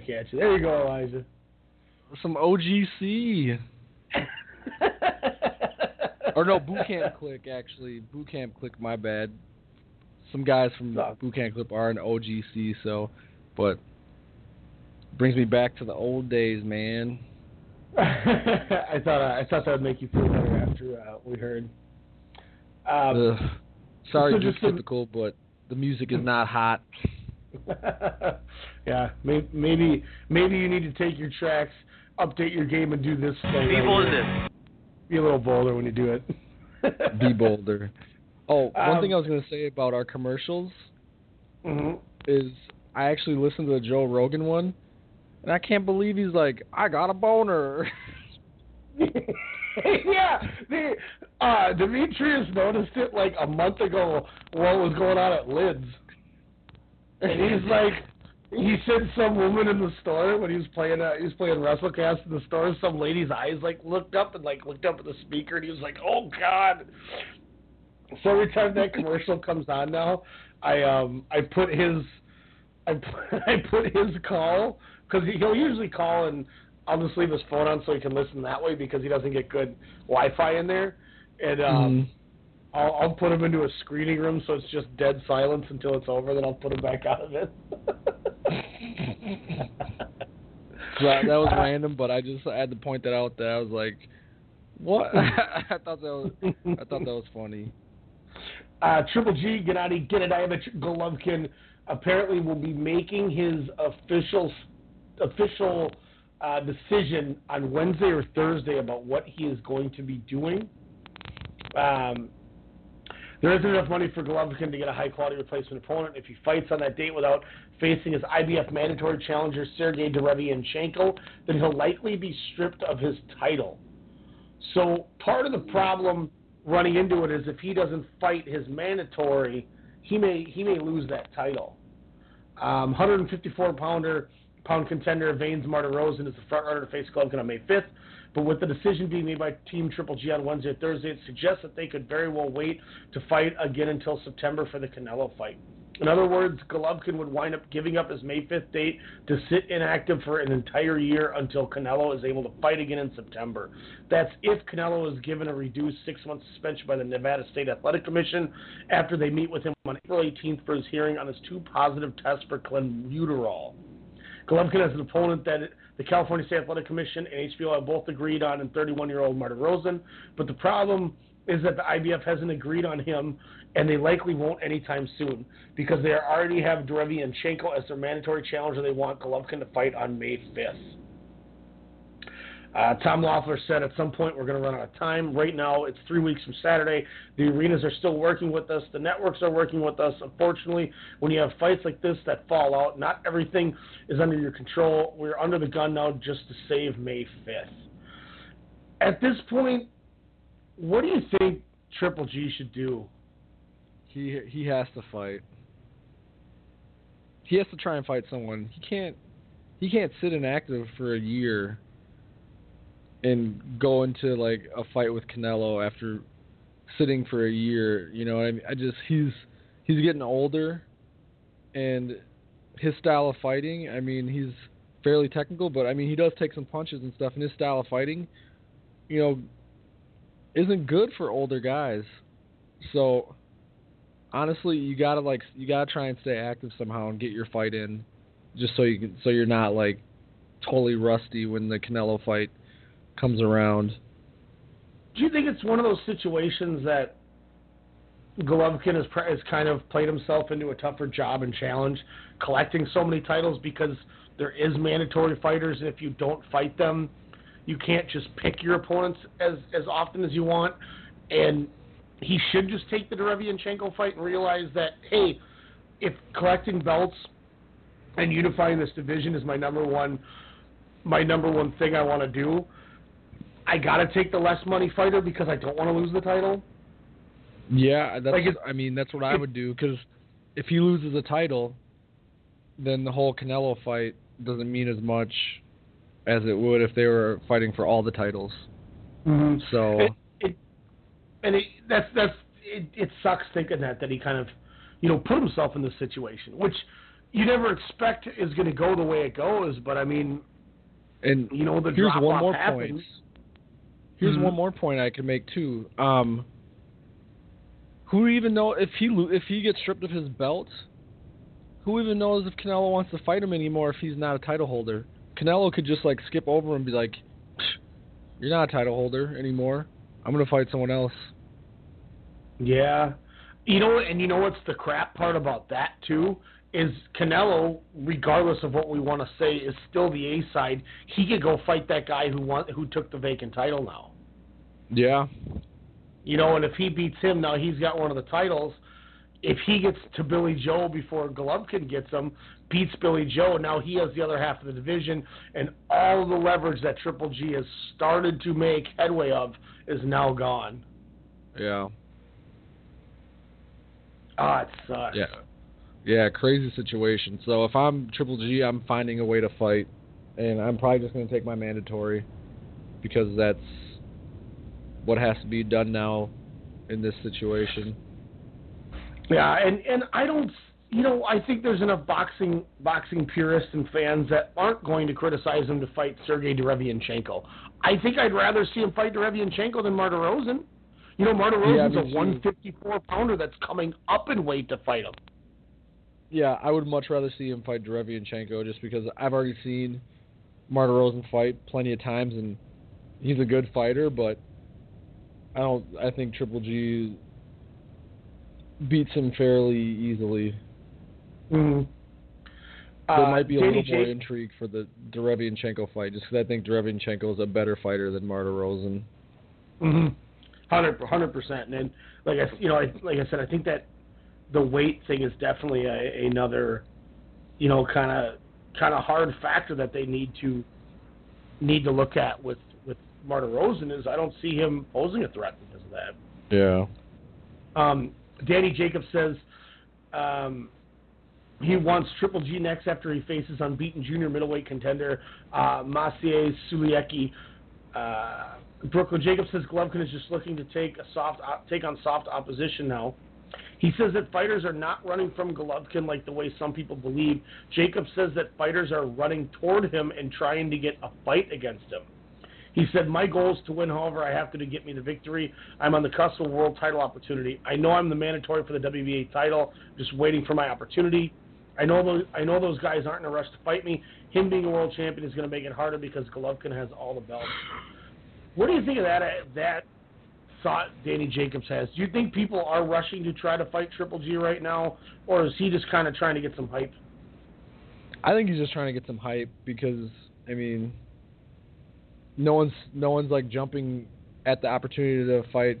Speaker 7: Back at you. There you go, Elijah.
Speaker 8: Some OGC. or no, Boot Camp Click actually. Boot Camp Click, my bad. Some guys from Boot Camp Click are an OGC, so but brings me back to the old days, man.
Speaker 7: I thought I thought that would make you feel better after uh, we heard. Um,
Speaker 8: Ugh. Sorry,
Speaker 7: so just some-
Speaker 8: typical, but the music is not hot.
Speaker 7: yeah, may, maybe maybe you need to take your tracks, update your game, and do this thing.
Speaker 23: Be
Speaker 7: right
Speaker 23: bold
Speaker 7: here. Be a little bolder when you do it.
Speaker 8: Be bolder. Oh, one
Speaker 7: Um,
Speaker 8: thing I was gonna say about our commercials
Speaker 7: Mhm.
Speaker 8: is I actually listened to the Joe Rogan one, and I can't believe he's like, I got a boner.
Speaker 7: yeah, the, uh, Demetrius noticed it like a month ago. What was going on at Lids? And he's like, he said some woman in the store when he was playing, uh, he was playing WrestleCast in the store. Some lady's eyes like looked up and like looked up at the speaker, and he was like, "Oh God." So every time that commercial comes on now, I um I put his I put, I put his call because he'll usually call and I'll just leave his phone on so he can listen that way because he doesn't get good Wi-Fi in there, and um, I'll, I'll put him into a screening room so it's just dead silence until it's over. Then I'll put him back out of it.
Speaker 8: So that, that was random, but I just had to point that out. That I was like, what? I thought that was I thought that was funny.
Speaker 7: Uh, Triple G Gennady Gennadiyevich Golovkin apparently will be making his official official uh, decision on Wednesday or Thursday about what he is going to be doing. Um, there isn't enough money for Golovkin to get a high quality replacement opponent. If he fights on that date without facing his IBF mandatory challenger Sergey Derevyanchenko, then he'll likely be stripped of his title. So part of the problem running into it is if he doesn't fight his mandatory, he may he may lose that title. Um, 154 pounder pound contender Vanes Martirosyan is the front runner to face Golovkin on May 5th. But with the decision being made by Team Triple G on Wednesday or Thursday, it suggests that they could very well wait to fight again until September for the Canelo fight. In other words, Golovkin would wind up giving up his May 5th date to sit inactive for an entire year until Canelo is able to fight again in September. That's if Canelo is given a reduced six month suspension by the Nevada State Athletic Commission after they meet with him on April 18th for his hearing on his two positive tests for clenbuterol. Golovkin has an opponent that the California State Athletic Commission and HBO have both agreed on in 31 year old Martirosyan, but the problem is that the IBF hasn't agreed on him, and they likely won't anytime soon because they already have Derevyanchenko as their mandatory challenger. They want Golovkin to fight on May 5th. Uh, Tom Loeffler said at some point we're going to run out of time. Right now, it's three weeks from Saturday. The arenas are still working with us. The networks are working with us. Unfortunately, when you have fights like this that fall out, not everything is under your control. We're under the gun now just to save May 5th. At this point, what do you think Triple G should do?
Speaker 8: He he has to fight. He has to try and fight someone. He can't he can't sit inactive for a year and go into like a fight with Canelo after sitting for a year. You know, I mean, I just he's he's getting older, and his style of fighting. I mean, he's fairly technical, but I mean, he does take some punches and stuff. And his style of fighting, you know, isn't good for older guys. So honestly, you gotta like you gotta try and stay active somehow and get your fight in, just so you can so you're not like totally rusty when the Canelo fight comes around.
Speaker 7: Do you think it's one of those situations that Golovkin has, has kind of played himself into a tougher job and challenge, collecting so many titles because there is mandatory fighters, and if you don't fight them, you can't just pick your opponents as as often as you want, and he should just take the Derevyanchenko fight and realize that hey, if collecting belts and unifying this division is my number one my number one thing I want to do, I got to take the less money fighter because I don't want to lose the title.
Speaker 8: Yeah, that's.
Speaker 7: Like it-
Speaker 8: I mean, that's what I would do because if he loses a title, then the whole Canelo fight doesn't mean as much as it would if they were fighting for all the titles.
Speaker 7: Mhm.
Speaker 8: So
Speaker 7: It, it, and it, that's that's it, it sucks thinking that that he kind of, you know, put himself in this situation, which you never expect is going to go the way it goes. But I mean,
Speaker 8: and
Speaker 7: you know, the
Speaker 8: here's one more
Speaker 7: happens.
Speaker 8: point. Here's
Speaker 7: Mhm.
Speaker 8: one more point I could make too. Um, who even know if he if he gets stripped of his belt? Who even knows if Canelo wants to fight him anymore if he's not a title holder? Canelo could just like skip over and be like, "You're not a title holder anymore. I'm gonna fight someone else."
Speaker 7: Yeah. You know, and you know what's the crap part about that too is Canelo, regardless of what we want to say, is still the A side. He could go fight that guy who won, who took the vacant title now.
Speaker 8: Yeah.
Speaker 7: You know, and if he beats him now, he's got one of the titles. If he gets to Billy Joe before Golovkin gets him, beats Billy Joe, now he has the other half of the division, and all the leverage that Triple G has started to make headway of is now gone.
Speaker 8: Yeah.
Speaker 7: Ah, it sucks.
Speaker 8: Yeah. Yeah, crazy situation. So if I'm Triple G, I'm finding a way to fight, and I'm probably just going to take my mandatory because that's what has to be done now in this situation.
Speaker 7: Yeah, and and I don't, you know, I think there's enough boxing boxing purists and fans that aren't going to criticize him to fight Sergey Derevyanchenko. I think I'd rather see him fight Derevyanchenko than Martirosyan. You know, Marta
Speaker 8: Yeah,
Speaker 7: Rosen's
Speaker 8: me
Speaker 7: a 154 pounder that's coming up in weight to fight him.
Speaker 8: Yeah, I would much rather see him fight Derevyanchenko just because I've already seen Martirosyan fight plenty of times, and he's a good fighter. But I don't. I think Triple G beats him fairly easily.
Speaker 7: Mm-hmm.
Speaker 8: There
Speaker 7: Uh,
Speaker 8: might be a little more intrigue for the Derevyanchenko fight, just because I think Derevyanchenko is a better fighter than Martirosyan.
Speaker 7: Mm-hmm. Hundred hundred percent. And like I, you know, I, like I said, I think that the weight thing is definitely a, another, you know, kind of kind of hard factor that they need to need to look at with Martirosyan. Is I don't see him posing a threat because of that.
Speaker 8: Yeah.
Speaker 7: Um, Danny Jacobs says um, he wants Triple G next after he faces unbeaten junior middleweight contender uh, Maciej Sulecki. Uh, Brooklyn Jacobs says Golovkin is just looking to take a soft op- take on soft opposition now. He says that fighters are not running from Golovkin like the way some people believe. Jacob says that fighters are running toward him and trying to get a fight against him. He said, My goal is to win, however, I have to to get me the victory. I'm on the cusp of a world title opportunity. I know I'm the mandatory for the WBA title, just waiting for my opportunity. I know those I know those guys aren't in a rush to fight me. Him being a world champion is going to make it harder because Golovkin has all the belts. What do you think of that that thought Danny Jacobs has? Do you think people are rushing to try to fight Triple G right now, or is he just kind of trying to get some hype?
Speaker 8: I think he's just trying to get some hype because I mean, no one's no one's like jumping at the opportunity to fight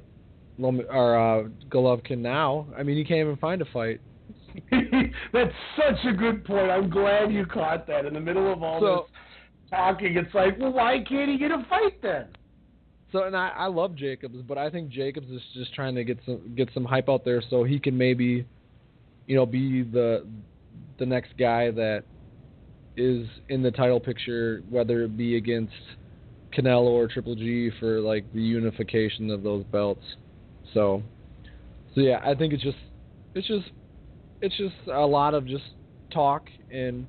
Speaker 8: Lom- or uh, Golovkin now. I mean, he can't even find a fight.
Speaker 7: That's such a good point. I'm glad you caught that in the middle of all
Speaker 8: So-
Speaker 7: this talking. It's like, well, why can't he get a fight then?
Speaker 8: So and I, I love Jacobs, but I think Jacobs is just trying to get some get some hype out there so he can maybe, you know, be the the next guy that is in the title picture, whether it be against Canelo or Triple G for like the unification of those belts. So, so yeah, I think it's just it's just it's just a lot of just talk and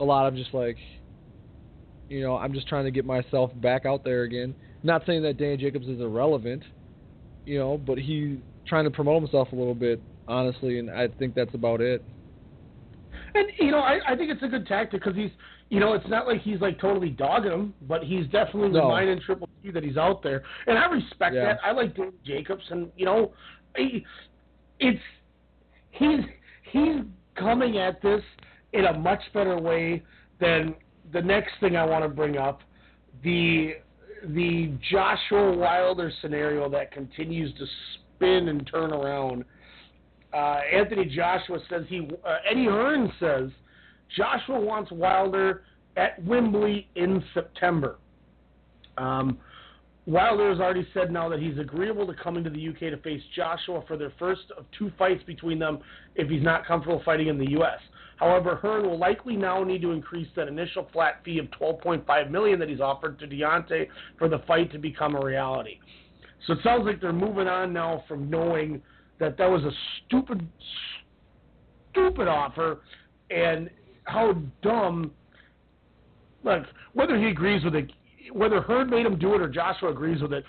Speaker 8: a lot of just like you know, I'm just trying to get myself back out there again. Not saying that Danny Jacobs is irrelevant, you know, but he trying to promote himself a little bit, honestly, and I think that's about it.
Speaker 7: And you know, I, I think it's a good tactic because he's, you know, it's not like he's like totally dogging him, but he's definitely
Speaker 8: No.
Speaker 7: reminding Triple G that he's out there, and I respect
Speaker 8: Yeah.
Speaker 7: that. I like Dave Jacobs, and you know, he, it's he's he's coming at this in a much better way than the next thing I want to bring up, the the Joshua Wilder scenario that continues to spin and turn around. Uh, Anthony Joshua says he. Uh, Eddie Hearn says Joshua wants Wilder at Wembley in September. Um, Wilder has already said now that he's agreeable to coming to the UK to face Joshua for their first of two fights between them if he's not comfortable fighting in the US. However, Hearn will likely now need to increase that initial flat fee of 12.5 million that he's offered to Deontay for the fight to become a reality. So it sounds like they're moving on now from knowing that that was a stupid, stupid offer, and how dumb. Look, whether he agrees with it, whether Hearn made him do it or Joshua agrees with it,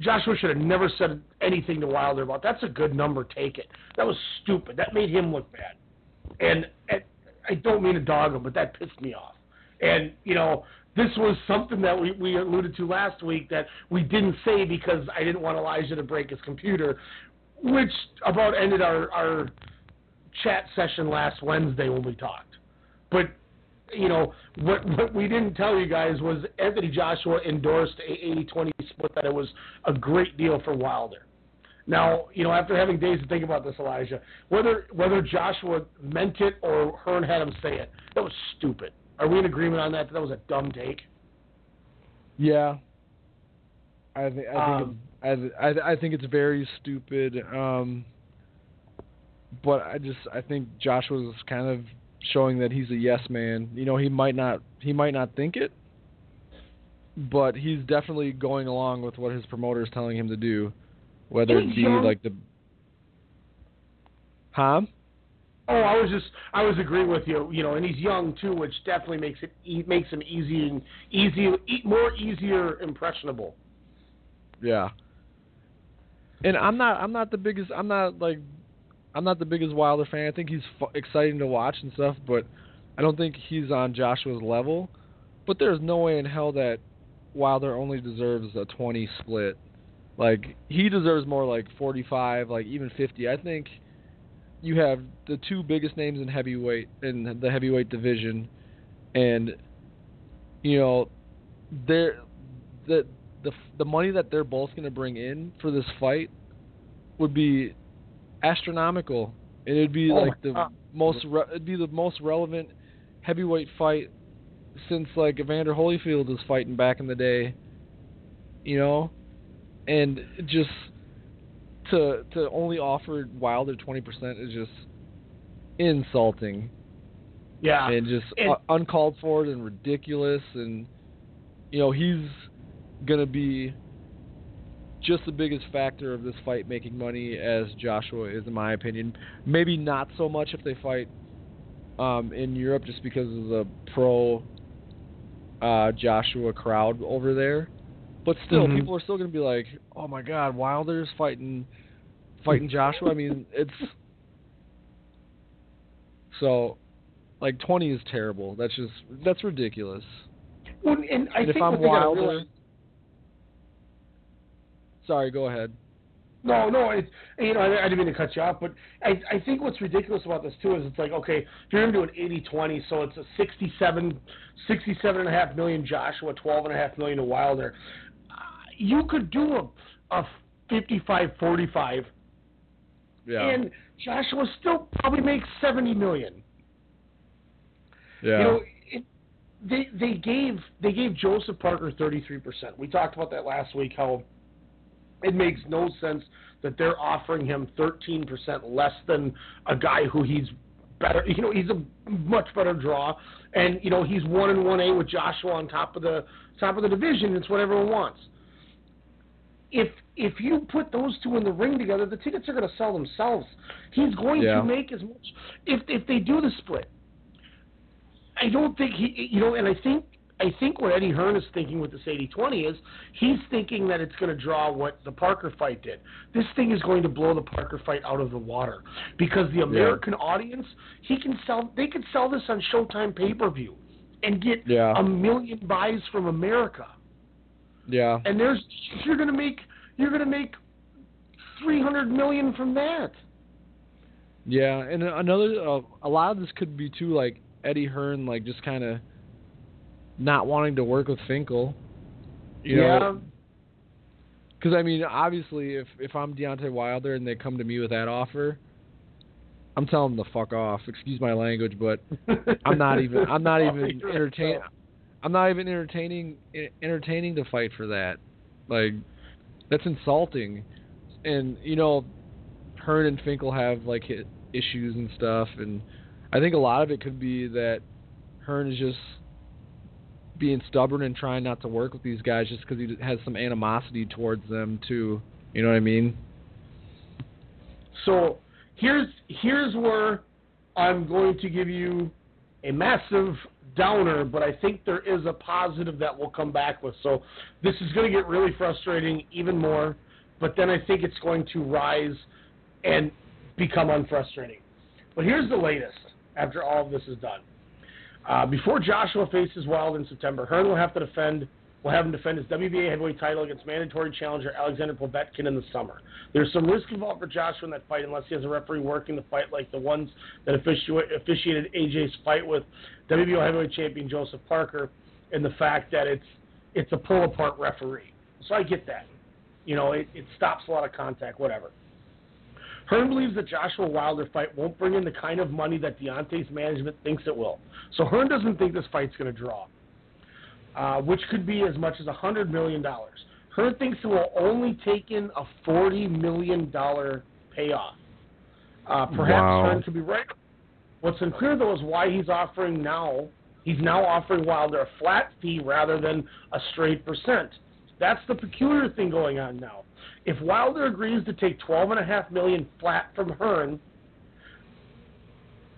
Speaker 7: Joshua should have never said anything to Wilder about that's a good number, take it. That was stupid. That made him look bad. And, and I don't mean to dog him, but that pissed me off. And you know, this was something that we, we alluded to last week that we didn't say because I didn't want Elijah to break his computer, which about ended our our chat session last Wednesday when we talked. But you know what what we didn't tell you guys was Anthony Joshua endorsed a 80-20 split that it was a great deal for Wilder. Now, you know, after having days to think about this, Elijah, whether whether Joshua meant it or Hearn had him say it, that was stupid. Are we in agreement on that? That was a dumb take.
Speaker 8: Yeah. I think I think
Speaker 7: Um,
Speaker 8: it's, I, I I think it's very stupid. Um, but I just I think Joshua's kind of showing that he's a yes man. You know, he might not he might not think it, but he's definitely going along with what his promoter is telling him to do, whether it be like the. Huh?
Speaker 7: Oh, I was just I was agreeing with you. You know, and he's young too, which definitely makes it e- makes him easy and easy e- more easier impressionable.
Speaker 8: Yeah. And I'm not I'm not the biggest I'm not like I'm not the biggest Wilder fan. I think he's fu- exciting to watch and stuff, but I don't think he's on Joshua's level. But there's no way in hell that Wilder only deserves a 20 split. Like he deserves more like 45, like even 50. I think you have the two biggest names in heavyweight in the heavyweight division and you know they're the the the money that they're both going to bring in for this fight would be astronomical, and it'd be
Speaker 7: Oh
Speaker 8: like the
Speaker 7: God.
Speaker 8: most re- it'd be the most relevant heavyweight fight since like Evander Holyfield was fighting back in the day, you know, and just to to only offer Wilder twenty percent is just insulting
Speaker 7: Yeah.
Speaker 8: and just
Speaker 7: And-
Speaker 8: uh, uncalled for and ridiculous and you know he's gonna be just the biggest factor of this fight making money as Joshua is, in my opinion. Maybe not so much if they fight um, in Europe, just because of the pro uh, Joshua crowd over there. But still,
Speaker 7: Mhm.
Speaker 8: people are still going to be like, "Oh my God, Wilder's fighting, fighting Joshua." I mean, it's so like twenty is terrible. That's just that's ridiculous.
Speaker 7: Well, and I
Speaker 8: And if
Speaker 7: think
Speaker 8: I'm
Speaker 7: what they gotta
Speaker 8: Wilder, sorry, go ahead.
Speaker 7: No, no, it's you know I, I didn't mean to cut you off, but I I think what's ridiculous about this too is it's like okay, if you're gonna do an 80-20, so it's a 67, 67 and a half million Joshua, twelve and a half million a half million to Wilder. Uh, you could do a a 55-45,
Speaker 8: Yeah.
Speaker 7: and Joshua still probably makes 70 million.
Speaker 8: yeah.
Speaker 7: You know, it, they they gave they gave Joseph Parker 33%. We talked about that last week how it makes no sense that they're offering him 13% less than a guy who he's better, you know, he's a much better draw and you know, he's 1 and 1A with Joshua on top of the top of the division. It's what everyone wants. If if you put those two in the ring together, the tickets are going to sell themselves. He's going
Speaker 8: Yeah.
Speaker 7: to make as much if if they do the split. I don't think he, you know, and I think I think what Eddie Hearn is thinking with this 80-20 is he's thinking that it's going to draw what the Parker fight did. This thing is going to blow the Parker fight out of the water because the American audience, he can sell, they could sell this on Showtime pay-per-view and get
Speaker 8: Yeah.
Speaker 7: a million buys from America.
Speaker 8: Yeah.
Speaker 7: And there's you're going to make you're going to make 300 million from that.
Speaker 8: Yeah, and another uh, a lot of this could be too like Eddie Hearn like just kind of not wanting to work with Finkel. You
Speaker 7: yeah.
Speaker 8: know, because I mean, obviously, if if I'm Deontay Wilder and they come to me with that offer, I'm telling them to fuck off. Excuse my language, but I'm not even I'm not even
Speaker 7: You're
Speaker 8: entertain I'm not even entertaining entertaining to fight for that. Like that's insulting. And you know, Hearn and Finkel have like issues and stuff, and I think a lot of it could be that Hearn is just being stubborn and trying not to work with these guys just because he has some animosity towards them too. You know what I mean?
Speaker 7: So here's here's where I'm going to give you a massive downer, but I think there is a positive that we'll come back with. So this is going to get really frustrating even more, but then I think it's going to rise and become unfrustrating. But here's the latest after all of this is done. Uh, before Joshua faces Wild in September, Hearn will have to defend will have him defend his WBA heavyweight title against mandatory challenger Alexander Povetkin in the summer. There's some risk involved for Joshua in that fight unless he has a referee working the fight like the ones that offici- officiated AJ's fight with WBO heavyweight champion Joseph Parker, and the fact that it's it's a pull apart referee. So I get that. You know, it, it stops a lot of contact, whatever. Hearn believes that Joshua Wilder fight won't bring in the kind of money that Deontay's management thinks it will. So Hearn doesn't think this fight's going to draw, uh, which could be as much as $100 million. Hearn thinks it will only take in a $40 million payoff. Uh, perhaps
Speaker 8: Wow.
Speaker 7: Hearn could be right. What's unclear, though, is why he's offering now, he's now offering Wilder a flat fee rather than a straight percent. That's the peculiar thing going on now. If Wilder agrees to take twelve and a half million flat from Hearn,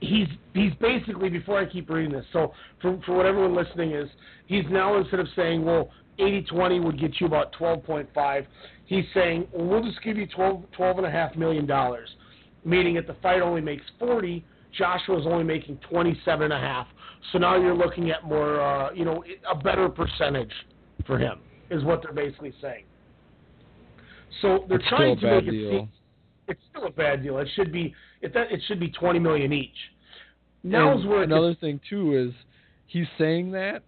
Speaker 7: he's he's basically before I keep reading this. So for for what everyone listening is, he's now instead of saying, well, 80-20 would get you about twelve point five, he's saying, well, we'll just give you twelve twelve and a half million dollars, meaning if the fight only makes forty, Joshua's only making twenty seven and a half. So now you're looking at more, uh, you know, a better percentage for him is what they're basically saying. So they're
Speaker 8: It's
Speaker 7: trying to make it
Speaker 8: deal.
Speaker 7: seem it's still a bad deal. It should be it that it should be twenty million each. Now's
Speaker 8: And
Speaker 7: where
Speaker 8: another
Speaker 7: gets-
Speaker 8: thing too is he's saying that,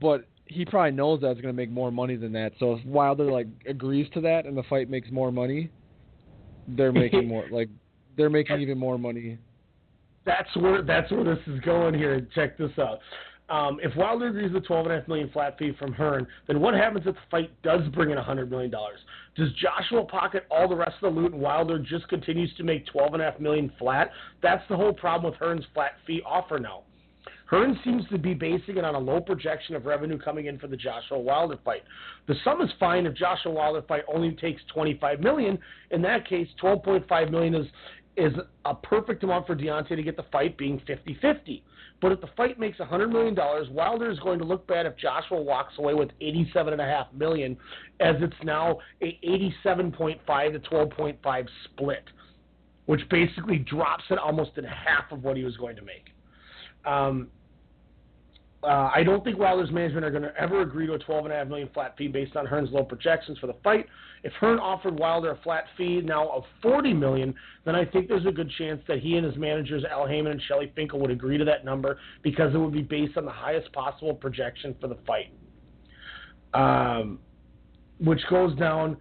Speaker 8: but he probably knows that it's going to make more money than that. So if Wilder like agrees to that and the fight makes more money, they're making more like they're making even more money.
Speaker 7: that's where that's where this is going here. Check this out. Um, if Wilder agrees to twelve and a half million flat fee from Hearn, then what happens if the fight does bring in a hundred million dollars? Does Joshua pocket all the rest of the loot and Wilder just continues to make twelve and a half million flat? That's the whole problem with Hearn's flat fee offer now. Hearn seems to be basing it on a low projection of revenue coming in for the Joshua Wilder fight. The sum is fine if Joshua Wilder fight only takes 25 million. In that case, 12.5 million is is a perfect amount for Deontay to get the fight being 50-50. But if the fight makes $100 million, Wilder is going to look bad if Joshua walks away with 87.5 million, as it's now a 87.5 to 12.5 split, which basically drops it almost in half of what he was going to make. Um, uh, I don't think Wilder's management are going to ever agree to a twelve and a half million flat fee based on Hearn's low projections for the fight. If Hearn offered Wilder a flat fee now of forty million, then I think there's a good chance that he and his managers Al Haymon and Shelly Finkel would agree to that number because it would be based on the highest possible projection for the fight, um, which goes down.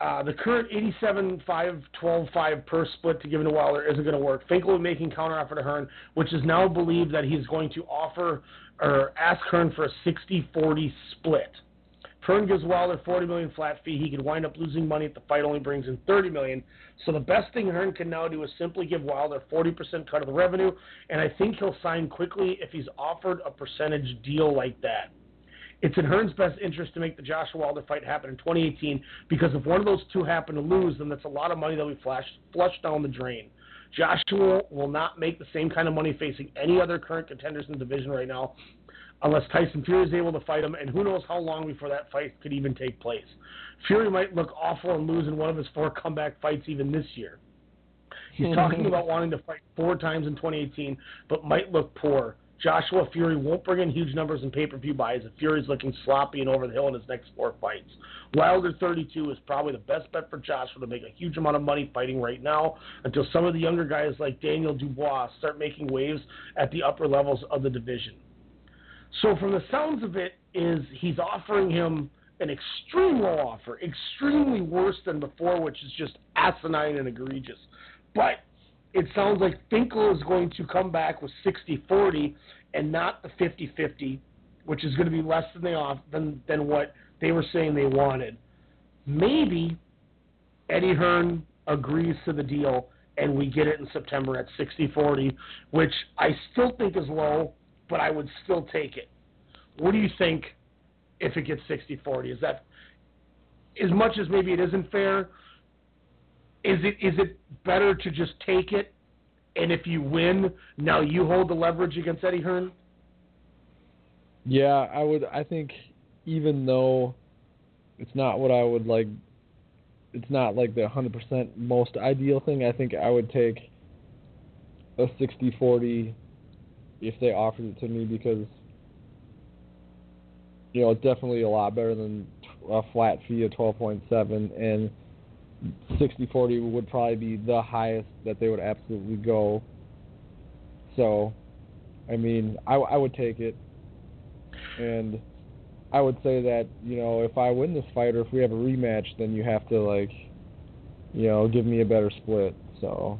Speaker 7: Uh, the current 87 5 12 5 per split to give to Wilder isn't going to work. Finkel is making counteroffer to Hearn, which is now believed that he's going to offer or ask Hearn for a 60-40 split. Hearn gives Wilder 40 million flat fee. He could wind up losing money if the fight only brings in 30 million. So the best thing Hearn can now do is simply give Wilder 40% cut of the revenue, and I think he'll sign quickly if he's offered a percentage deal like that. It's in Hearn's best interest to make the Joshua Wilder fight happen in 2018 because if one of those two happen to lose, then that's a lot of money that we flash, flush down the drain. Joshua will not make the same kind of money facing any other current contenders in the division right now unless Tyson Fury is able to fight him, and who knows how long before that fight could even take place. Fury might look awful and lose in one of his four comeback fights even this year. He's talking about wanting to fight four times in 2018, but might look poor. Joshua Fury won't bring in huge numbers in pay-per-view buys if Fury's looking sloppy and over the hill in his next four fights. Wilder 32 is probably the best bet for Joshua to make a huge amount of money fighting right now until some of the younger guys like Daniel Dubois start making waves at the upper levels of the division. So from the sounds of it is he's offering him an extreme low offer, extremely worse than before, which is just asinine and egregious. But it sounds like Finkel is going to come back with 60-40 and not the 50-50, which is going to be less than they off than than what they were saying they wanted. Maybe Eddie Hearn agrees to the deal and we get it in September at 60-40, which I still think is low, but I would still take it. What do you think if it gets 60-40? Is that as much as maybe it isn't fair? Is it is it better to just take it, and if you win, now you hold the leverage against Eddie Hearn?
Speaker 8: Yeah, I would. I think even though it's not what I would like, it's not like the 100% most ideal thing. I think I would take a 60-40 if they offered it to me because you know it's definitely a lot better than a flat fee of 12.7 and 60-40 would probably be the highest that they would absolutely go. So, I mean, I, I would take it, and I would say that you know if I win this fight or if we have a rematch, then you have to like, you know, give me a better split. So.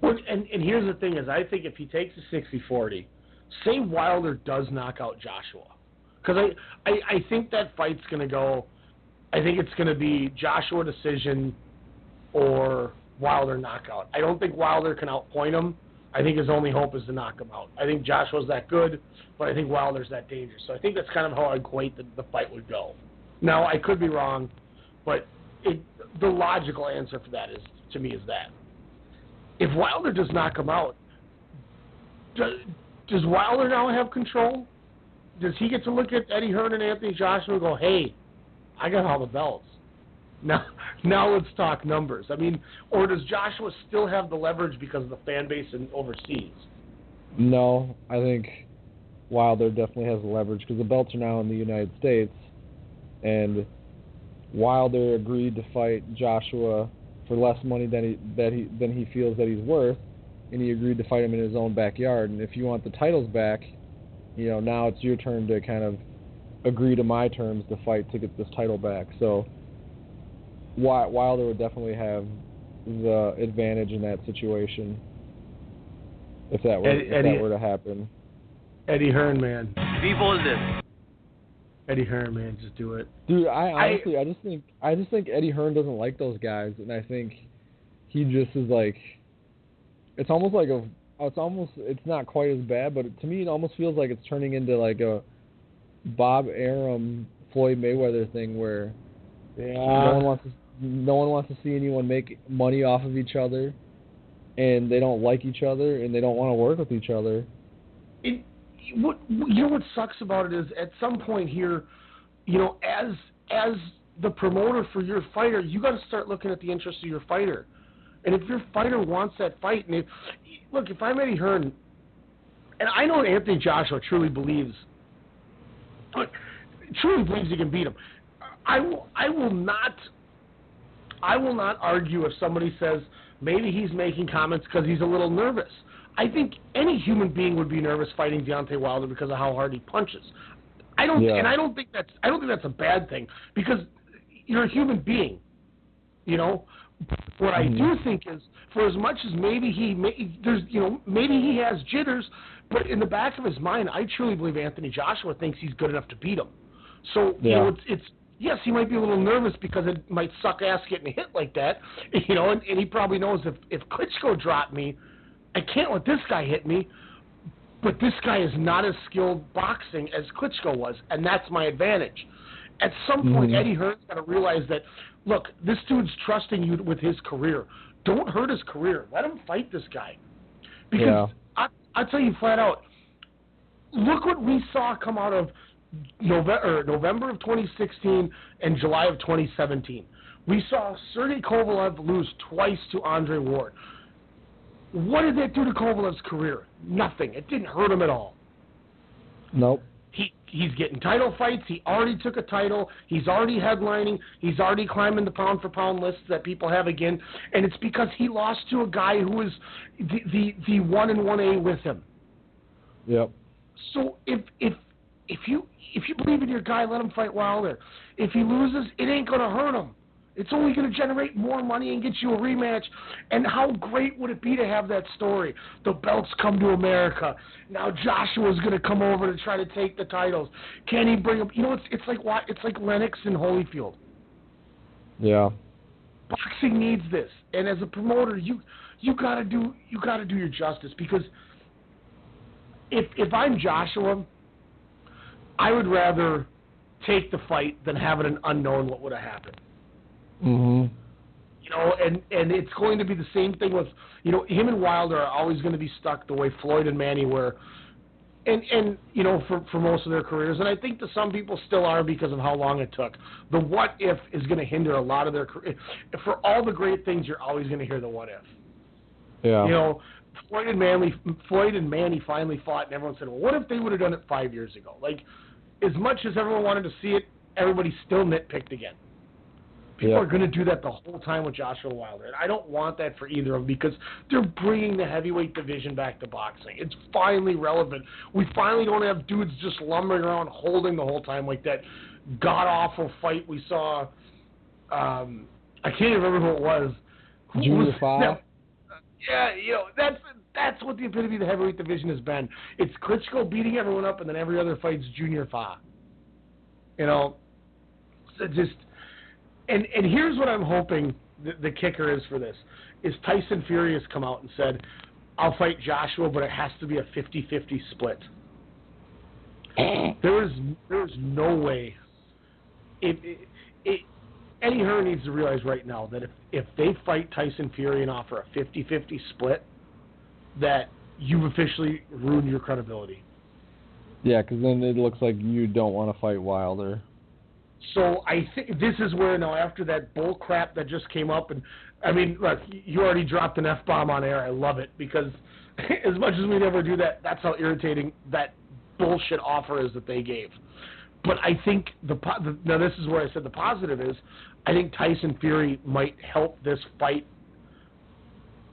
Speaker 7: Well, and and here's the thing: is I think if he takes a 60-40, say Wilder does knock out Joshua, because I, I I think that fight's going to go. I think it's going to be Joshua decision or Wilder knockout. I don't think Wilder can outpoint him. I think his only hope is to knock him out. I think Joshua's that good, but I think Wilder's that dangerous. So I think that's kind of how I equate the, the fight would go. Now I could be wrong, but it, the logical answer for that is to me is that if Wilder does knock him out, does, does Wilder now have control? Does he get to look at Eddie Hearn and Anthony Joshua and go, "Hey, I got all the belts. Now, now let's talk numbers." I mean, or does Joshua still have the leverage because of the fan base and overseas?
Speaker 8: No, I think Wilder definitely has the leverage because the belts are now in the United States, and Wilder agreed to fight Joshua for less money than he that he than he feels that he's worth, and he agreed to fight him in his own backyard. And if you want the titles back, you know now it's your turn to kind of agree to my terms to fight to get this title back. So Wilder would definitely have the advantage in that situation if that were
Speaker 7: Eddie,
Speaker 8: if that were to happen.
Speaker 7: Eddie Hearn, man.
Speaker 24: Be bolded.
Speaker 7: Eddie Hearn, man, just do it.
Speaker 8: Dude, I honestly, I, I just think, I just think Eddie Hearn doesn't like those guys, and I think he just is like, it's almost like a it's almost it's not quite as bad, but to me it almost feels like it's turning into like a Bob Arum Floyd Mayweather thing where
Speaker 7: yeah.
Speaker 8: no one wants to no one wants to see anyone make money off of each other, and they don't like each other, and they don't want to work with each other.
Speaker 7: It, what you know what sucks about it is at some point here, you know, as as the promoter for your fighter, you got to start looking at the interests of your fighter. And if your fighter wants that fight, and if, look, if I'm Eddie Hearn, and I know Anthony Joshua truly believes, truly believes he can beat him, I will, I will not, I will not argue if somebody says maybe he's making comments because he's a little nervous. I think any human being would be nervous fighting Deontay Wilder because of how hard he punches. I don't,
Speaker 8: Yeah.
Speaker 7: and I don't think that's, I don't think that's a bad thing because you're a human being. You know, what I mm-hmm. do think is, for as much as maybe he may, there's, you know, maybe he has jitters, but in the back of his mind, I truly believe Anthony Joshua thinks he's good enough to beat him. So you know, it's it's yes, he might be a little nervous because it might suck ass getting hit like that, you know, and, and he probably knows if if Klitschko dropped me, I can't let this guy hit me. But this guy is not as skilled boxing as Klitschko was, and that's my advantage. At some point,
Speaker 8: Mhm.
Speaker 7: Eddie Hearn's got to realize that, look, this dude's trusting you with his career. Don't hurt his career. Let him fight this guy. Because
Speaker 8: Yeah.
Speaker 7: I'll tell you flat out, look what we saw come out of November, November of 2016 and July of 2017. We saw Sergey Kovalev lose twice to Andre Ward. What did that do to Kovalev's career? Nothing. It didn't hurt him at all.
Speaker 8: Nope.
Speaker 7: He he's getting title fights. He already took a title. He's already headlining. He's already climbing the pound for pound lists that people have again. And it's because he lost to a guy who was the the, the one and one A with him.
Speaker 8: Yep.
Speaker 7: So if if if you if you believe in your guy, let him fight Wilder. If he loses, it ain't gonna hurt him. It's only going to generate more money and get you a rematch. And how great would it be to have that story? The belts come to America. Now Joshua's going to come over to try to take the titles. Can he bring him? You know, it's it's like it's like Lennox and Holyfield.
Speaker 8: Yeah.
Speaker 7: Boxing needs this, and as a promoter, you you got to do you got to do your justice because if if I'm Joshua, I would rather take the fight than have it an unknown what would have happened.
Speaker 8: Mhm.
Speaker 7: You know, and and it's going to be the same thing with you know him and Wilder are always going to be stuck the way Floyd and Manny were, and and you know for for most of their careers, and I think that some people still are because of how long it took. The what if is going to hinder a lot of their career. For all the great things, you're always going to hear the what if.
Speaker 8: Yeah.
Speaker 7: You know, Floyd and Manly, Floyd and Manny finally fought, and everyone said, "Well, what if they would have done it five years ago?" Like, as much as everyone wanted to see it, everybody still nitpicked again. People
Speaker 8: Yeah.
Speaker 7: are going to do that the whole time with Joshua Wilder, and I don't want that for either of them because they're bringing the heavyweight division back to boxing. It's finally relevant. We finally don't have dudes just lumbering around holding the whole time like that god awful fight we saw. Um, I can't even remember who it was.
Speaker 8: Junior
Speaker 7: no, yeah, you know that's that's what the epitome of the heavyweight division has been. It's Klitschko beating everyone up, and then every other fight's Junior Fa. You know, so just and and here's what I'm hoping the, the kicker is for this is Tyson Fury has come out and said, "I'll fight Joshua, but it has to be a 50-50 split." there is there is no way. It, it, it Eddie Hearn needs to realize right now that if if they fight Tyson Fury and offer a 50-50 split, that you've officially ruined your credibility.
Speaker 8: Yeah, because then it looks like you don't want to fight Wilder.
Speaker 7: So I think this is where now after that bull crap that just came up, and I mean, look, you already dropped an f bomb on air. I love it because as much as we never do that, that's how irritating that bullshit offer is that they gave. But I think the, the now this is where I said the positive is, I think Tyson Fury might help this fight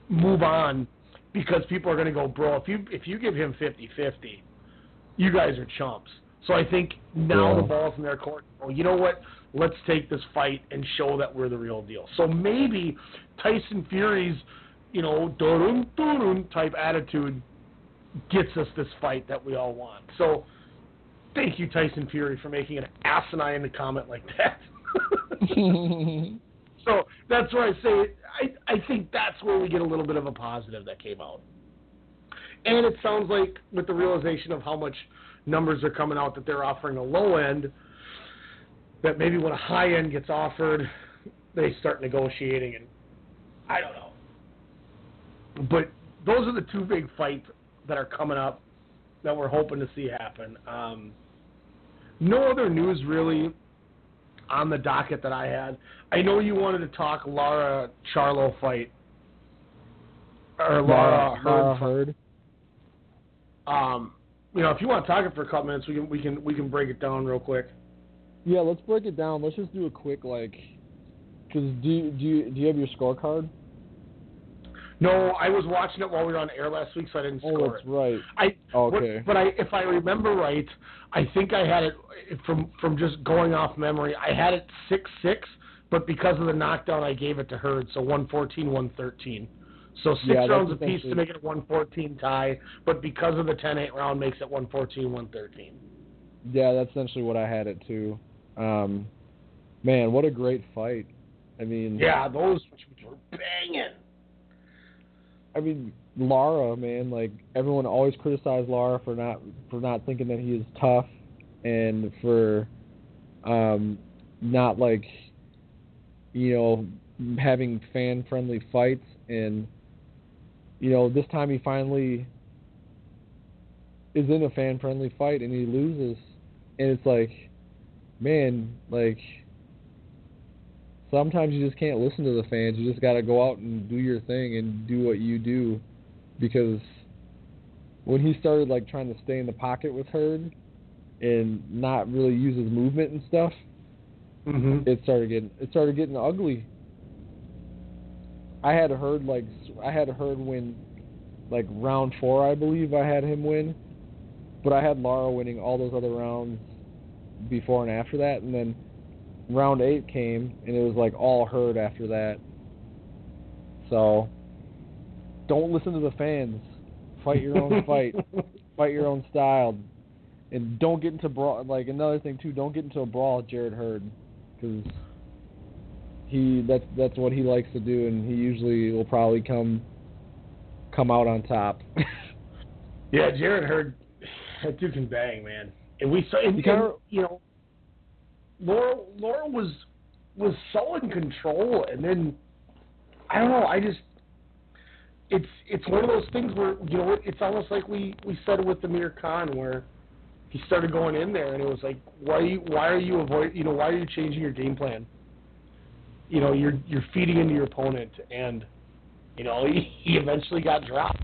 Speaker 7: move on because people are going to go, bro, if you if you give him 50-50, you guys are chumps. So I think now
Speaker 8: Yeah.
Speaker 7: the ball's in their court. Oh, you know what? Let's take this fight and show that we're the real deal. So maybe Tyson Fury's, you know, dun dun type attitude gets us this fight that we all want. So thank you, Tyson Fury, for making an asinine comment like that. so that's where I say I I think that's where we get a little bit of a positive that came out. And it sounds like with the realization of how much numbers are coming out that they're offering a low end, that maybe when a high end gets offered, they start negotiating and I don't know. But those are the two big fights that are coming up that we're hoping to see happen. Um, no other news really on the docket that I had. I know you wanted to talk Lara Charlo fight or Lara,
Speaker 8: Lara
Speaker 7: Hurd.
Speaker 8: Hurd.
Speaker 7: Um, you know, if you want to talk it for a couple minutes, we can we can we can break it down real quick.
Speaker 8: Yeah, let's break it down. Let's just do a quick like, because do you, do you do you have your scorecard?
Speaker 7: No, I was watching it while we were on air last week, so I didn't
Speaker 8: Oh,
Speaker 7: score
Speaker 8: that's
Speaker 7: it.
Speaker 8: right.
Speaker 7: I
Speaker 8: Okay.
Speaker 7: But, but I, if I remember right, I think I had it from from just going off memory. I had it six six, but because of the knockdown, I gave it to Hurd, so one fourteen, one thirteen. So six
Speaker 8: Yeah,
Speaker 7: rounds apiece to make it a one fourteen tie, but because of the 10-8 round, makes it one fourteen, one thirteen.
Speaker 8: Yeah, that's essentially what I had it too. Um, man, what a great fight! I mean,
Speaker 7: Yeah, those were banging.
Speaker 8: I mean, Lara, man, like everyone always criticized Lara for not for not thinking that he is tough and for um not like you know having fan friendly fights and you know this time he finally is in a fan friendly fight and he loses and it's like man like sometimes you just can't listen to the fans. You just got to go out and do your thing and do what you do because when he started like trying to stay in the pocket with Hurd and not really use his movement and stuff,
Speaker 7: Mm-hmm.
Speaker 8: it started getting it started getting ugly. I had heard like I had heard when like round 4 I believe I had him win, but I had Lara winning all those other rounds before and after that and then round eight came and it was like all Hurd after that. So don't listen to the fans. Fight your own fight. Fight your own style. And don't get into brawl. Like another thing too, don't get into a brawl with Jarrett Hurd because he that's that's what he likes to do, and he usually will probably come come out on top.
Speaker 7: Yeah, Jarrett Hurd, that dude can bang, man. And we saw, and,
Speaker 8: You
Speaker 7: and, you know, Lara Lara was was so in control, and then I don't know. I just it's it's one of those things where you know it's almost like we we said with Amir Khan where he started going in there, and it was like why are you why are you avoid you know why are you changing your game plan? You know you're you're feeding into your opponent, and you know he, he eventually got dropped,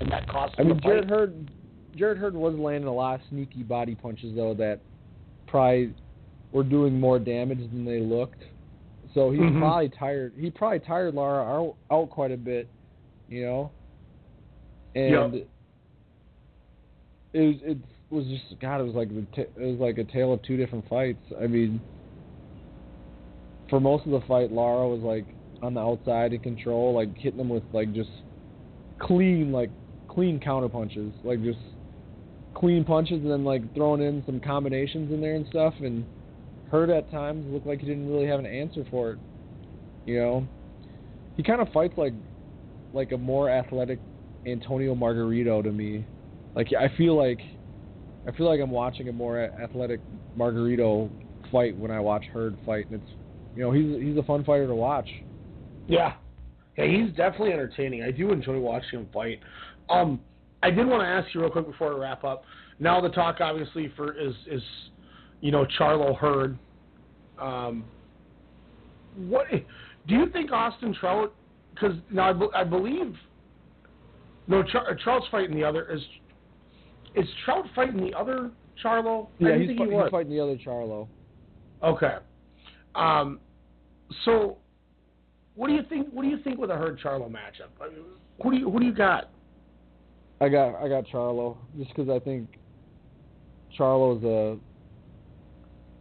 Speaker 7: and that cost
Speaker 8: I mean. Jarrett Hurd, Jarrett Hurd was landing a lot of sneaky body punches though that probably were doing more damage than they looked. So he
Speaker 7: Mhm.
Speaker 8: probably tired. He probably tired Lara out, out quite a bit, you know. And
Speaker 7: Yep.
Speaker 8: it was it was just God. It was like the t- it was like a tale of two different fights. I mean, for most of the fight, Lara was like on the outside in control, like hitting them with like just clean like clean counter punches, like just clean punches, and then like throwing in some combinations in there and stuff. And Hurd at times looked like he didn't really have an answer for it. You know, he kind of fights like like a more athletic Antonio Margarito to me. Like I feel like I feel like I'm watching a more athletic Margarito fight when I watch Hurd fight, and it's you know he's he's a fun fighter to watch.
Speaker 7: Yeah. Yeah, he's definitely entertaining. I do enjoy watching him fight. Um, I did want to ask you real quick before we wrap up. Now the talk obviously for is is you know Charlo Hurd. Um, what do you think Austin Trout? Because now I, be- I believe no Char, Trout's fighting the other is is Trout fighting the other Charlo? I
Speaker 8: Yeah, he's,
Speaker 7: think
Speaker 8: fi-
Speaker 7: he
Speaker 8: he's
Speaker 7: was.
Speaker 8: fighting the other Charlo.
Speaker 7: Okay. Um, so, what do you think? What do you think with a Hurd Charlo matchup? Who do you who do you got?
Speaker 8: I got I got Charlo just because I think Charlo's a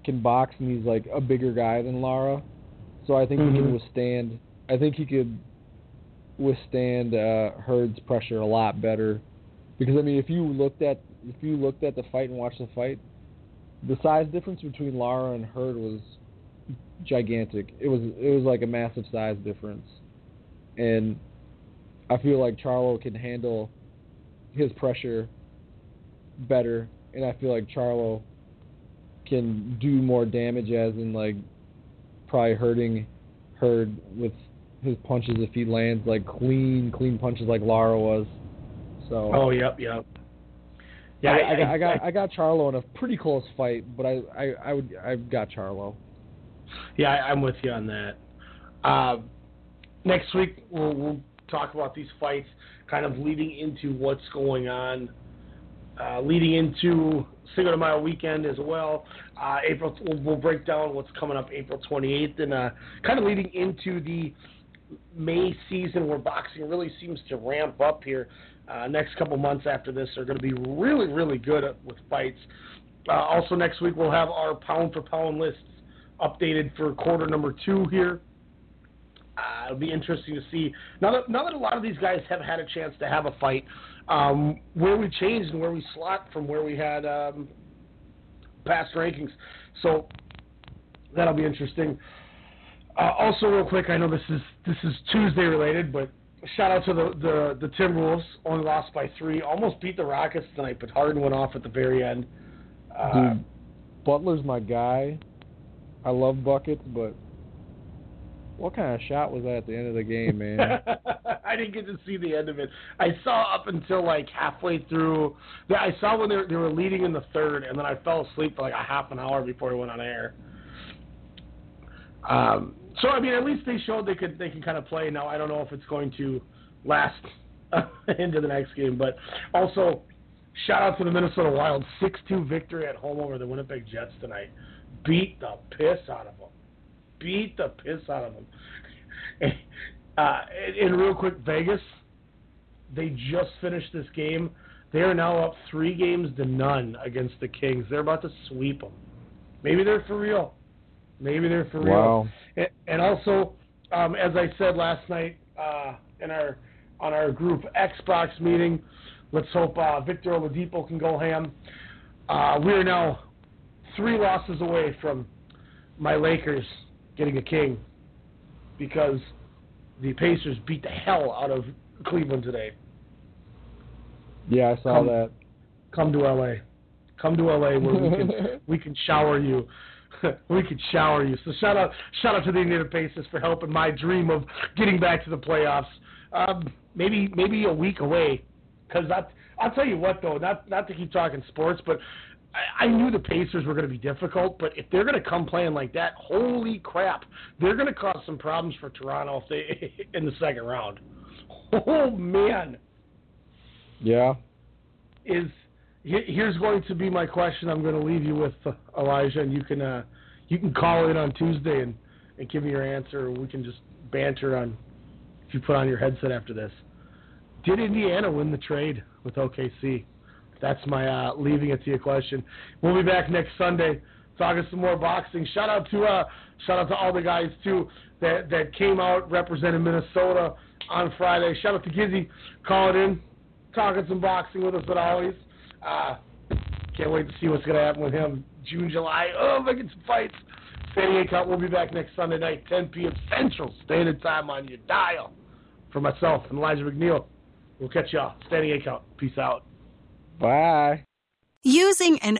Speaker 8: can box and he's like a bigger guy than Lara, so I think he
Speaker 7: Mhm.
Speaker 8: can withstand. I think he could withstand uh, Hurd's pressure a lot better. Because I mean, if you looked at if you looked at the fight and watched the fight, the size difference between Lara and Hurd was gigantic. It was it was like a massive size difference, and I feel like Charlo can handle his pressure better, and I feel like Charlo can do more damage, as in like probably hurting Hurd with his punches if he lands like clean, clean punches like Lara was. So.
Speaker 7: Oh, yep, yep.
Speaker 8: Yeah, I, I-
Speaker 7: I
Speaker 8: got I got Charlo in a pretty close fight, but I I, I would I've got Charlo.
Speaker 7: Yeah, I, I'm with you on that. Uh, next week we'll, we'll talk about these fights, kind of leading into what's going on, uh, leading into Cinco de Mayo weekend as well. Uh, April, we'll, we'll break down what's coming up April 28th, and uh, kind of leading into the May season where boxing really seems to ramp up here. Uh, next couple months after this are going to be really, really good with fights. Uh, also, next week we'll have our pound for pound lists updated for quarter number two here. Uh, it'll be interesting to see now that now that a lot of these guys have had a chance to have a fight, um, where we changed and where we slot from where we had um, past rankings. So that'll be interesting. Uh, also, real quick, I know this is this is Tuesday related, but shout out to the the, the Timberwolves. Only lost by three. Almost beat the Rockets tonight, but Harden went off at the very end. Uh,
Speaker 8: Dude, Butler's my guy. I love buckets, but what kind of shot was that at the end of the game, man?
Speaker 7: I didn't get to see the end of it. I saw up until like halfway through. I saw when they were, they were leading in the third, and then I fell asleep for like a half an hour before it went on air. Um, so I mean, at least they showed they could they can kind of play. Now I don't know if it's going to last into the next game, but also shout out to the Minnesota Wild, six-two victory at home over the Winnipeg Jets tonight. Beat the piss out of them. Beat the piss out of them. Uh, and, and real quick, Vegas, they just finished this game. They are now up three games to none against the Kings. They're about to sweep them. Maybe they're for real. Maybe they're for real.
Speaker 8: Wow.
Speaker 7: And, and also, um, as I said last night uh, in our on our group Xbox meeting, let's hope uh, Victor Oladipo can go ham. Uh, we are now three losses away from my Lakers getting a king because the Pacers beat the hell out of Cleveland today.
Speaker 8: Yeah, I saw
Speaker 7: Come-
Speaker 8: that.
Speaker 7: Come to LA. Come to LA where we can we can shower you. we can shower you. So shout out shout out to the Indiana Pacers for helping my dream of getting back to the playoffs. Um, maybe maybe a week away. Because I'll tell you what though, not not to keep talking sports, but I, I knew the Pacers were going to be difficult. But if they're going to come playing like that, holy crap, they're going to cause some problems for Toronto if they in the second round. Oh man
Speaker 8: Yeah.
Speaker 7: is here's going to be my question. I'm going to leave you with uh, Elijah, and you can uh, you can call in on Tuesday and, and give me your answer, or we can just banter on if you put on your headset after this. Did Indiana win the trade with OKC? That's my uh, leaving it to you question. We'll be back next Sunday talking some more boxing. Shout out to uh, shout out to all the guys too that that came out representing Minnesota on Friday. Shout out to Gizzy calling in, talking some boxing with us as always. Uh, can't wait to see what's to happen with him June, July. Oh, making some fights. Standing Cup. We'll be back next Sunday night, 10 p.m. Central Standard Time on your dial. For myself and Elijah McNeil, we'll catch y'all. Standing Cup. Peace out.
Speaker 8: Bye.
Speaker 24: Using an